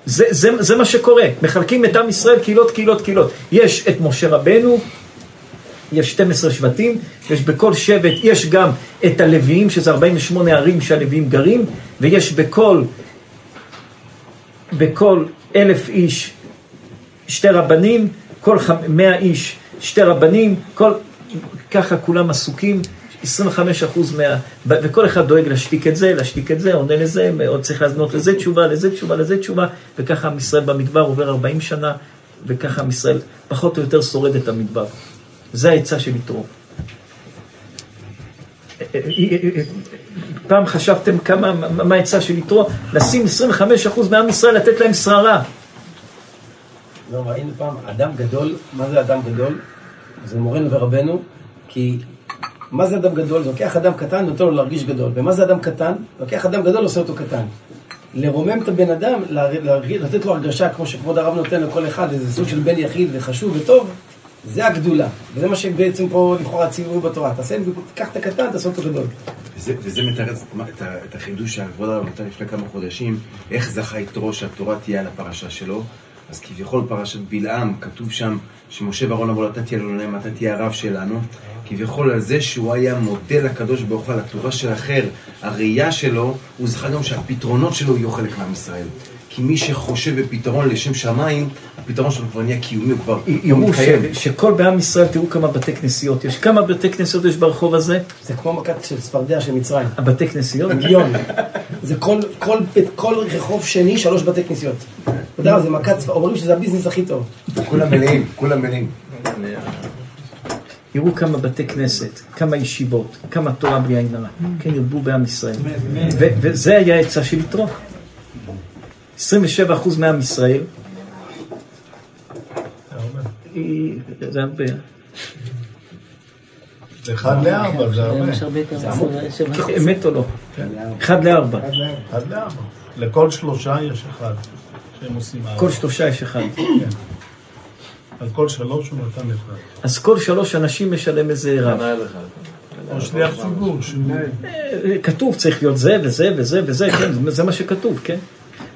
Speaker 1: זה, זה, זה מה שקורה, מחלקים את עם ישראל קהילות, קהילות, קהילות. יש את משה רבנו, יש 12 שבטים, יש בכל שבט, יש גם את הלוויים, שזה 48 ערים שהלוויים גרים, ויש בכל, בכל אלף איש שתי רבנים, כל חמ... מאה איש שתי רבנים, כל... ככה כולם עסוקים, 25 אחוז מה... וכל אחד דואג להשתיק את זה, להשתיק את זה, עונה לזה, עוד צריך לענות לזה תשובה, לזה תשובה, לזה תשובה, וככה עם ישראל במדבר עובר 40 שנה, וככה עם ישראל פחות או יותר שורד את המדבר. זה העצה של יתרו. פעם חשבתם כמה, מה העצה של יתרו? לשים 25% מעם ישראל, לתת להם שררה.
Speaker 3: לא, ראינו פעם אדם גדול, מה זה אדם גדול? זה מורנו ורבנו, כי מה זה אדם גדול? לוקח אדם קטן ונותן לו להרגיש גדול. ומה זה אדם קטן? לוקח אדם גדול ועושה אותו קטן. לרומם את הבן אדם, להרגיש, לתת לו הרגשה כמו שכבוד הרב נותן לכל אחד, איזה סוג של בן יחיד וחשוב וטוב, זה הגדולה. וזה מה שבעצם פה לכאורה ציווי בתורה. תעשה, תיקח את הקטן, תעשה אותו גדול.
Speaker 2: וזה, וזה מתרץ את, את החידוש שהכבוד הרב נתן לפני כמה חודשים, איך זכה יתרו שהתורה תהיה על הפרשה שלו. אז כביכול פרשת בלעם, כתוב שם שמשה ואהרון אמרו אתה תהיה לעולם, אתה תהיה הרב שלנו. כביכול על זה שהוא היה מודה לקדוש ברוך הוא על הטובה של אחר, הראייה שלו, הוא זכה גם שהפתרונות שלו יהיו חלק מעם ישראל. כי מי שחושב בפתרון לשם שמיים, הפתרון שלו כבר נהיה קיומי, הוא כבר
Speaker 1: יראו
Speaker 2: מתקיים.
Speaker 1: ש- שכל בעם ישראל, תראו כמה בתי כנסיות יש. כמה בתי כנסיות יש ברחוב הזה?
Speaker 3: זה כמו מכת של צפרדע של מצרים.
Speaker 1: הבתי כנסיות?
Speaker 3: מיליון. זה כל, כל, בית- כל רחוב שני, שלוש בתי כנסיות. אתה יודע, זה מכת צפרדע, אומרים שזה הביזנס הכי טוב.
Speaker 2: כולם מלאים, כולם מלאים.
Speaker 1: יראו כמה בתי כנסת, כמה ישיבות, כמה תורה בלי עין הרע. כן ירבו בעם ישראל. ו- וזה היה העצה של יתרו. 27% מעם ישראל. היא- זה הרבה.
Speaker 6: אחד לארבע, זה הרבה.
Speaker 4: יש הרבה מ-27
Speaker 1: אמת או לא? אחד לארבע.
Speaker 6: אחד לארבע. לכל שלושה יש אחד.
Speaker 1: כל שלושה יש אחד.
Speaker 6: על כל שלוש הוא נתן אחד.
Speaker 1: אז כל שלוש אנשים משלם איזה רב.
Speaker 6: או שליח ציבור.
Speaker 1: אה, כתוב צריך להיות זה וזה וזה וזה, כן, זה- זה מה שכתוב, כן?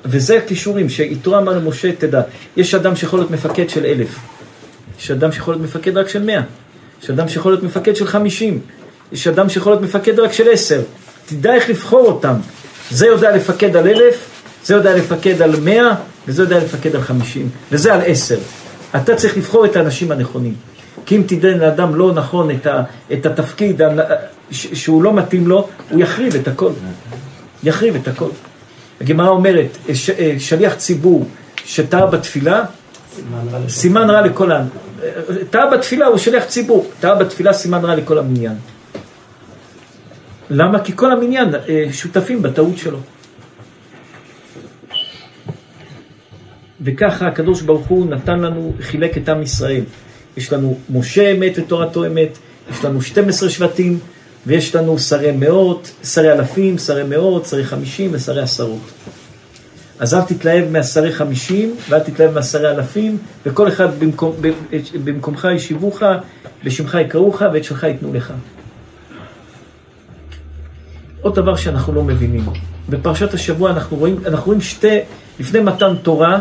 Speaker 1: וזה הכישורים, שיתרו אמר למשה, תדע, יש אדם שיכול להיות מפקד של אלף, יש אדם שיכול להיות מפקד רק של מאה, יש אדם שיכול להיות מפקד של חמישים, יש אדם שיכול להיות מפקד רק של עשר, תדע איך לבחור אותם, זה יודע לפקד על אלף, זה יודע לפקד על מאה, וזה יודע לפקד על חמישים, וזה על עשר. אתה צריך לבחור את האנשים הנכונים. כי אם תיתן לאדם לא נכון את, ה, את התפקיד שהוא לא מתאים לו, הוא יחריב את הכל. יחריב את הכל. הגמרא אומרת, ש, שליח ציבור שטעה בתפילה, סימן רע לכל העם. טעה בתפילה הוא שליח ציבור, טעה בתפילה סימן רע לכל המניין. למה? כי כל המניין אה, שותפים בטעות שלו. וככה הקדוש ברוך הוא נתן לנו, חילק את עם ישראל. יש לנו משה אמת ותורתו אמת, יש לנו 12 שבטים, ויש לנו שרי מאות, שרי אלפים, שרי מאות, שרי חמישים ושרי עשרות. אז אל תתלהב מהשרי חמישים, ואל תתלהב מהשרי אלפים, וכל אחד במקום, במקומך ישיבוך, בשמך יקראוך, ואת שלך ייתנו לך. עוד דבר שאנחנו לא מבינים, בפרשת השבוע אנחנו רואים, אנחנו רואים שתי, לפני מתן תורה,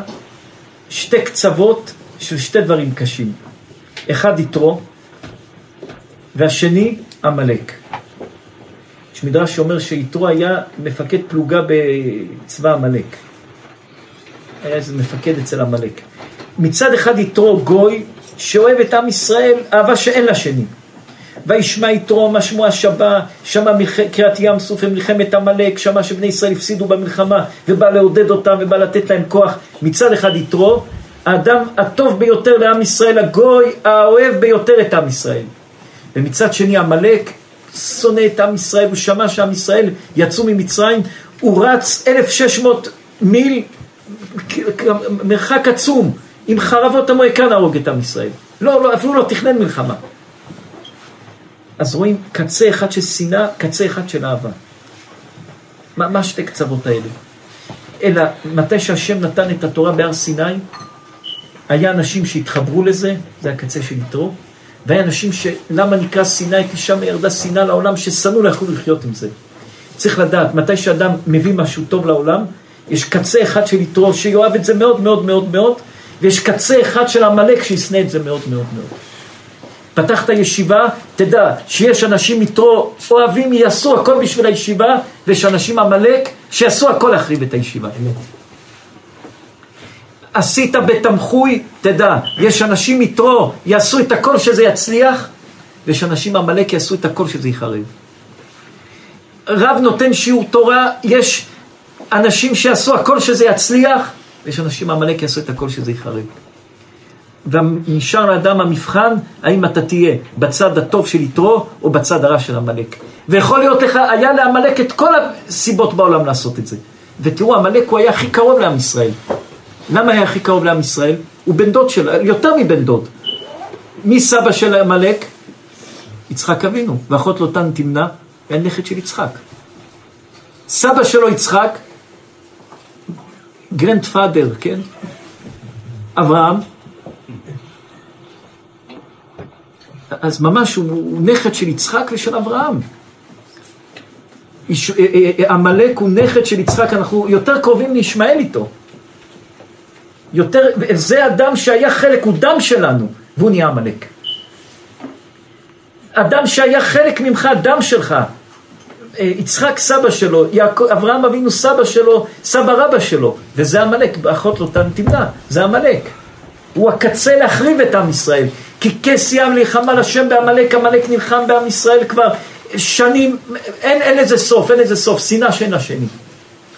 Speaker 1: שתי קצוות של שתי דברים קשים. אחד יתרו, והשני עמלק. יש מדרש שאומר שיתרו היה מפקד פלוגה בצבא עמלק. היה איזה מפקד אצל עמלק. מצד אחד יתרו גוי שאוהב את עם ישראל אהבה שאין לה שני. וישמע יתרו מה שמוע שבה, שמע קריאת ים סוף ומלחמת עמלק, שמע שבני ישראל הפסידו במלחמה ובא לעודד אותם ובא לתת להם כוח. מצד אחד יתרו, האדם הטוב ביותר לעם ישראל, הגוי האוהב ביותר את עם ישראל. ומצד שני עמלק שונא את עם ישראל, הוא שמע שעם ישראל יצאו ממצרים, הוא רץ 1,600 מיל, מרחק עצום, עם חרבות המועקה להרוג את עם ישראל. לא, לא, אפילו לא תכנן מלחמה. אז רואים קצה אחד של שנאה, קצה אחד של אהבה. מה שתי קצוות האלה? אלא מתי שהשם נתן את התורה בהר סיני, היה אנשים שהתחברו לזה, זה הקצה של יתרו, והיה אנשים שלמה נקרא סיני? כי שם ירדה שנאה לעולם ששנאו לא יכלו לחיות עם זה. צריך לדעת, מתי שאדם מביא משהו טוב לעולם, יש קצה אחד של יתרו שיאהב את זה מאוד מאוד מאוד מאוד, ויש קצה אחד של עמלק שישנא את זה מאוד מאוד מאוד. פתחת ישיבה, תדע שיש אנשים יתרו אוהבים, יעשו הכל בשביל הישיבה, ויש אנשים עמלק שיעשו הכל להחריב את הישיבה. עשית בתמחוי, תדע, יש אנשים יתרו, יעשו את הכל שזה יצליח, ויש אנשים עמלק יעשו את הכל שזה יחרב. רב נותן שיעור תורה, יש אנשים שיעשו הכל שזה יצליח, ויש אנשים עמלק יעשו את הכל שזה יחרב. ונשאר לאדם המבחן, האם אתה תהיה בצד הטוב של יתרו, או בצד הרע של עמלק. ויכול להיות לך, היה לעמלק את כל הסיבות בעולם לעשות את זה. ותראו, עמלק הוא היה הכי קרוב לעם ישראל. למה היה הכי קרוב לעם ישראל? הוא בן דוד שלו, יותר מבן דוד. מי סבא של עמלק? יצחק אבינו, ואחות לוטן תמנע, היה נכד של יצחק. סבא שלו יצחק, grandfather, כן? אברהם, אז ממש הוא, נכד של יצחק ושל אברהם. עמלק הוא נכד של יצחק, אנחנו יותר קרובים לישמעאל איתו. יותר, זה אדם שהיה חלק, הוא דם שלנו, והוא נהיה עמלק. אדם שהיה חלק ממך, דם שלך. יצחק סבא שלו, יעקב, אברהם אבינו סבא שלו, סבא רבא שלו, וזה עמלק, אחות לא תמנע, זה עמלק. הוא הקצה להחריב את עם ישראל. כי כס ים להיחמה לשם בעמלק, עמלק נלחם בעם ישראל כבר שנים, אין, אין לזה סוף, אין לזה סוף, שנאה שאין לה שני.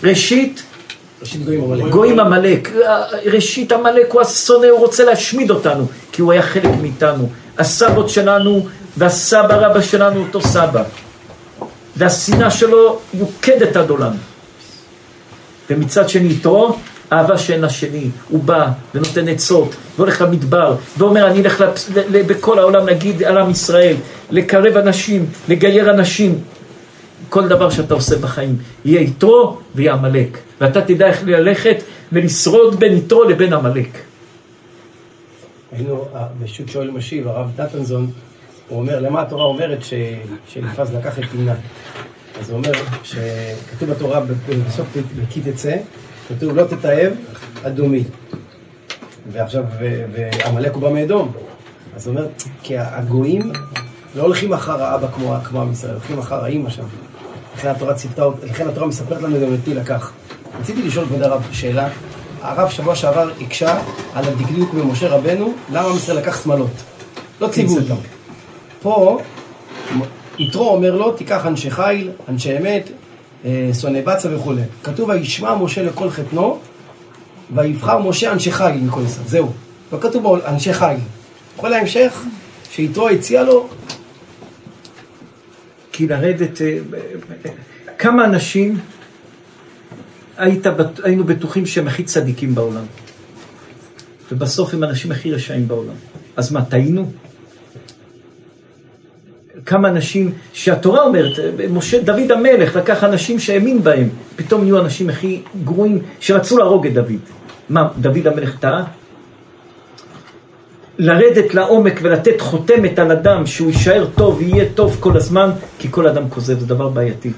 Speaker 1: ראשית.
Speaker 3: גויים עמלק,
Speaker 1: ראשית עמלק הוא השונא, הוא רוצה להשמיד אותנו, כי הוא היה חלק מאיתנו. הסבות שלנו והסבא רבא שלנו אותו סבא. והשנאה שלו יוקדת עד עולם. ומצד שני יתרו, אהבה שאין לה שני, הוא בא ונותן עצות, והולך למדבר, ואומר אני אלך לפ... בכל העולם להגיד על עם ישראל, לקרב אנשים, לגייר אנשים. כל דבר שאתה עושה בחיים, יהיה יתרו ויהיה עמלק. ואתה תדע איך ללכת ולשרוד בין יתרו לבין עמלק.
Speaker 3: היינו אה, בשו"ת שואל משיב, הרב נתנזון, הוא אומר, למה התורה אומרת ש- שאליפז לקח את תמנה? אז הוא אומר שכתוב בתורה בסוף כי תצא, כתוב לא תתעב אדומי. ועכשיו, ועמלק הוא בא מאדום. אז הוא אומר, כי הגויים לא הולכים אחר האבא כמו, כמו עם ישראל, הולכים אחר האימא שם. לכן התורה ציפתה, לכן התורה מספרת לנו גם את מי לקח. רציתי לשאול כבוד הרב שאלה. הרב שבוע שעבר הקשה על הדקדוק במשה רבנו, למה עם ישראל לקח שמאלות? לא ציוו אותם. פה, יתרו אומר לו, תיקח אנשי חיל, אנשי אמת, אה, שונאי בצע וכולי. כתוב, וישמע משה לכל חתנו, ויבחר משה אנשי חיל מכל ישראל. זהו. לא כתוב בו אנשי חיל. כל ההמשך, שיתרו הציע לו,
Speaker 1: כי לרדת... אה, אה, כמה אנשים היית, היינו בטוחים שהם הכי צדיקים בעולם, ובסוף הם האנשים הכי רשעים בעולם. אז מה, טעינו? כמה אנשים שהתורה אומרת, משה, דוד המלך לקח אנשים שהאמין בהם, פתאום נהיו האנשים הכי גרועים שרצו להרוג את דוד. מה, דוד המלך טעה? לרדת לעומק ולתת חותמת על אדם שהוא יישאר טוב ויהיה טוב כל הזמן, כי כל אדם כוזב, זה דבר בעייתי.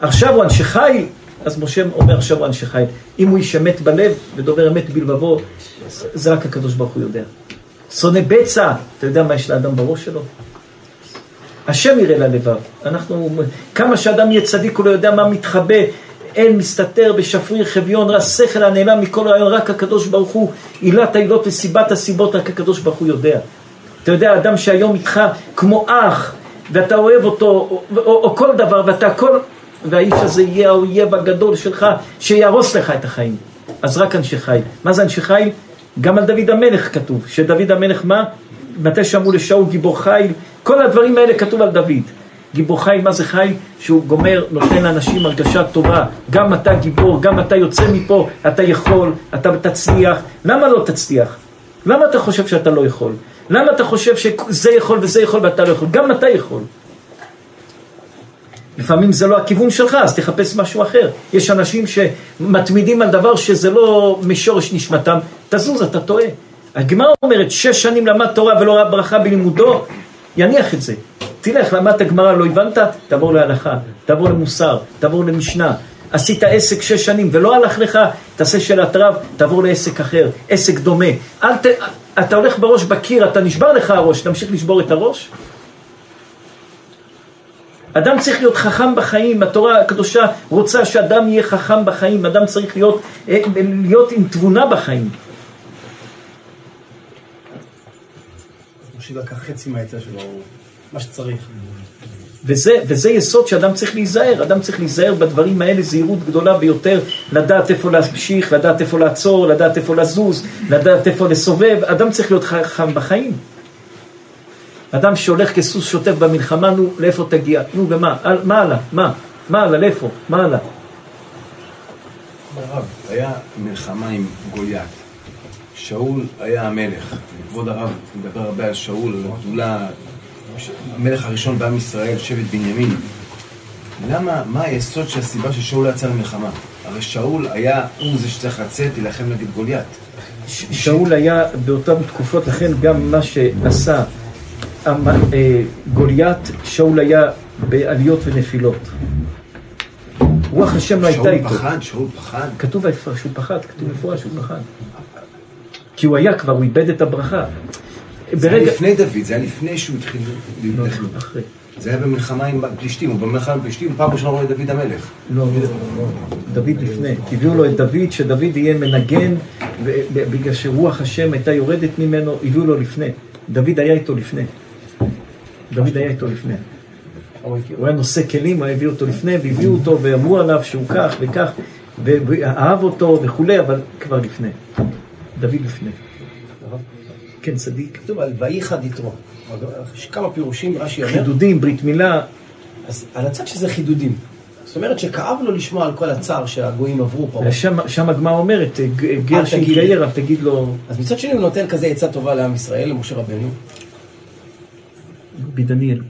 Speaker 1: עכשיו הוא אנשי חיל, אז משה אומר עכשיו הוא אנשי חיל. אם הוא איש אמת בלב ודובר אמת בלבבו, זה רק הקדוש ברוך הוא יודע. שונא בצע, אתה יודע מה יש לאדם בראש שלו? השם יראה ללבב. אנחנו, כמה שאדם יהיה צדיק, הוא לא יודע מה מתחבא. אין מסתתר בשפריר חביון, רע שכל הנעלם מכל רעיון, רק הקדוש ברוך הוא, עילת העילות וסיבת הסיבות, רק הקדוש ברוך הוא יודע. אתה יודע, אדם שהיום איתך כמו אח, ואתה אוהב אותו, או, או, או כל דבר, ואתה הכל, והאיש הזה יהיה האויב הגדול שלך, שיהרוס לך את החיים. אז רק אנשי חיל. מה זה אנשי חיל? גם על דוד המלך כתוב, שדוד המלך מה? מתי שאמרו לשאול גיבור חיל, כל הדברים האלה כתוב על דוד. גיבור חיל, מה זה חיל? שהוא גומר, נותן לאנשים הרגשה טובה. גם אתה גיבור, גם אתה יוצא מפה, אתה יכול, אתה תצליח. למה לא תצליח? למה אתה חושב שאתה לא יכול? למה אתה חושב שזה יכול וזה יכול ואתה לא יכול? גם אתה יכול. לפעמים זה לא הכיוון שלך, אז תחפש משהו אחר. יש אנשים שמתמידים על דבר שזה לא משורש נשמתם, תזוז, אתה טועה. הגמרא אומרת, שש שנים למד תורה ולא ראה ברכה בלימודו, יניח את זה. תלך, למדת גמרא, לא הבנת? תעבור להלכה, תעבור למוסר, תעבור למשנה. עשית עסק שש שנים ולא הלך לך, תעשה שאלת רב, תעבור לעסק אחר, עסק דומה. אל ת... אתה הולך בראש בקיר, אתה נשבר לך הראש, תמשיך לשבור את הראש? אדם צריך להיות חכם בחיים, התורה הקדושה רוצה שאדם יהיה חכם בחיים, אדם צריך להיות, אה, להיות עם תבונה בחיים.
Speaker 3: משה לקח חצי מהעצה שלו, מה שצריך.
Speaker 1: וזה, וזה יסוד שאדם צריך להיזהר, אדם צריך להיזהר בדברים האלה זהירות גדולה ביותר, לדעת איפה להמשיך, לדעת איפה לעצור, לדעת איפה לזוז, לדעת איפה לסובב, אדם צריך להיות חכם בחיים. אדם שהולך כסוס שוטף במלחמה, נו, לאיפה תגיע? נו, ומה? על- מה הלאה? מה? מה הלאה? לאיפה? מה הלאה?
Speaker 2: הרב, היה מלחמה עם גוליית. שאול היה המלך. כבוד הרב מדבר הרבה על שאול, על הגדולה, המלך הראשון בעם ישראל, שבט בנימין. למה, מה היסוד של הסיבה ששאול יצא למלחמה? הרי שאול היה, הוא זה שצריך לצאת, להילחם נגד גוליית.
Speaker 1: שאול היה באותן תקופות, לכן גם מה שעשה המ- אה, גוליית, שאול היה בעליות ונפילות. רוח השם לא הייתה
Speaker 2: שאול
Speaker 1: איתו.
Speaker 2: פחד, שאול פחד.
Speaker 1: כתוב איפה שהוא פחד, כתוב מפורש שהוא פחד. כי הוא היה כבר, הוא איבד את הברכה.
Speaker 2: זה היה
Speaker 1: ברגע...
Speaker 2: לפני דוד, זה היה לפני שהוא התחיל
Speaker 1: לא,
Speaker 2: להילחם.
Speaker 1: אחרי.
Speaker 2: זה היה במלחמה עם פלישתים, הוא במלחמה עם פלישתים, פעם ראשונה רואה את דוד המלך.
Speaker 1: לא, לא, דוד לפני. הביאו לו את דוד, שדוד יהיה מנגן, בגלל שרוח השם הייתה יורדת ממנו, הביאו לו לפני. דוד היה איתו לפני. דוד היה איתו לפני. הוא היה נושא כלים, הוא הביא אותו לפני, והביאו אותו, ואמרו עליו שהוא כך וכך, ואהב אותו וכולי, אבל כבר לפני. דוד לפני. כן, צדיק.
Speaker 3: כתוב על וייחד יתרו. יש כמה פירושים, רש"י אומר,
Speaker 1: חידודים, ברית מילה,
Speaker 3: אז על הצד שזה חידודים. זאת אומרת שכאב לו לשמוע על כל הצער שהגויים עברו פה.
Speaker 1: שם, שם הגמרא אומרת, גר. שהתגייר, אל תגיד לו
Speaker 3: אז מצד שני הוא נותן כזה עצה טובה לעם ישראל, למשה רבנו.
Speaker 1: בדניאל.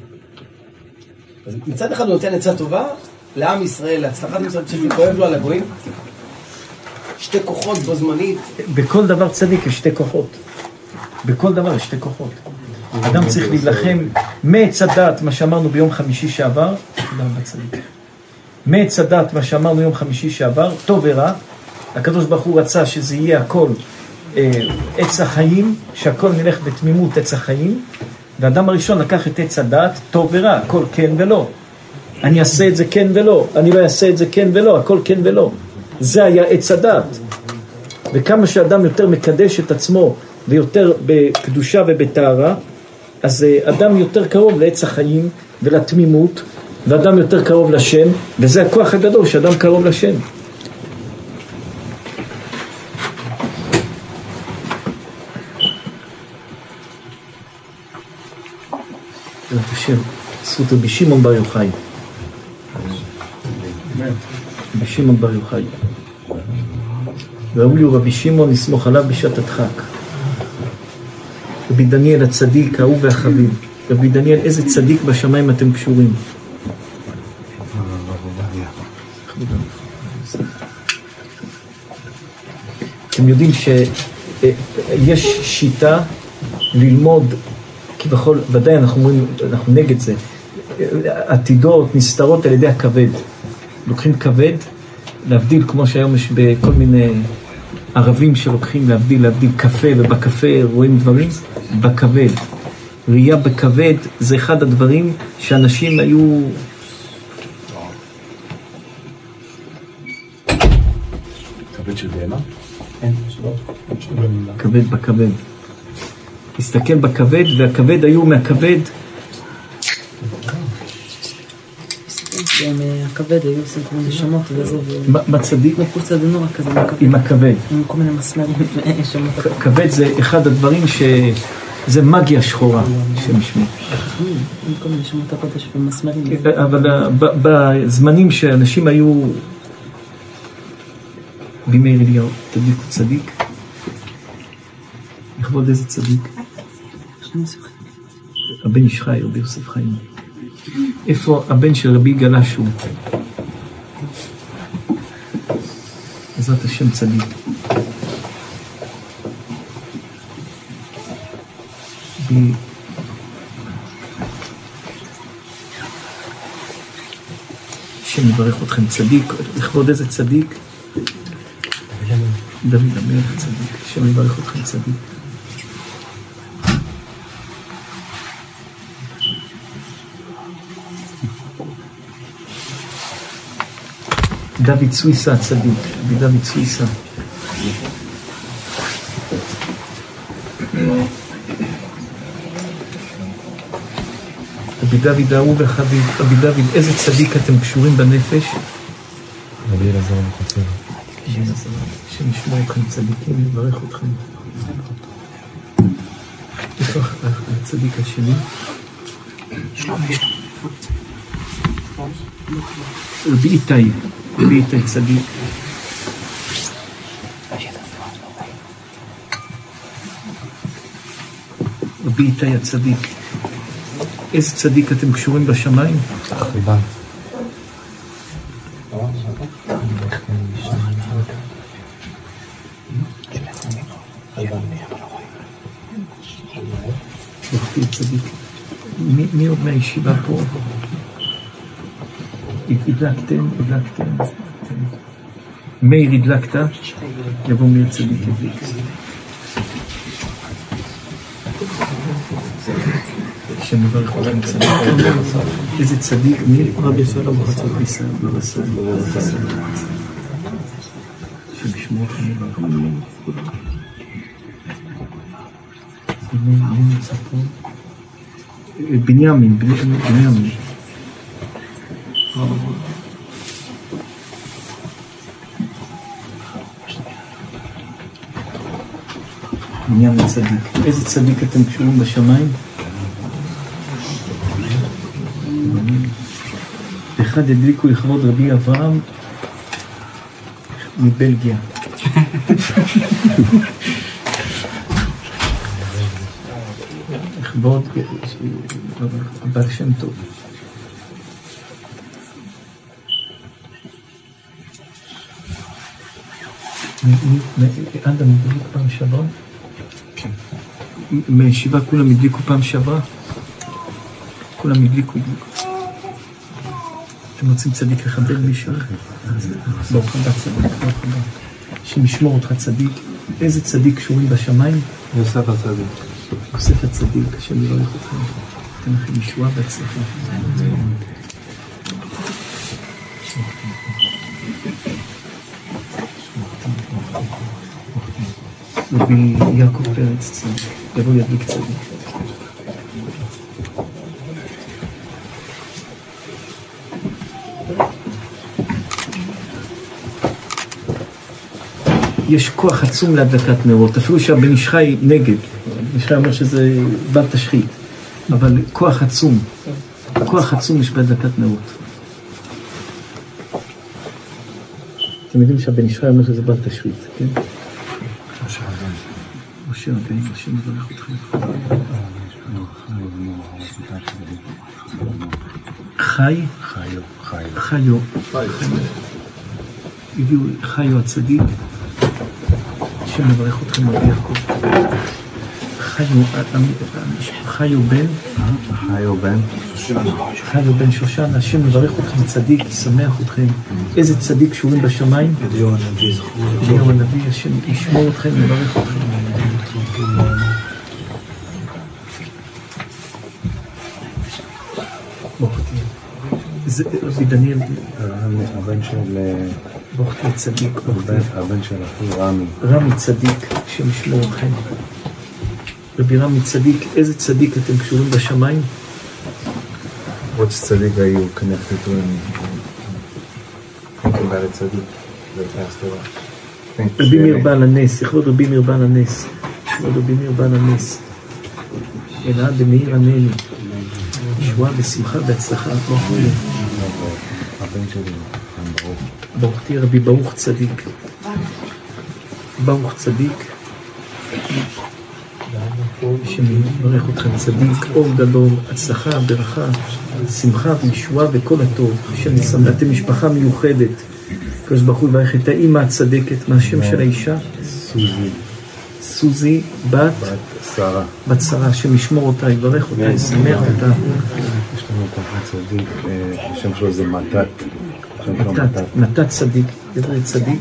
Speaker 3: אז מצד אחד הוא נותן עצה טובה לעם ישראל, להצלחת ישראל, שזה כואב לו על הגויים. שתי כוחות בו זמנית.
Speaker 1: בכל דבר צדיק יש שתי כוחות. בכל דבר יש שתי כוחות. אדם צריך להילחם מעץ הדת, מה שאמרנו ביום חמישי שעבר. מעץ הדת, מה שאמרנו יום חמישי שעבר, טוב ורע. הקדוש ברוך הוא רצה שזה יהיה הכל אה, עץ החיים, שהכל נלך בתמימות עץ החיים, והאדם הראשון לקח את עץ הדת, טוב ורע, הכל כן ולא. אני אעשה את זה כן ולא, אני לא אעשה את זה כן ולא, הכל כן ולא. זה היה עץ הדת. וכמה שאדם יותר מקדש את עצמו ויותר בקדושה ובטהרה, אז אה, אדם יותר קרוב לעץ החיים ולתמימות, ואדם יותר קרוב לשם, וזה הכוח הגדול שאדם קרוב לשם. בעזרת השם, זכות רבי שמעון בר יוחאי. רבי שמעון בר יוחאי. ראוי הוא רבי שמעון לסמוך עליו בשעת הדחק. רבי דניאל הצדיק, האהוב והחביב. רבי דניאל, איזה צדיק בשמיים אתם קשורים? אתם יודעים שיש שיטה ללמוד, כביכול, ודאי אנחנו אומרים, אנחנו נגד זה, עתידות נסתרות על ידי הכבד. לוקחים כבד, להבדיל כמו שהיום יש בכל מיני ערבים שלוקחים להבדיל, להבדיל קפה, ובקפה רואים דברים, בכבד. ראייה בכבד זה אחד הדברים שאנשים היו...
Speaker 2: כבד של בהמה?
Speaker 1: כבד בכבד. תסתכל בכבד, והכבד היו מהכבד,
Speaker 4: הם, אה, הכבד היו עושים כל מיני שמות וזה,
Speaker 1: ב- בצדיק,
Speaker 4: וחוצה דנורא כזה, עם הכבד.
Speaker 1: עם
Speaker 4: כל מיני מסמרים, שמות.
Speaker 1: כבד זה אחד הדברים ש... זה מגיה שחורה, שם שמו.
Speaker 4: עם כל מיני שמות הקודש ומסמרים.
Speaker 1: אבל ה- ב- בזמנים שאנשים היו בימי אליהו, תדליקו צדיק. לכבוד איזה צדיק? הבן איש חי, רבי יוסף חיים. איפה הבן של רבי גלש הוא? בעזרת השם צדיק. השם יברך אתכם צדיק, לכבוד איזה צדיק? דוד המלך צדיק, השם יברך אתכם צדיק. דוד סוויסה הצדיק, רבי דוד סוויסה. רבי דוד האהוב והחביב, רבי דוד, איזה צדיק אתם קשורים בנפש?
Speaker 9: רבי אלעזר מחצר.
Speaker 1: השם ישמור אתכם צדיקים, יברך אתכם. איפה הצדיק השני? רבי איתי, איתי צדיק. רבי איתי הצדיק. איזה צדיק אתם קשורים בשמיים? מי, מי עוד מהישיבה פה? הדלקתם, הדלקתם. מאיר הדלקת? יבוא מאיר צדיק ידליק. יברך אתכם צדיק. איזה צדיק? מי? רבי סלום רבי סלום רבי יברך אתכם. מי מי נמצא פה? בנימין, בנימין, בנימין. בנימין צדיק. איזה צדיק אתם קשורים בשמיים? אחד הדליקו לכבוד רבי אברהם מבלגיה. לכבוד הבעל שם טוב. אדם הדליק פעם שעברה?
Speaker 2: כן.
Speaker 1: מהישיבה כולם הדליקו פעם שעברה? כולם הדליקו. אתם רוצים צדיק לכבד מישהו? ברוך הבא צדיק, ברוך הבא. השם ישמור אותך צדיק. איזה צדיק קשורים בשמיים?
Speaker 6: יוסף הצדיק.
Speaker 1: יוסף הצדיק, השם יברך אתכם. ייתן לכם ישועה והצלחה. רבי יעקב פרץ צדיק, יבוא ידליק צדיק. יש כוח עצום להדלקת נרות, אפילו שהבן איש חי נגד. בן איש אומר שזה בל תשחית, אבל כוח עצום, כוח עצום יש בהדלקת נרות. אתם יודעים שהבן איש חי אומר שזה בל תשחית, כן? משה רבינו, השם יברך אתכם. חי? חיו. חיו. הביאו חיו הצדיק. השם יברך אתכם רבי יעקב. חיו, חיו בן,
Speaker 6: חיו בן.
Speaker 1: חיו בן שושן, השם יברך אתכם צדיק, ישמח אתכם. איזה צדיק קשורים בשמיים?
Speaker 3: אליהו הנביא זכרו.
Speaker 1: אליהו הנביא, השם ישמור אתכם, יברך אתכם. זה דניאל,
Speaker 6: הבן של... אה,
Speaker 1: ברוך תהיה צדיק,
Speaker 6: הבן- של אחי רמי.
Speaker 1: רמי צדיק, השם ישמור אתכם. רבי רמי צדיק, איזה צדיק אתם קשורים בשמיים?
Speaker 6: Tzaddik are you connected to in thinking about a tzaddik that passed away? Think
Speaker 1: רבי מאיר
Speaker 6: Sheri.
Speaker 1: בעל הנס, לכבוד רבי מאיר בעל הנס. לכבוד רבי מאיר בעל הנס. אלעד במאיר ענני. ישועה ושמחה והצלחה. ברוך.
Speaker 6: ברוך.
Speaker 1: תהיה רבי ברוך צדיק. ברוך צדיק. השם יברך אתכם צדיק, אור גדול, הצלחה, ברכה, שמחה וישועה וכל הטוב. השם ישמח. אתם משפחה מיוחדת. הקדוש ברוך הוא יברך את האימא הצדקת, מה השם של האישה?
Speaker 6: סוזי,
Speaker 1: סוזי, בת,
Speaker 6: בת שרה.
Speaker 1: בת שרה, השם ישמור אותה, יברך אותה, ישמח אותה.
Speaker 6: יש לנו ככה צדיק, אה, השם שלו זה מתת.
Speaker 1: מתת צדיק, דברי צדיק.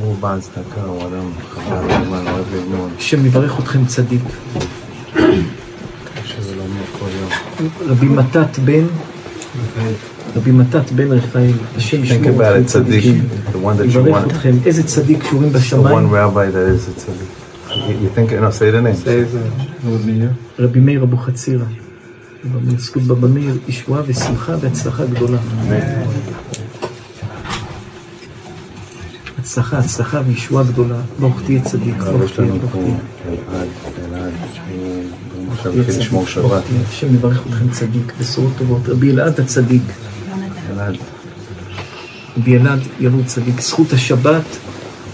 Speaker 6: הוא בעל צדקה, הוא אדם חבל הזמן, אוהב ללמוד.
Speaker 1: השם יברך אתכם צדיק. רבי מתת בן, רבי מתת בן רפאל, השם
Speaker 6: Think
Speaker 1: ישמור
Speaker 6: about
Speaker 1: אתכם צדיקים.
Speaker 6: the one that you
Speaker 1: יברך
Speaker 6: want.
Speaker 1: אתכם, איזה צדיק קשורים בשמיים?
Speaker 6: You, you think, no, say the name. Say the
Speaker 1: רבי מאיר אבוחצירא. רבי זכות בבא מאיר, ישועה ושמחה והצלחה גדולה. הצלחה, הצלחה וישועה גדולה. ברוך תהיה צדיק, ברוך תהיה, ברוך תהיה.
Speaker 6: עכשיו התחיל לשמור
Speaker 1: ברוך
Speaker 6: שבת.
Speaker 1: השם יברך אתכם צדיק, בשורות טובות. רבי אלעד הצדיק, רבי אלעד יבוא צדיק, זכות השבת,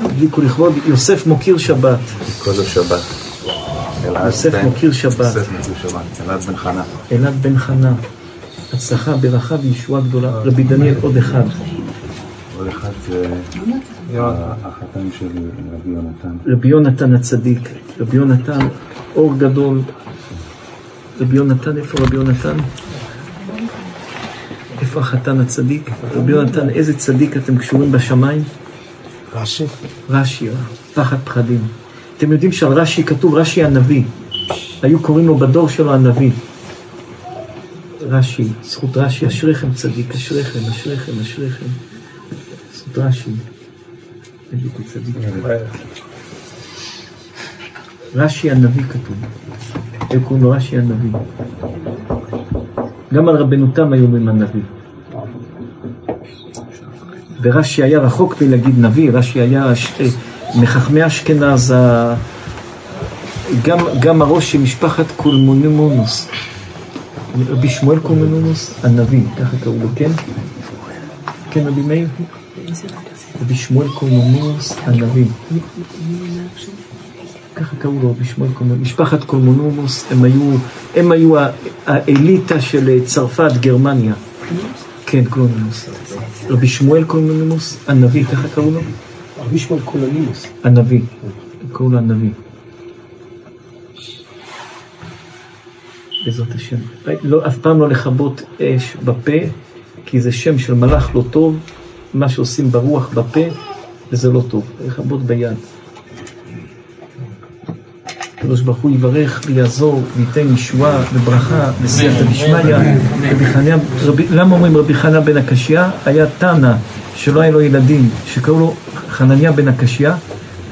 Speaker 1: הדליקו לכבוד, יוסף מוקיר שבת.
Speaker 6: כל השבת. אלעד
Speaker 1: יוסף מוקיר שבת.
Speaker 6: יוסף מוקיר שבת. אלעד בן חנה.
Speaker 1: אלעד בן חנה, הצלחה, ברכה וישועה גדולה. רבי דניאל עוד אחד.
Speaker 6: עוד אחד זה החתן של רבי יונתן.
Speaker 1: רבי יונתן הצדיק, רבי יונתן, אור גדול. רבי יונתן, איפה רבי יונתן? איפה החתן הצדיק? רבי יונתן, איזה צדיק אתם קשורים בשמיים?
Speaker 3: רש"י.
Speaker 1: רש"י, פחד פחדים. אתם יודעים שעל רש"י כתוב רש"י הנביא. היו קוראים לו בדור שלו הנביא. רש"י, זכות רש"י, אשריכם צדיק, אשריכם, אשריכם, אשריכם. זכות רש"י. הדליקו צדיק. רש"י הנביא כתוב. היו קוראים לו רש"י הנביא. גם על רבנו תם היו אומרים הנביא. ורש"י היה רחוק מלהגיד נביא, רש"י היה אה, מחכמי אשכנז, גם, גם הראש של משפחת קלונימוס, רבי שמואל קלונימוס, הנביא, ככה קראו לו, כן? כן, רבי מאיר? רבי שמואל קלונימוס, הנביא. ככה קראו לו רבי שמואל קלונימוס. משפחת קלונימוס, הם היו, הם היו האליטה של אה, צרפת, גרמניה. כן, קלונימוס. רבי שמואל קלונימוס, הנביא, ככה קראו לו?
Speaker 3: רבי שמואל קלונימוס.
Speaker 1: הנביא. קראו לו הנביא. בעזרת השם. לא, אף פעם לא לכבות אש בפה, כי זה שם של מלאך לא טוב, מה שעושים ברוח בפה, וזה לא טוב. לכבות ביד. הקדוש ברוך הוא יברך ויעזור וייתן ישועה וברכה וסייעתא דשמיא. רבי חניה, למה אומרים רבי חניה בן הקשיא? היה תנא שלא היה לו ילדים, שקראו לו חנניה בן הקשיא,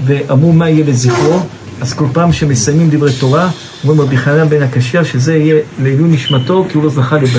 Speaker 1: ואמרו מה יהיה לזכרו, אז כל פעם שמסיימים דברי תורה, אומרים רבי חניה בן הקשיא שזה יהיה לעילוי נשמתו כי הוא לא זכה לבנים.